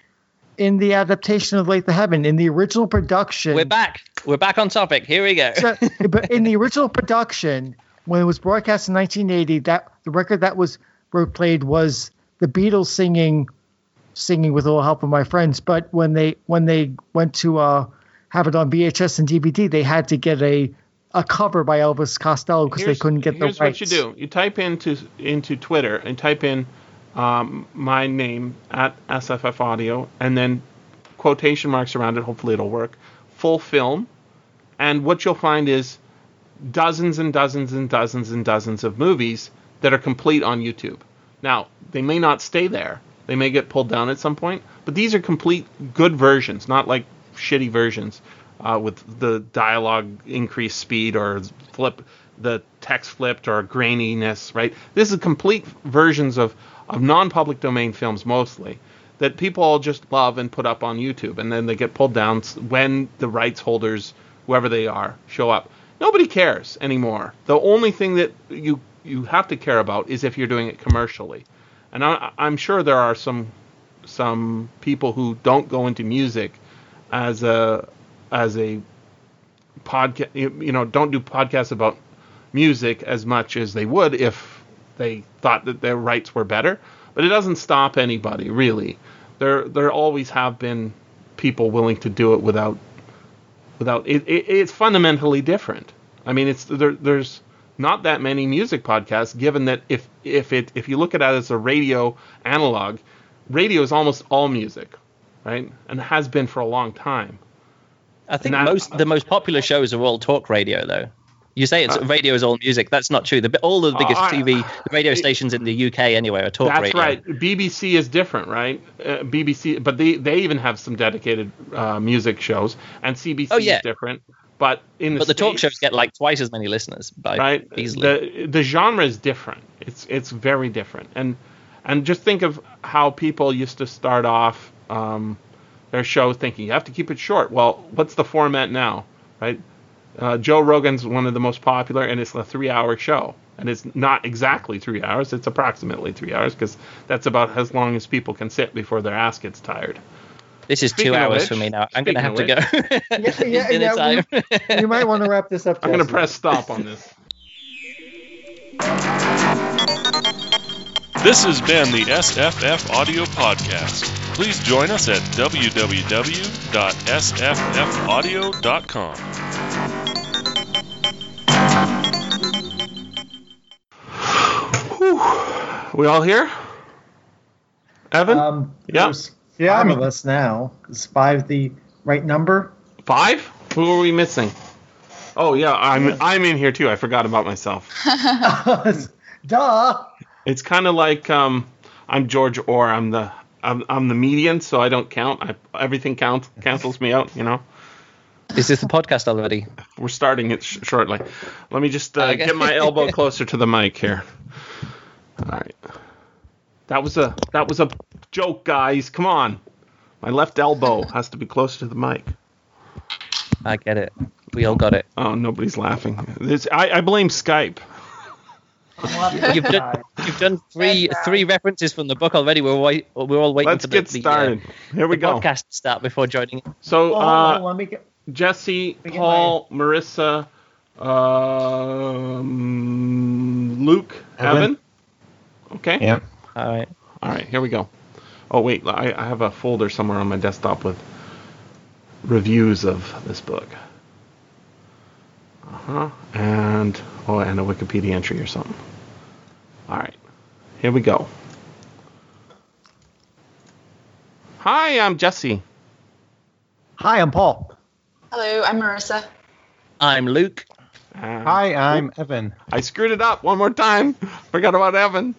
in the adaptation of Lathe of Heaven in the original production. We're back. We're back on topic. Here we go. So, but in the original production, when it was broadcast in 1980, that the record that was were played was the Beatles singing singing with a little help of my friends. But when they when they went to uh, have it on VHS and DVD, they had to get a a cover by Elvis Costello because they couldn't get the rights. Here's what you do: you type into into Twitter and type in um, my name at SFF Audio, and then quotation marks around it. Hopefully, it'll work. Full film, and what you'll find is dozens and dozens and dozens and dozens of movies that are complete on YouTube. Now, they may not stay there. They may get pulled down at some point, but these are complete good versions, not like shitty versions uh, with the dialogue increased speed or flip the text flipped or graininess, right? This is complete versions of, of non-public domain films mostly that people all just love and put up on YouTube, and then they get pulled down when the rights holders, whoever they are, show up. Nobody cares anymore. The only thing that you you have to care about is if you're doing it commercially, and I, I'm sure there are some some people who don't go into music as a as a podcast you you know don't do podcasts about music as much as they would if they thought that their rights were better. But it doesn't stop anybody really. There there always have been people willing to do it without without it, it it's fundamentally different. I mean it's there there's not that many music podcasts given that if if it if you look at it as a radio analog radio is almost all music right and has been for a long time I think Now- most the most popular shows are all talk radio, though. You say it's Uh, radio is all music. That's not true. The, all the biggest I- TV radio stations in the UK anyway are talk That's radio. right. BBC is different, right? Uh, BBC, but they they even have some dedicated uh, music shows, and CBC Oh, yeah. is different. But in the But the talk shows get like twice as many listeners by right, easily. the the genre is different. It's it's very different, and and just think of how people used to start off um, their show thinking you have to keep it short. Well, what's the format now, right? Uh, Joe Rogan's one of the most popular, and it's a three-hour show, and it's not exactly three hours. It's approximately three hours because that's about as long as people can sit before their ass gets tired. This is speaking two hours which- for me now. I'm going to have to go. Yeah, yeah, yeah, time. we- you might want to wrap this up. I'm gonna press stop on this. This has been the SFF Audio Podcast. Please join us at www.sffaudio.com. We all here? Evan, Um, Yeah. There's Yeah, five I'm- of us now. Is five the right number? five. Who are we missing? Oh yeah, I'm I'm in here too. I forgot about myself. Duh. It's kind of like um, I'm George Orr. I'm the I'm, I'm the median, so I don't count. I, everything counts cancels me out. You know. is this the podcast already? We're starting it sh- shortly. Let me just uh, Okay. get my elbow closer to the mic here. All right. That was a that was a joke, guys. Come on. My left elbow has to be closer to the mic. I get it. We all got it. Oh, nobody's laughing. This, I, I blame Skype. You've done, you've done three three references from the book already. We're wait, we're all waiting Let's for the, get the, uh, started. Here we the go. podcast to start before joining. So, Oh, uh, let me get. Jesse, get Paul, Marissa, um, Luke, Evan. Evan. Okay. Yeah. All right. All right. Here we go. Oh wait, I, I have a folder somewhere on my desktop with reviews of this book. Uh huh. And oh, and a Wikipedia entry or something. All right. Here we go. Hi, I'm Jesse. Hi, I'm Paul. Hello, I'm Marissa. I'm Luke. And Hi, I'm Evan. I screwed it up one more time. Forgot about Evan.